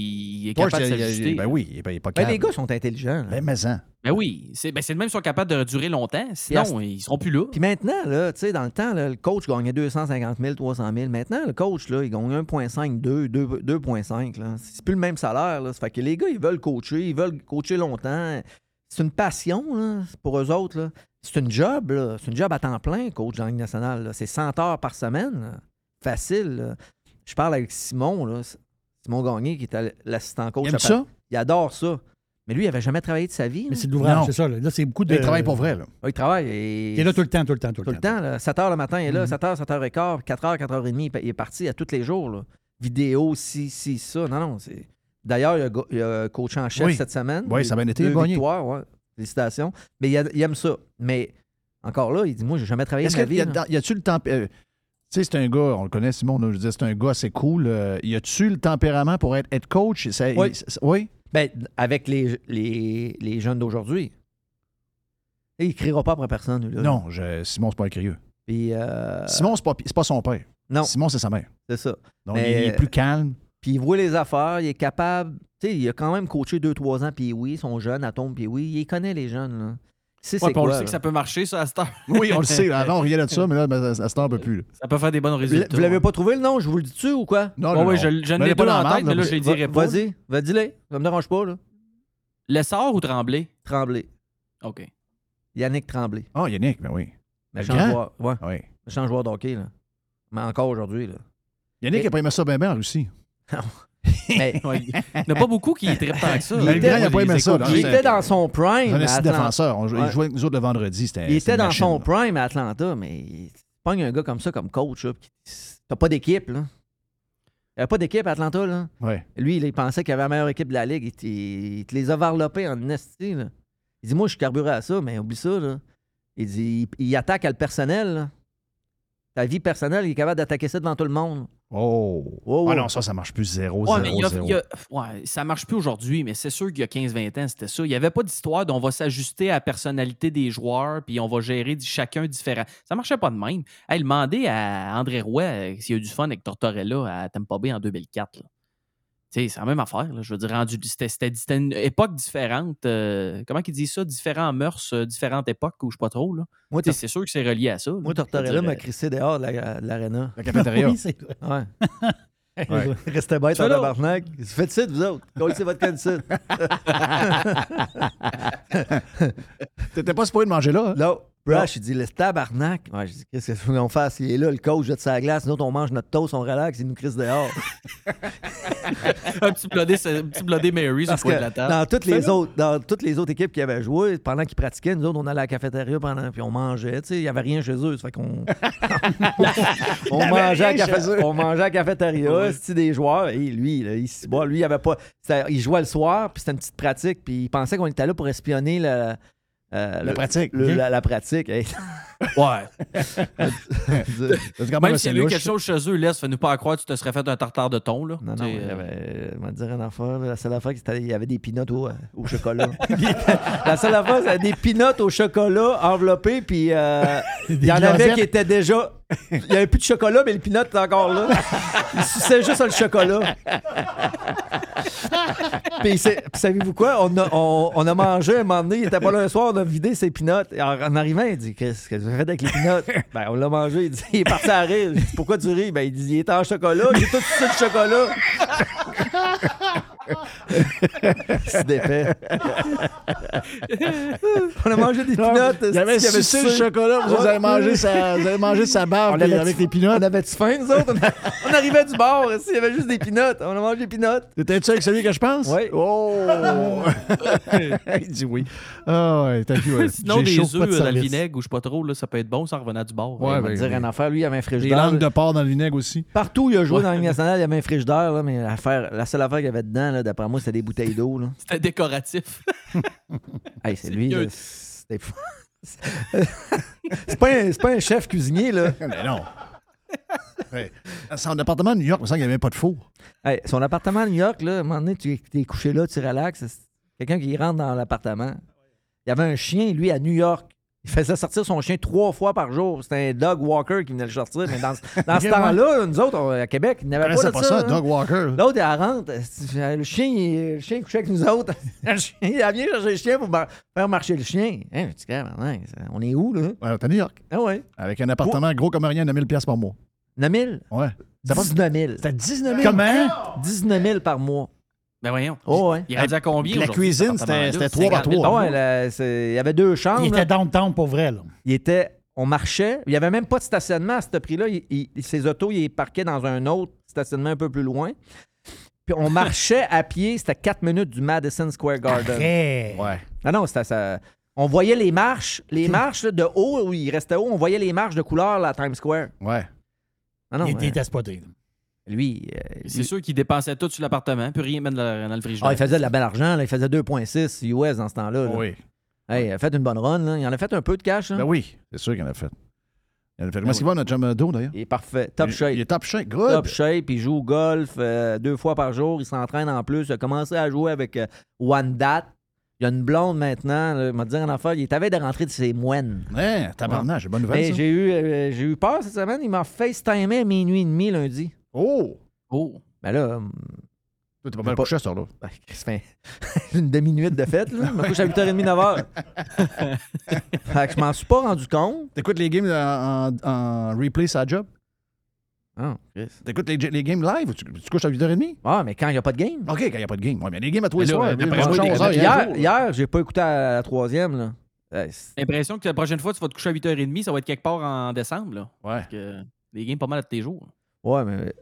il est Torch, capable de s'ajuster. Ben oui, il est pas, pas Ben, les gars sont intelligents. là. Ben, mais en. Ben oui, c'est ben, c'est le même, sont capables de durer longtemps. Sinon, ils seront plus là. Puis maintenant, là, tu sais, dans le temps, là, le coach gagnait 250 000, 300 000. Maintenant, le coach, là, il gagne 1,5, 2, 2, 2,5. là. C'est plus le même salaire. Là. Ça fait que les gars, ils veulent coacher, ils veulent coacher longtemps. C'est une passion là, pour eux autres. C'est une job. C'est une job à temps plein, coach dans la Ligue nationale. C'est 100 heures par semaine. là. Facile. là. Je parle avec Simon, là. Simon Gagné, qui était l'assistant coach. Il aime ça? Il adore ça. Mais lui, il n'avait jamais travaillé de sa vie. Mais c'est de l'ouvrage, Non. c'est ça. Là, Là, c'est beaucoup de. Il travaille pour vrai, là. Ah, Il travaille. Et... Il est là tout le temps, tout le temps, tout le Tout le temps. temps, là. 7 h le matin, il est là. Mhm. 7 h, 7 h 15, 4 h, 4 h 30, il est parti à tous les jours. Là. Vidéo, si, si, ça. Non, non. D'ailleurs, il il a coaché en chef Oui. cette semaine. Oui, ça a bien été, Deux victoires, ouais. Félicitations. Mais il, a- il aime ça. Mais encore là, il dit Moi, j'ai jamais travaillé de ma vie. y a, y a-tu le temps. euh, tu sais, c'est un gars, on le connaît, Simon, je disais, c'est un gars assez cool. euh, y a-tu le tempérament pour être head coach? Ça- Oui. il- ça- oui? Ben, avec les, les, les jeunes d'aujourd'hui. Il ne criera pas après personne. là. Non, je- Simon, c'est pas un crieux. Puis, euh, Simon, c'est pas, c'est pas son père. non, Simon, c'est sa mère. c'est ça. Donc, Mais- il est plus calme. Puis il voit les affaires, il est capable. Tu sais, il a quand même coaché 2-3 ans, puis oui, son jeune, à tombe, puis oui, il connaît les jeunes. Là. Ouais, c'est puis on le sait là? que ça peut marcher, ça, à cette heure. Oui, on le sait. là. Avant, on riait de ça, mais là, ben, ça, ça se tend un peu plus. là. Ça peut faire des bons Vous résultats. vous l'avez pas trouvé le nom, je vous le dis-tu ou quoi? Non, Ouais, non, ouais, non. je, je Mais n'ai pas dans la tête, mais là, je les dirai pas. Vas-y, vas dis-le. Ça me dérange pas, là. Lessard ou Tremblay? Tremblay. OK. Yannick Tremblay. Ah, Yannick, ben oui. Méchant grand? joueur. Ouais, Oui. méchant joueur d'hockey, là. Mais encore aujourd'hui, là. Yannick Mais- a pas aimé ça bien, bien en Russie. Mais il n'y en a pas beaucoup qui est très tant que ça. Il était- grand, il a pas aimé ça. là. il était dans son prime. Un à assis Atlanta. défenseur. On jou- Ouais. Il jouait avec nous autres le vendredi. C'était, Il était dans machine, son là. prime à Atlanta, mais il pogne un gars comme ça comme coach. là, T'as pas d'équipe, là. Il n'y avait pas d'équipe à Atlanta, là. Ouais. Lui, il pensait qu'il avait la meilleure équipe de la ligue. Il, te- il te les a varlopés en esti, là. Il dit, moi, je suis carburé à ça, mais oublie ça, là. Il dit, il, il attaque à le personnel, là. Ta vie personnelle, il est capable d'attaquer ça devant tout le monde. Oh. Ah non, ça, ça marche plus. Zéro, Ouais, zéro, mais il y a- zéro. il y a- ouais, ça marche plus aujourd'hui, mais c'est sûr qu'il y a 15-20 ans, c'était ça. Il n'y avait pas d'histoire d'on va s'ajuster à la personnalité des joueurs, puis on va gérer chacun différent. Ça marchait pas de même. Hey, demandez à André Roy euh, s'il y a eu du fun avec Tortorella à Tampa Bay en 2004. là. C'est la même affaire. là. Je veux dire, rendu- c'était une époque différente. euh, comment qu'ils disent ça? Différents mœurs, euh, différentes époques, ou je sais pas trop. Là. Moi, c'est sûr que c'est relié à ça. là. Moi, Tortorella m'a euh, crissé dehors de la- de l'aréna. La cafétéria. Oui, c'est vrai. Ouais. Ouais. Restez bête en tabarnak. Faites ça, vous autres. Collez votre canne ici. T'étais pas supposé de manger là. hein? Là, Brash, il dit, le tabarnak. Ouais, je dis, qu'est-ce qu'il faut qu'on fasse? Il est là, le coach jette sa glace. Nous autres, on mange notre toast, on relaxe, il nous crisse dehors. un petit blodé, un petit blodé Mary sur le coin que de la table. dans toutes, les autres, dans toutes les autres équipes qui avaient joué, pendant qu'ils pratiquaient, nous autres, on allait à la cafétéria pendant, puis on mangeait. Tu sais, il n'y avait rien chez eux. Ça fait qu'on. on, mangeait à café- on mangeait à la cafétéria, c'était des joueurs. Et lui, là, il, bon, lui, il avait pas. Il jouait le soir, puis c'était une petite pratique, puis il pensait qu'on était là pour espionner la. Euh, La pratique, le- la, la pratique. Hey. Ouais. C'est quand même Même s'il y avait eu quelque chose chez eux, laisse, fais-nous pas croire que tu te serais fait un tartare de thon. Là. Non, non, y euh, avait, on va dire une affaire. La seule affaire, c'était il y avait des pinottes au, au chocolat. la seule affaire, c'était des pinottes au chocolat enveloppées, puis euh, il y en avait qui étaient déjà. Il n'y avait plus de chocolat, mais le pinot était encore là. Il suçait juste le chocolat. Puis, savez-vous quoi? On a, on, a mangé un moment donné, il était pas là un soir, on a vidé ses pinottes. En, arrivant, il dit Qu'est-ce que tu as fait avec les pinottes? Ben, on l'a mangé. Il dit Il est parti à rire. Pourquoi tu ris? Ben, il dit Il était en chocolat. J'ai tout sucé le chocolat. C'est d'épais. on a mangé des pinottes. Il avait c'est-tu qu'il sucé le chocolat, vous avez mangé sa, vous avez mangé sa barbe avait- avec les pinottes? On avait-tu faim, nous autres? On, a- on arrivait du bord, il y avait juste des pinottes? On a mangé des pinottes. T'étais-tu avec celui que je pense? Oui. Oh! Il dit oui. Ah ouais, t'as vu. ouais. Sinon, des œufs de dans le vinaigre ou je sais pas trop, là, ça peut être bon, ça revenait du bord. Ouais, on va ben, te dire une affaire, lui, il avait un Des frigidaire. langues de porc dans le vinaigre aussi. Partout où il a joué dans la Ligue nationale, il y avait un frigidaire, là, mais l'affaire, la seule affaire qu'il y avait dedans, là, d'après moi, c'était des bouteilles d'eau. là. C'était décoratif. Hey, c'est lui. là, c'était c'est pas, un- c'est pas un chef cuisinier, là. Mais non. Ouais. Son appartement à New York, il n'y avait même pas de four. Hey, son appartement à New York, là, à un moment donné, tu es couché là, tu relaxes. c'est Quelqu'un qui rentre dans l'appartement. Il y avait un chien, lui, à New York. Il faisait sortir son chien trois fois par jour. C'était un dog walker qui venait le sortir. Mais dans, dans ce temps-là, nous autres, on- à Québec, il n'y Je avait pas de pas ça. ça, hein. Dog Walker. L'autre, elle rentre. Le chien, il, le chien couchait avec nous autres. Le chien, il vient chercher le chien pour mar- faire marcher le chien. Hein, ben, on est où, là? Ouais, t'es à New York. Ah ouais. Avec un appartement gros comme rien de 1000 pièces par mois. 9 000? Ouais. C'était pas- 19 000. C'était 19 000. Comment? 19 000 par mois. Ben voyons. Oh, ouais. Il est rendu à combien La cuisine, c'était- c'était trois par 50 000 trois. Ah ouais, là, c'est- il y avait deux chambres. Il là. était downtown pour vrai, là. Il était. On marchait. Il n'y avait même pas de stationnement à ce prix-là. Ses autos, il les parquait dans un autre stationnement un peu plus loin. Puis on marchait à pied. C'était 4 minutes du Madison Square Garden. Arrête. Ouais. Non, non, c'était ça. On voyait les marches, les marches là, de haut, où il restait haut, on voyait les marches de couleur là, à Times Square. Ouais. Ah non, il, était- euh, était spoté. Lui, euh, C'est lui- sûr qu'il dépensait tout sur l'appartement, puis rien mettre dans, le frigidaire. ah, il faisait de la belle argent. là. Il faisait 2,6 US dans ce temps-là. là. Oui. Hey, il a fait une bonne run. là. Il en a fait un peu de cash. là. Ben oui, c'est sûr qu'il en a fait. Il en a fait. Comment est-ce oui. qu'il va, notre chum Do, d'ailleurs? Il est parfait. Top Il- shape. Il est top shape. Good. Top shape, il joue au golf euh, deux fois par jour, il s'entraîne en plus. Il a commencé à jouer avec euh, One Dat. Il y a une blonde maintenant, là, il m'a dit une affaire, il avait de rentrer de ses moines. Ouais, tabarnak, j'ai bonne nouvelle, ça. j'ai eu, euh, j'ai eu peur cette semaine, il m'a FaceTimé à minuit et demi lundi. Oh! Oh! Ben là, euh, Toi, t'es pas mal pas- couché, ça, là. ben, fait une demi-nuit de fête. Là. Je me couche à 8h30, 9h. fait que je m'en suis pas rendu compte. T'écoutes les games en, en, en replay, sa job? Ah, Chris. T'écoutes les, les games live? Ou tu, tu couches à 8h30? Ah, mais quand il n'y a pas de game. OK, quand il n'y a pas de game. Ouais, mais les games à tous les soirs. d'après les moi, matchs à les 11 heures, il y a un Hier, hier j'ai pas écouté à la troisième. Là. Euh, L'impression que la prochaine fois, tu vas te coucher à 8h30, ça va être quelque part en décembre. Là. Ouais. Parce que les games pas mal à tous les jours. Ouais, mais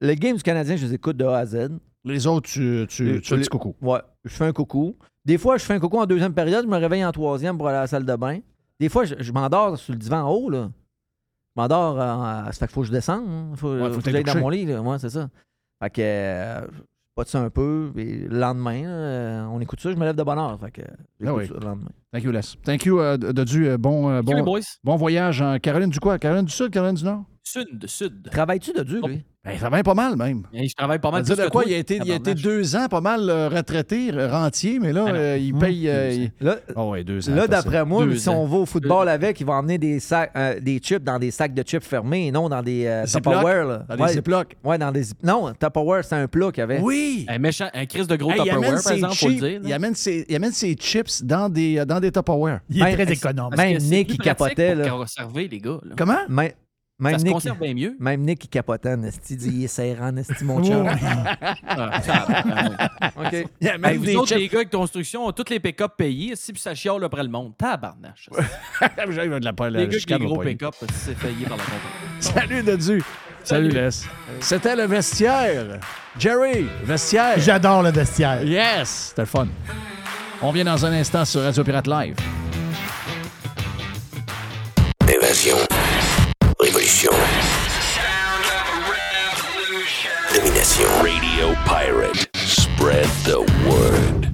les games du Canadien, je les écoute de A à Z. Les autres, tu, tu, Les- tu fais un les- petit coucou. Ouais, je fais un coucou. Des fois, je fais un coucou en deuxième période, je me réveille en troisième pour aller à la salle de bain. Des fois, je, je m'endors sur le divan en haut, là. Je m'endors, euh, ça fait qu'il faut que je descende. hein. Faut, Ouais, faut faut que j'aille dans mon lit, là. Ouais, c'est ça. Fait que, euh, pas de ça un peu. Et le lendemain, euh, on écoute ça, je me lève de bonne heure. Fait que, j'écoute oui. ça le lendemain. Thank you, Les. Thank you, euh, Dodu. euh, bon, euh, bon, bon voyage en Caroline du quoi? Caroline du Sud, Caroline du Nord? Sud, sud. Travailles-tu de dur, lui? Ben, il travaille pas mal, même. Et je travaille pas mal plus dire de que quoi? toi, Il a été, il a été deux ans pas mal euh, retraité, euh, rentier, mais là, Ah euh, il paye. euh, il- Là, Ah ouais, deux ans. là d'après moi, Deux si ans. on va au football avec, ils vont emmener des, sacs, euh, des chips dans des sacs de chips fermés et non dans des euh? Tupperware. là. Dans des ouais. Ziploc. Ouais, dans des Non, Tupperware, c'est un plat qu'il y avait. Oui! Un méchant, un crise de gros Hey, il, Tupperware, par exemple, faut le dire. il, amène ses, il amène ses chips dans des, dans des Tupperware. Il est Même- très économe. Même c'est Nick, il capotait, pour conserver, les gars. Comment? Même, même Ça se Nick, conserve bien mieux. même Nick, il capotait, Nasty, dit il est serrant, Nasty, mon chum. Ah. OK. Hey, vous autres, chips. les gars de construction, ont toutes les pick-up payés, si puis ça chiale après le monde. Tabarnache. J'arrive de la la les gars avec les gros pick-up, c'est payé par la compagnie. Salut, Dodu. Salut, Salut. Les. C'était le vestiaire. Jerry, vestiaire. J'adore le vestiaire. Yes! C'était le fun. On vient dans un instant sur Radio Pirate Live. Spread the word.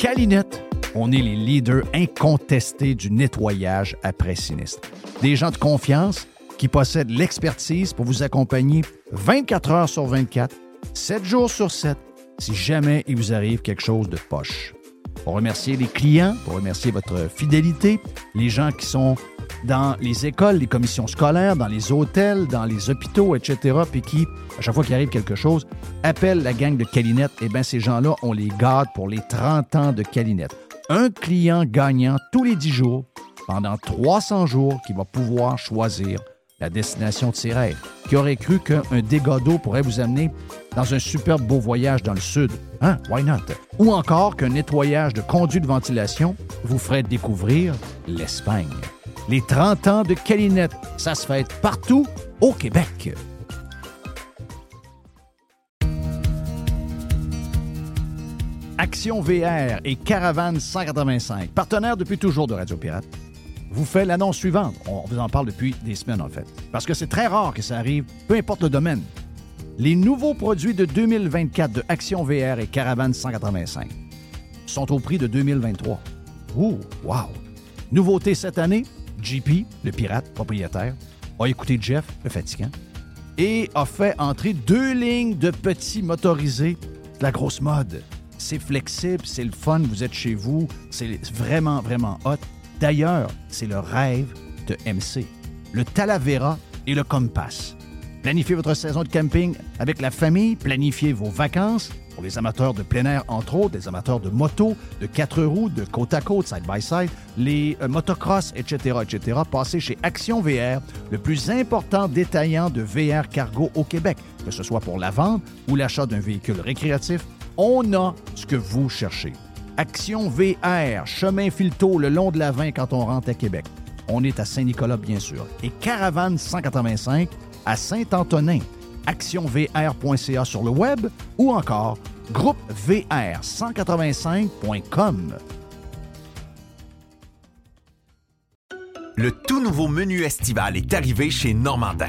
Calinette, on est les leaders incontestés du nettoyage après sinistre. Des gens de confiance qui possèdent l'expertise pour vous accompagner 24 heures sur 24, 7 jours sur 7, si jamais il vous arrive quelque chose de poche. Pour remercier les clients, pour remercier votre fidélité, les gens qui sont dans les écoles, les commissions scolaires, dans les hôtels, dans les hôpitaux, etc., puis qui, à chaque fois qu'il arrive quelque chose, appellent la gang de Calinette. Eh bien, ces gens-là, on les garde pour les 30 ans de Calinette. Un client gagnant tous les 10 jours, pendant 300 jours, qui va pouvoir choisir la destination de ses rêves. Qui aurait cru qu'un dégât d'eau pourrait vous amener dans un superbe beau voyage dans le sud? Hein? Why not? Ou encore qu'un nettoyage de conduits de ventilation vous ferait découvrir l'Espagne. Les 30 ans de Calinette, ça se fête partout au Québec. Action VR et Caravane 185, partenaires depuis toujours de Radio Pirate, vous fait l'annonce suivante. On vous en parle depuis des semaines, en fait. Parce que c'est très rare que ça arrive, peu importe le domaine. Les nouveaux produits de 2024 de Action VR et Caravane 185 sont au prix de 2023. Ouh, wow! Nouveauté cette année, JP, le pirate propriétaire, a écouté Jeff, le fatigant, et a fait entrer deux lignes de petits motorisés de la grosse mode. C'est flexible, c'est le fun, vous êtes chez vous, c'est vraiment, vraiment hot. D'ailleurs, c'est le rêve de MC. Le Talavera et le Compass. Planifiez votre saison de camping avec la famille, planifiez vos vacances pour les amateurs de plein air, entre autres, les amateurs de moto, de quatre roues, de côte à côte, side by side, les euh, motocross, etc., etc. Passez chez Action VR, le plus important détaillant de VR cargo au Québec, que ce soit pour la vente ou l'achat d'un véhicule récréatif. On a ce que vous cherchez. Action VR, chemin Filto le long de la 20 quand on rentre à Québec. On est à Saint-Nicolas, bien sûr. Et Caravane 185 à Saint-Antonin. actionvr.ca sur le web ou encore groupevr185.com. Le tout nouveau menu estival est arrivé chez Normandin.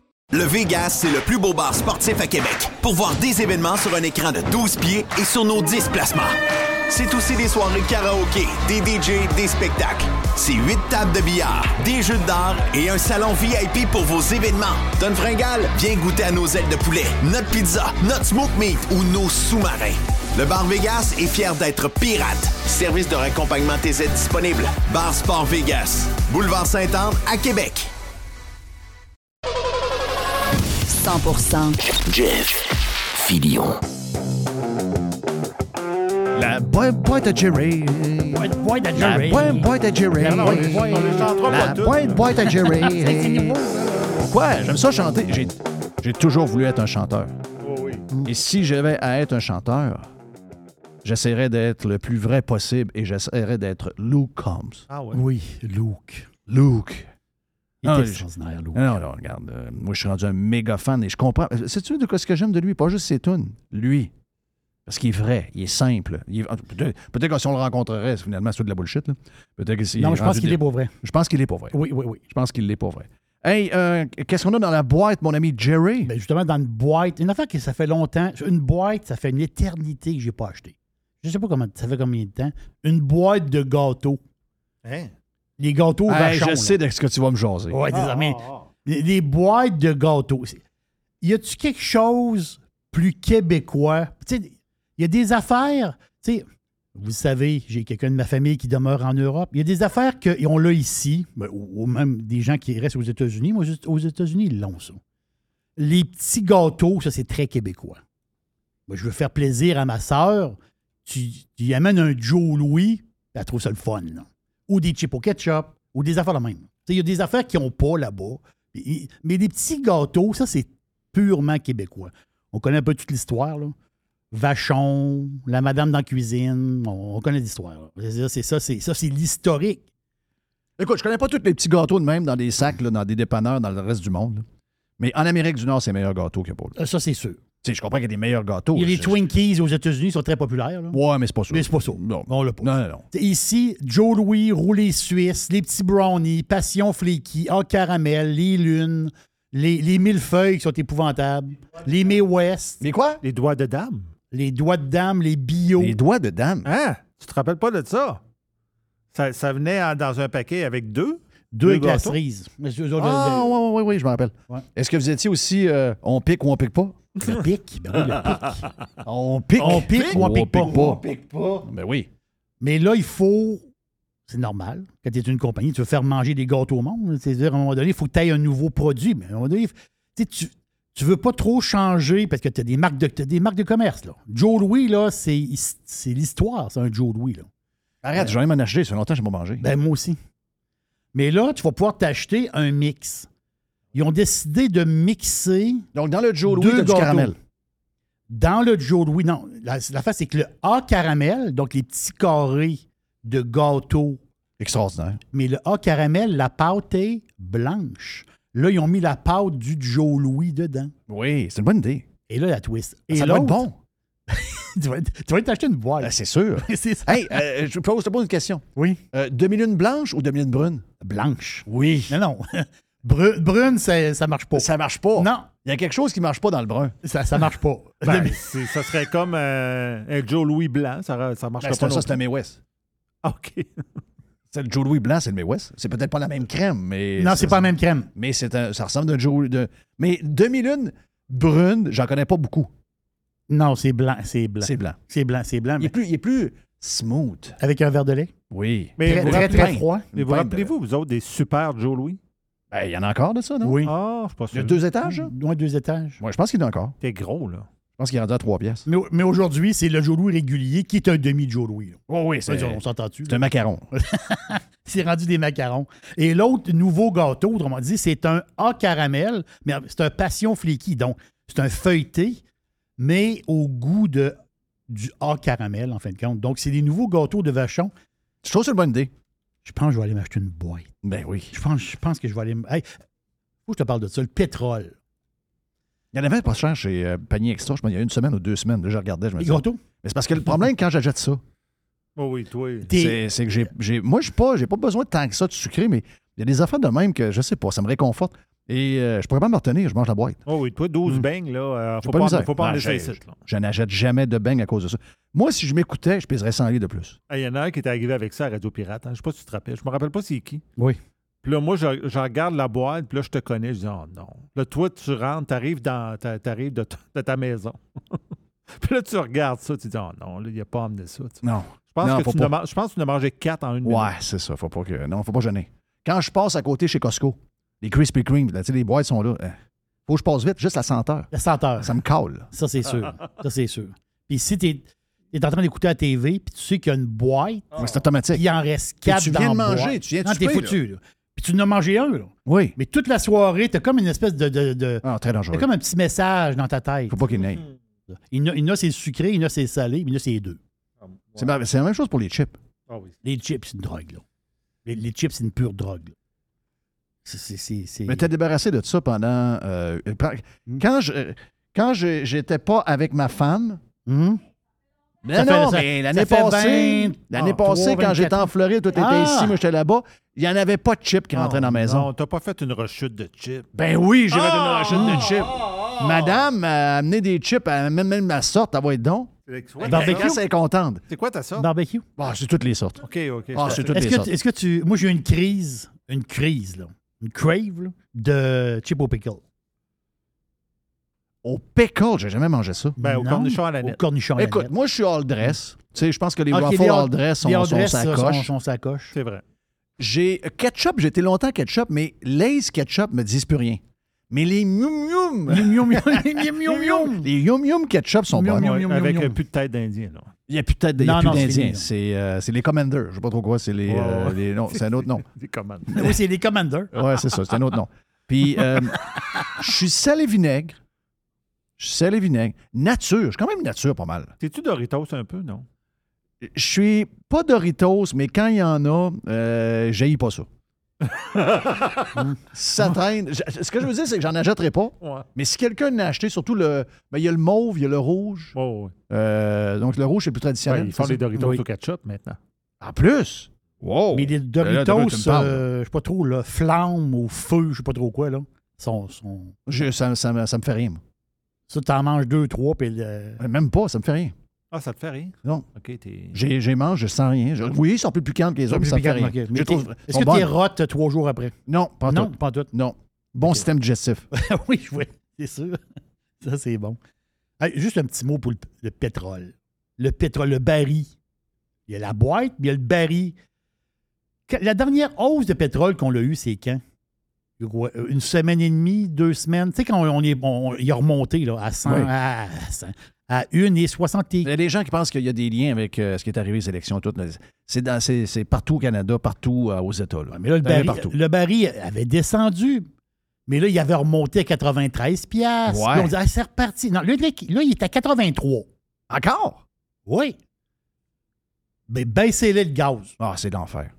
Le Vegas, c'est le plus beau bar sportif à Québec. Pour voir des événements sur un écran de 12 pieds et sur nos 10 placements. C'est aussi des soirées karaoké, des DJ, des spectacles. C'est 8 tables de billard, des jeux d'art et un salon VIP pour vos événements. Don Fringal, viens goûter à nos ailes de poulet, notre pizza, notre smoke meat ou nos sous-marins. Le Bar Vegas est fier d'être pirate. Service de raccompagnement TZ disponible. Bar Sport Vegas. Boulevard Sainte-Anne à Québec. 100% Jeff Filion. La boîte, boîte à Jerry. Boîte, boîte à La Jerry. boîte, boîte à Jerry. Non, non, on les- on les chantera pas La boîte, boîte à Jerry. Pourquoi? J'aime ça chanter. J'ai, j'ai toujours voulu être un chanteur. Oh oui. Et si j'avais à être un chanteur, j'essaierais d'être le plus vrai possible et j'essaierais d'être Luke Combs. Ah ouais. Oui, Luke. Luke. Il est Ah, extraordinaire, je- Louis. Non, non, regarde. euh, moi, je suis rendu un méga fan et je comprends. euh, Sais-tu de quoi ce que j'aime de lui? Pas juste ses tunes. Lui. Parce qu'il est vrai, il est simple. Il est- Peut-être peut que si on le rencontrerait, finalement, c'est de la bullshit. là. Peut-être que Non, mais je pense qu'il de- est pour vrai. Je pense qu'il est pour vrai. Oui, oui, oui. Je pense qu'il l'est pour vrai. Hey, euh, qu'est-ce qu'on a dans la boîte, mon ami Jerry? Ben justement, dans une boîte, une affaire que ça fait longtemps, une boîte, ça fait une éternité que j'ai pas acheté. Je sais pas comment ça fait combien de temps. Une boîte de gâteaux. Hein? Les gâteaux Hey, vachons. je là. sais de ce que tu vas me jaser. Ouais, Ah, c'est ça, mais ah, ah. les, les boîtes de gâteaux. Y a-tu quelque chose plus québécois? Tu sais, il y a des affaires, tu sais, vous savez, j'ai quelqu'un de ma famille qui demeure en Europe. Il y a des affaires qu'on l'a ici, ben, ou, ou même des gens qui restent aux États-Unis. Moi, aux États-Unis, ils l'ont, ça. Les petits gâteaux, ça, c'est très québécois. Moi, je veux faire plaisir à ma sœur. Tu, tu y amènes un Joe Louis, elle trouve ça le fun. là. Ou des chips au ketchup, ou des affaires de même. Il y a des affaires qui n'ont pas là-bas. Mais- des petits gâteaux, ça, c'est purement québécois. On connaît un peu toute l'histoire. là. Vachon, la madame dans la cuisine, on, on connaît l'histoire. là. C'est ça, c'est ça, c'est l'historique. Écoute, je connais pas tous les petits gâteaux de même dans des sacs, là, dans des dépanneurs, dans le reste du monde. là. Mais en Amérique du Nord, c'est qu'il y a pas. là. Ça, c'est sûr. Tu sais, je comprends qu'il y a des meilleurs gâteaux. Il y a les Je- Twinkies aux États-Unis sont très populaires. là. Ouais, mais c'est pas ça. Mais c'est pas ça. Non. On l'a pas. Non, non, Ici, Joe Louis, roulé suisse, les petits brownies, passion flaky, en caramel, les lunes, les, les millefeuilles qui sont épouvantables, les May West, Mais quoi? Les doigts de dame. les doigts de dame, les bio. Les doigts de dame? Hein? Tu te rappelles pas de ça? Ça, ça venait en- dans un paquet avec deux? deux deux gâteaux? glaceries. Ah, oui, oui, oui, je me rappelle. Ouais. Est-ce que vous étiez aussi euh, on pique ou on pique pas? Le pic. Ben oui, le pic. On pique. On pique ou on pique pas? On pique pas. Ben oui. Mais là, il faut. C'est normal. Quand tu es une compagnie, tu veux faire manger des gâteaux au monde. C'est-à-dire, à un moment donné, il faut que tu aies un nouveau produit. Mais à un moment donné, tu tu veux pas trop changer parce que tu as des marques de, t'as des marques de commerce. Là. Joe Louis, là, c'est l'histoire, c'est un Joe Louis. Là. Arrête, j'ai jamais m'en acheté. Ça fait longtemps que je n'ai pas mangé. Ben, moi aussi. Mais là, tu vas pouvoir t'acheter un mix. Ils ont décidé de mixer Donc, dans le Joe Louis, deux du caramel. Dans le Joe Louis, non. La, la face, c'est que le A caramel, donc les petits carrés de gâteau, Extraordinaire. mais le A caramel, la pâte est blanche. Là, ils ont mis la pâte du Joe Louis dedans. Oui, c'est une bonne idée. Et là, la twist. Et ça doit être bon. tu vas, tu vas t'acheter une boîte. Ben, c'est sûr. c'est ça. hey, euh, je te pose une question. Oui. Euh, demi-lune blanche ou demi-lune brune? Blanche. Oui. Non, non. Brune, brune, ça, ça marche pas. Ça marche pas. Non, Il y a quelque chose qui marche pas dans le brun. ça, ça marche pas. Ben, ça serait comme euh, un Joe Louis blanc. Ça, ça marcherait Ben, pas. ça, c'est un May West. plus. OK. C'est le Joe Louis blanc, c'est le May West. C'est peut-être pas la même crème, mais. non, c'est pas la même crème. Mais c'est un- ça ressemble à un Joe. De... Mais demi-lune brune, j'en connais pas beaucoup. Non, c'est blanc. C'est blanc. C'est blanc. C'est blanc, c'est blanc. Il est mais plus, il est plus smooth. Avec un verre de lait? Oui. Mais Très, vous, très, très froid. mais vous rappelez-vous, vous autres, des super Joe Louis? Ben, il y en a encore de ça, non? Oui. Ah, je Il y a deux étages? là? Moins deux étages. Ouais, je pense qu'il y en a encore. T'es gros, là. Je pense qu'il est rendu à trois pièces. Mais, mais aujourd'hui, c'est le Joe Louis régulier qui est un demi-Joe Louis. là. Oh, oui, Ça, on s'entend-tu? C'est un macaron. C'est rendu des macarons. Et l'autre nouveau gâteau, autrement dit, c'est un A caramel, mais c'est un passion flaky. Donc, c'est un feuilleté, mais au goût de, du A caramel, en fin de compte. Donc, c'est des nouveaux gâteaux de vachon. Je trouve que c'est une bonne idée. Je pense que je vais aller m'acheter une boîte. Ben oui. Je pense, je pense que je vais aller. Hey, faut que je te parle de ça. Le pétrole. Il y en avait pas cher chez euh, Panier Extra, je pense, il y a une semaine ou deux semaines. Là, je regardais, je me disais. Mais c'est parce que le problème, quand j'achète ça, Oh oui, toi. C'est c'est que j'ai. j'ai- Moi, je n'ai pas, j'ai pas besoin de tant que ça de sucré, mais il y a des affaires de même que je sais pas, ça me réconforte. Et euh, je pourrais pas me retenir, je mange la boîte. Oh oui, toi, 12 Hmm. beignes, là. euh, faut, pas misère. faut pas en laisser ici. Je n'achète jamais de beignes à cause de ça. Moi, si je m'écoutais, je pèserais 100 livres de plus. Ah, Il y en a un qui est arrivé avec ça à Radio Pirate. hein. Je sais pas si tu te rappelles. Je me rappelle pas c'est qui. Oui. Puis là, moi, je, je regarde la boîte, puis là, je te connais. Je dis, oh non. Là, toi, tu rentres, t'arrives dans, t'a- t'arrives de, de ta maison. puis là, tu regardes ça, tu dis, oh non, là, il n'a pas amené ça. tu. Non. Je pense, Non, que tu man- je pense que tu en as mangé quatre en une Ouais, minute. c'est ça. Faut pas que. Non, faut pas gêner. Quand je passe à côté chez Costco, les Krispy Kreme, là, tu sais, les boîtes sont là. hein, Faut que je passe vite, juste la senteur. La senteur. Ça me cale. là. Ça, c'est sûr. ça, c'est sûr. Puis si tu es, en train d'écouter la TV, puis tu sais qu'il y a une boîte, c'est automatique. puis il en reste Puis quatre tu dans viens de manger, boîte. tu viens de Non, t'es foutu, là. Puis tu en as mangé un, là. Oui. Mais toute la soirée, t'as comme une espèce de... de, de- Ah, très dangereux. t'as comme un petit message dans ta tête. Faut pas qu'il n'aille. Il y en a, il y en a, c'est sucré, il y en a, c'est salé, puis il y en a, c'est les deux. C'est la même chose pour les chips. Ah oui. Les chips, c'est une drogue, là. Les, les chips, c'est une pure drogue. là. C'est- c'est- c'est- c'est- Mais t'es débarrassé de ça pendant. euh, pra- Hmm. Quand je quand je- j'étais pas avec ma femme. Hmm? Mais Ça fait- non, ça- mais l'année fait passée, 20, l'année ah, passée, 3, quand j'étais 24. en Floride, toi t'étais Ah! ici, moi j'étais là-bas, il n'y en avait pas de chips qui rentraient dans la maison. Non, t'as pas fait une rechute de chips. Ben oui, j'ai fait Ah! une rechute de chips. Madame a amené des chips, elle a même, même ma sorte, elle va être donc. Barbecue, ta sorte? elle est contente. C'est quoi ta sorte? Barbecue? Ah, c'est toutes les sortes. OK, OK. Ah, c'est toutes Est-ce les que, sortes. tu- est-ce que tu. Moi, j'ai eu une crise, une crise, là. Une crave, là, de chip au pickle. Au pickle, j'ai jamais mangé ça. Ben, au Non, cornichon à la Au nette. cornichon à la Écoute, nette. moi, je suis all dress. Tu sais, je pense que les Ok, waffles les all all- dress sont, les all sont ça. C'est vrai. J'ai ketchup, j'ai été longtemps ketchup, mais Lay's ketchup me disent plus rien. Mais les mium mium, Yum, yum, yum, yum, yum, yum. les yum yum ketchup sont bons. mium, Ouais, mium, avec euh, plus de tête d'Indien. là. Il n'y a plus de tête, c'est. C'est euh, c'est les commanders. Je sais pas trop quoi. C'est les, euh, les- c'est un autre nom. Des commandes. Oui, c'est les commanders. Ouais, c'est ça, c'est un autre nom. Puis, euh, je suis sel et vinaigre. Je suis sel et vinaigre. Nature, je suis quand même nature pas mal. T'es-tu Doritos un peu, non? Je suis pas Doritos, mais quand il y en a, euh, pas ça. Ça traîne. Je- Ce que je veux dire, c'est que j'en achèterai pas. Ouais. Mais si quelqu'un en a acheté, surtout le. ben, il y a le mauve, il y a le rouge. Oh, ouais. Euh, donc le rouge, c'est plus traditionnel. Ils font ça? Doritos Oui. au ketchup maintenant. En plus. Wow. Mais les Ben Doritos, parles. euh, je sais pas trop, là, flamme ou feu, je sais pas trop quoi, là. Sont, sont... Je- ça, ça me- ça me fait rien. moi. Ça, t'en manges deux, trois, puis le- Même pas, ça me fait rien. Ah, ça te fait rien? Non. OK, t'es... J'ai j'ai mange, je sens rien. Je- oui, ils sont plus piquantes que les autres, mais ça me plus fait rien. Je Mais trouve- sont Est-ce que bonnes. t'es rotes trois jours après? Non, pas non, tout. pas tout. Non. Bon système digestif. oui, oui, c'est sûr. Ça, c'est bon. Hey, juste un petit mot pour le, le pétrole. Le pétrole, le baril. Il y a la boîte, puis il y a le baril. La dernière hausse de pétrole qu'on a eue, c'est quand? Ouais, Une semaine et demie, deux semaines? Tu sais, quand on est, on- il a remonté là, à 100, Oui. à, 100, à 1 et 60. Il y a des gens qui pensent qu'il y a des liens avec euh, ce qui est arrivé aux élections. Toutes. C'est dans- c'est- c'est partout au Canada, partout euh, aux États. là. Mais là, le baril, le baril avait descendu. Mais là, il avait remonté à 93 piastres. Ouais. Puis on dit, ah, c'est reparti. Non, là, il est à 83. Encore? Oui. Ben, baissez-le le gaz. Ah, c'est l'enfer.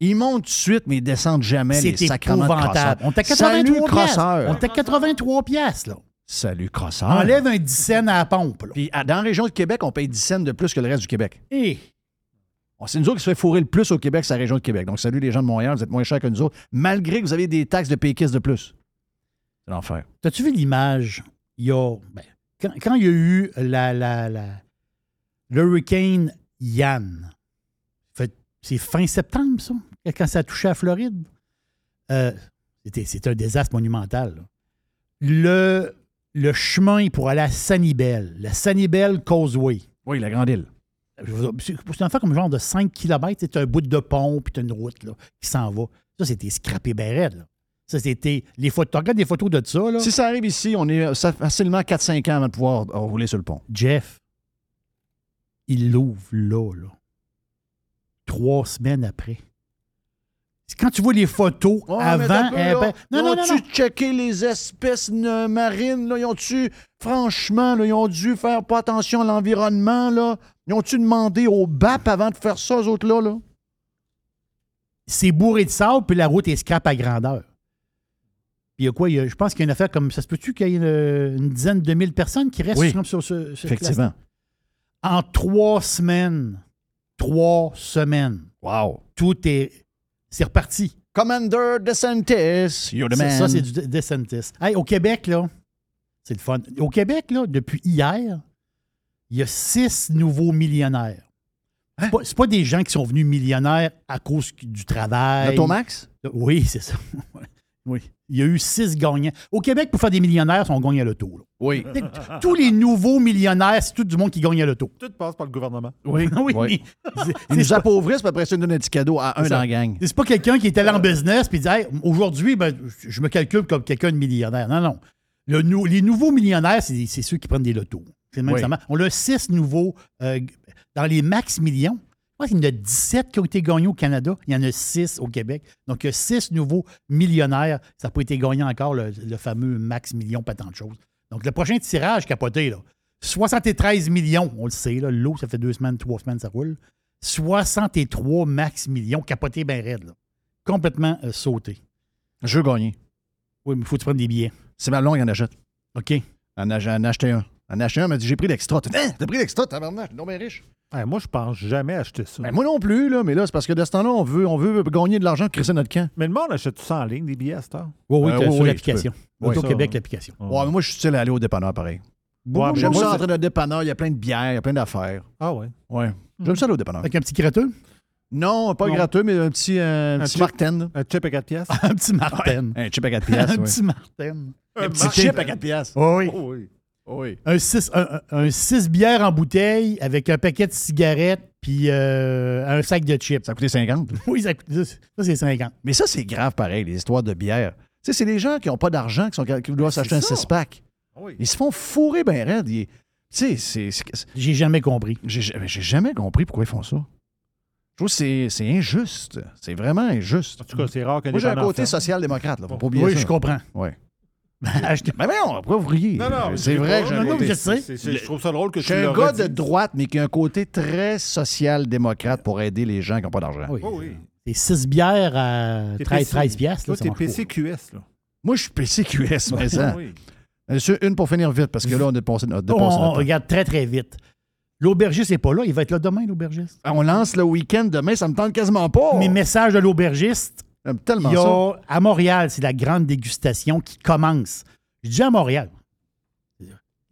Ils montent tout de suite, mais ils descendent jamais les C'est sacrements de. On est à Salut, 83 piastres. On est à 83 piastres, là. Salut, crosseur. Enlève un 10 cents à la pompe, là. Puis à- dans la région de Québec, on paye 10 cents de plus que le reste du Québec. Eh, Bon, c'est nous autres qui se fait fourrer le plus au Québec, c'est la région de Québec. Donc, salut les gens de Montréal, vous êtes moins chers que nous autres, malgré que vous avez des taxes de péquistes de plus. C'est l'enfer. T'as-tu vu l'image? Il y a. ben, quand, quand il y a eu la, la, la, l'hurricane Yann, fait- c'est fin septembre, ça, quand ça a touché à Floride. Euh, c'était, un désastre monumental. là. Le, le chemin pour aller à Sanibel, la Sanibel Causeway. Oui, la Grande Île. C'est un fait comme genre de 5 km, c'est un bout de pont, puis une route là, qui s'en va. Ça, c'était scrappé raide, là. Ça, c'était. Les photos. Regarde des photos de ça, là. Si ça arrive ici, on est facilement 4-5 ans avant de pouvoir rouler sur le pont. Jeff, il l'ouvre là, là. Trois semaines après. Quand tu vois les photos avant. eh ben- non, non, non, non. checké les espèces marines? Là? Ils ont-tu, franchement, là, ils ont dû faire pas attention à l'environnement? Là? Ils ont-tu demandé au BAP avant de faire ça, eux autres-là? Là? C'est bourré de sable, puis la route est scrap à grandeur. Puis il y a quoi? il y a- je pense qu'il y a une affaire comme. Ça se peut-tu qu'il y ait une, une dizaine de mille personnes qui restent Oui. sur, sur ce. Effectivement. En trois semaines. Trois semaines. Wow. Tout est. C'est reparti. Commander DeSantis, you're the Ça, man. ça, c'est du De- DeSantis. Hey, au Québec, là, c'est le fun. Au Québec, là, depuis hier, il y a six nouveaux millionnaires. C'est pas, c'est pas des gens qui sont venus millionnaires à cause du travail. L'Automax? Oui, c'est ça. oui. Il y a eu six gagnants. Au Québec, pour faire des millionnaires, ils sont gagnés à l'auto. Oui. Tous les nouveaux millionnaires, c'est tout du monde qui gagne à l'auto. Tout passe par le gouvernement. Oui, oui. Oui. Ils nous appauvrissent, puis après ça, ils nous donnent un petit cadeau à un dans la gang. C'est pas quelqu'un qui est allé en business puis dit Hey, aujourd'hui, ben, je me calcule comme quelqu'un de millionnaire. Non, non. Le nou- les nouveaux millionnaires, c'est ceux qui prennent des lotos. Oui. On a six nouveaux euh, dans les max millions. Qu'il y en a 17 qui ont été gagnés au Canada. Il y en a 6 au Québec. Donc, il y a 6 nouveaux millionnaires. Ça n'a pas été gagné encore, le, le fameux max million, pas tant de choses. Donc, le prochain tirage capoté, là, 73 millions, on le sait, là, l'eau, ça fait deux semaines, trois semaines, ça roule. 63 max millions, capoté bien raide, là. complètement euh, sauté. Je veux gagner. Oui, mais il faut que tu prennes des billets. C'est ma blonde qui en achète. OK. En en a acheté un. En a acheté un, elle m'a dit j'ai pris l'extra. T'as? T'as pris l'extra, tabarnak, non bien riche. Ouais, moi, je pense jamais acheter ça. Ben, moi non plus, là, mais là, c'est parce que de ce temps-là, on veut, on veut gagner de l'argent, crisser notre camp. Mais le monde achète tout ça en ligne, des billets à cette heure? Oui, oui, Euh, oui, sur oui, l'application. tu peux. Oui, Auto-Québec, l'application. Ouais, mais moi, je suis style à aller au dépanneur, pareil. Ouais, mais J'aime moi, ça c'est- rentrer dans le dépanneur, il y a plein de bières, il y a plein d'affaires. Ah ouais. Ouais. J'aime ça aller au dépanneur. Avec un petit gratteux? Non, pas Non. gratteux, mais un petit, euh, un Un petit chip. Martin. Un chip à 4 piastres? un petit Martin. Un chip à 4 piastres. un ouais. petit Martin. Un petit chip à 4 piastres. Oh oui. Oh oui. Oui. Un 6 un, un six bières en bouteille avec un paquet de cigarettes puis euh, un sac de chips. Ça a coûté 50. Oui, ça, coûte- ça, ça, c'est 50. Mais ça, c'est grave pareil, les histoires de bière. Tu sais, c'est les gens qui n'ont pas d'argent, qui, sont, qui doivent s'acheter un ça. 6-pack. Oui. Ils se font fourrer bien raide. Ils- Tu sais, c'est- c'est- J'ai jamais compris. j'ai j'ai jamais compris pourquoi ils font ça. Je trouve que c'est- c'est injuste. C'est vraiment injuste. En tout cas, c'est rare qu'un Moi, j'ai un côté social-démocrate. Là, faut pas oublier Oui, ça. je comprends. Ouais. Achetez- Mais non, pourquoi vous riez? Non, non, c'est vrai pas- Non, côté... je sais. C'est- c'est- Je trouve ça drôle que Je tu suis un gars de droite, mais qui a un côté très social-démocrate pour aider les gens qui n'ont pas d'argent. Oh oui. C'est 6 bières à T'es 13, PC 13 piastres. Toi, t'es. PCQS, là. Moi, je suis PCQS, mais ça. Oui. Monsieur, une pour finir vite, parce que là, on a a dépassé On, on notre regarde très, très vite. L'aubergiste n'est pas là. Il va être là demain, l'aubergiste. Ah, On lance le week-end demain, ça me tente quasiment pas. Mes messages de l'aubergiste, J'aime tellement ça. à Montréal, c'est la grande dégustation qui commence. Je dis à Montréal.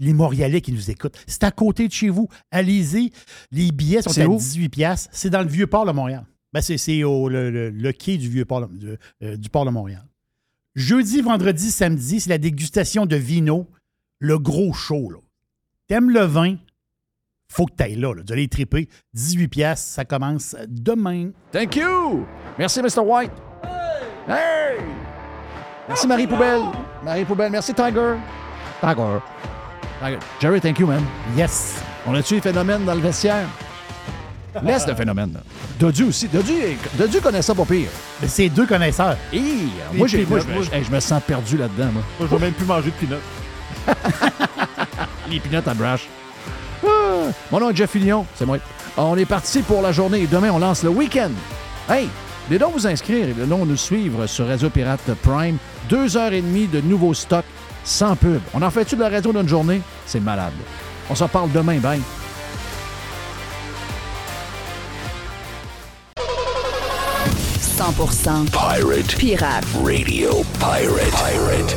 Les Montréalais qui nous écoutent. C'est à côté de chez vous. Allez-y. Les billets sont à où? 18 piastres. C'est dans le Vieux-Port de Montréal. Ben, c'est c'est au le, le- le quai du Vieux-Port de- de- euh, du Port de Montréal. Jeudi, vendredi, samedi, c'est la dégustation de vino. Le gros show. là. T'aimes le vin? Faut que t'ailles là, là. Tu vas aller triper. 18 piastres, ça commence demain. Thank you. Merci, Mr. White. Hey! Merci, Marie Poubelle. Marie Poubelle. Merci, Tiger. Tiger. Tiger. Jerry, thank you, man. Yes. On a-tu les phénomènes dans le vestiaire? Laisse le phénomène. là. Dodu aussi. Dodu, Dodu connaît ça pas pire. Mais C'est deux connaisseurs. Hi! Moi, j'ai- moi, je, peanuts, me- hey, je me sens perdu là-dedans, moi. Moi, je vais même plus manger de peanuts. Les peanuts à brush. Ah! Mon nom est Jeff Fillion, c'est moi. On est parti pour la journée et demain, on lance le week-end. Hey, venez donc vous inscrire et venez donc nous suivre sur Radio Pirate Prime. Deux heures et demie de nouveaux stocks sans pub. On en fait-tu de la radio d'une journée? C'est malade. On s'en parle demain, bye. Pirate. Pirate. Radio Pirate. Pirate.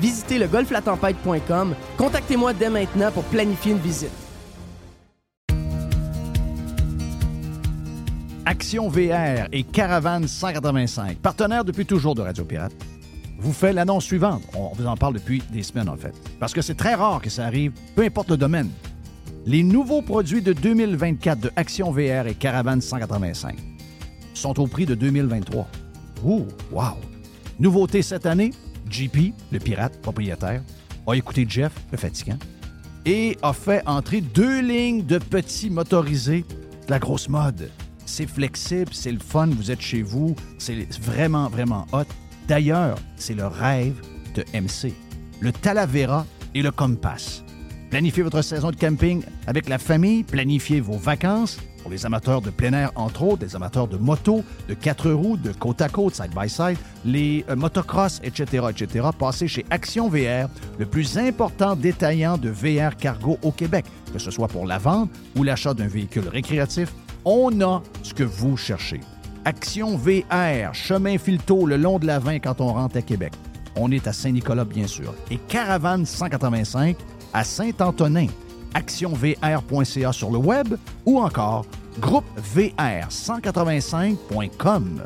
Visitez le golflatempête.com. Contactez-moi dès maintenant pour planifier une visite. Action VR et Caravane 185, partenaires depuis toujours de Radio Pirate, vous fait l'annonce suivante. On vous en parle depuis des semaines, en fait. Parce que c'est très rare que ça arrive, peu importe le domaine. Les nouveaux produits de 2024 de Action VR et Caravane 185 sont au prix de 2023. Ouh, wow! Nouveauté cette année, JP, le pirate propriétaire, a écouté Jeff, le fatigant, et a fait entrer deux lignes de petits motorisés de la grosse mode. C'est flexible, c'est le fun, vous êtes chez vous, c'est vraiment, vraiment hot. D'ailleurs, c'est le rêve de MC. Le Talavera et le Compass. Planifiez votre saison de camping avec la famille, planifiez vos vacances. Pour les amateurs de plein air, entre autres, les amateurs de moto, de quatre roues, de côte à côte, side by side, les euh, motocross, etc., etc., passez chez Action VR, le plus important détaillant de VR cargo au Québec. Que ce soit pour la vente ou l'achat d'un véhicule récréatif, on a ce que vous cherchez. Action VR, chemin Filto le long de la 20 quand on rentre à Québec. On est à Saint-Nicolas, bien sûr. Et Caravane 185 à Saint-Antonin. actionvr.ca sur le web ou encore groupe VR185.com.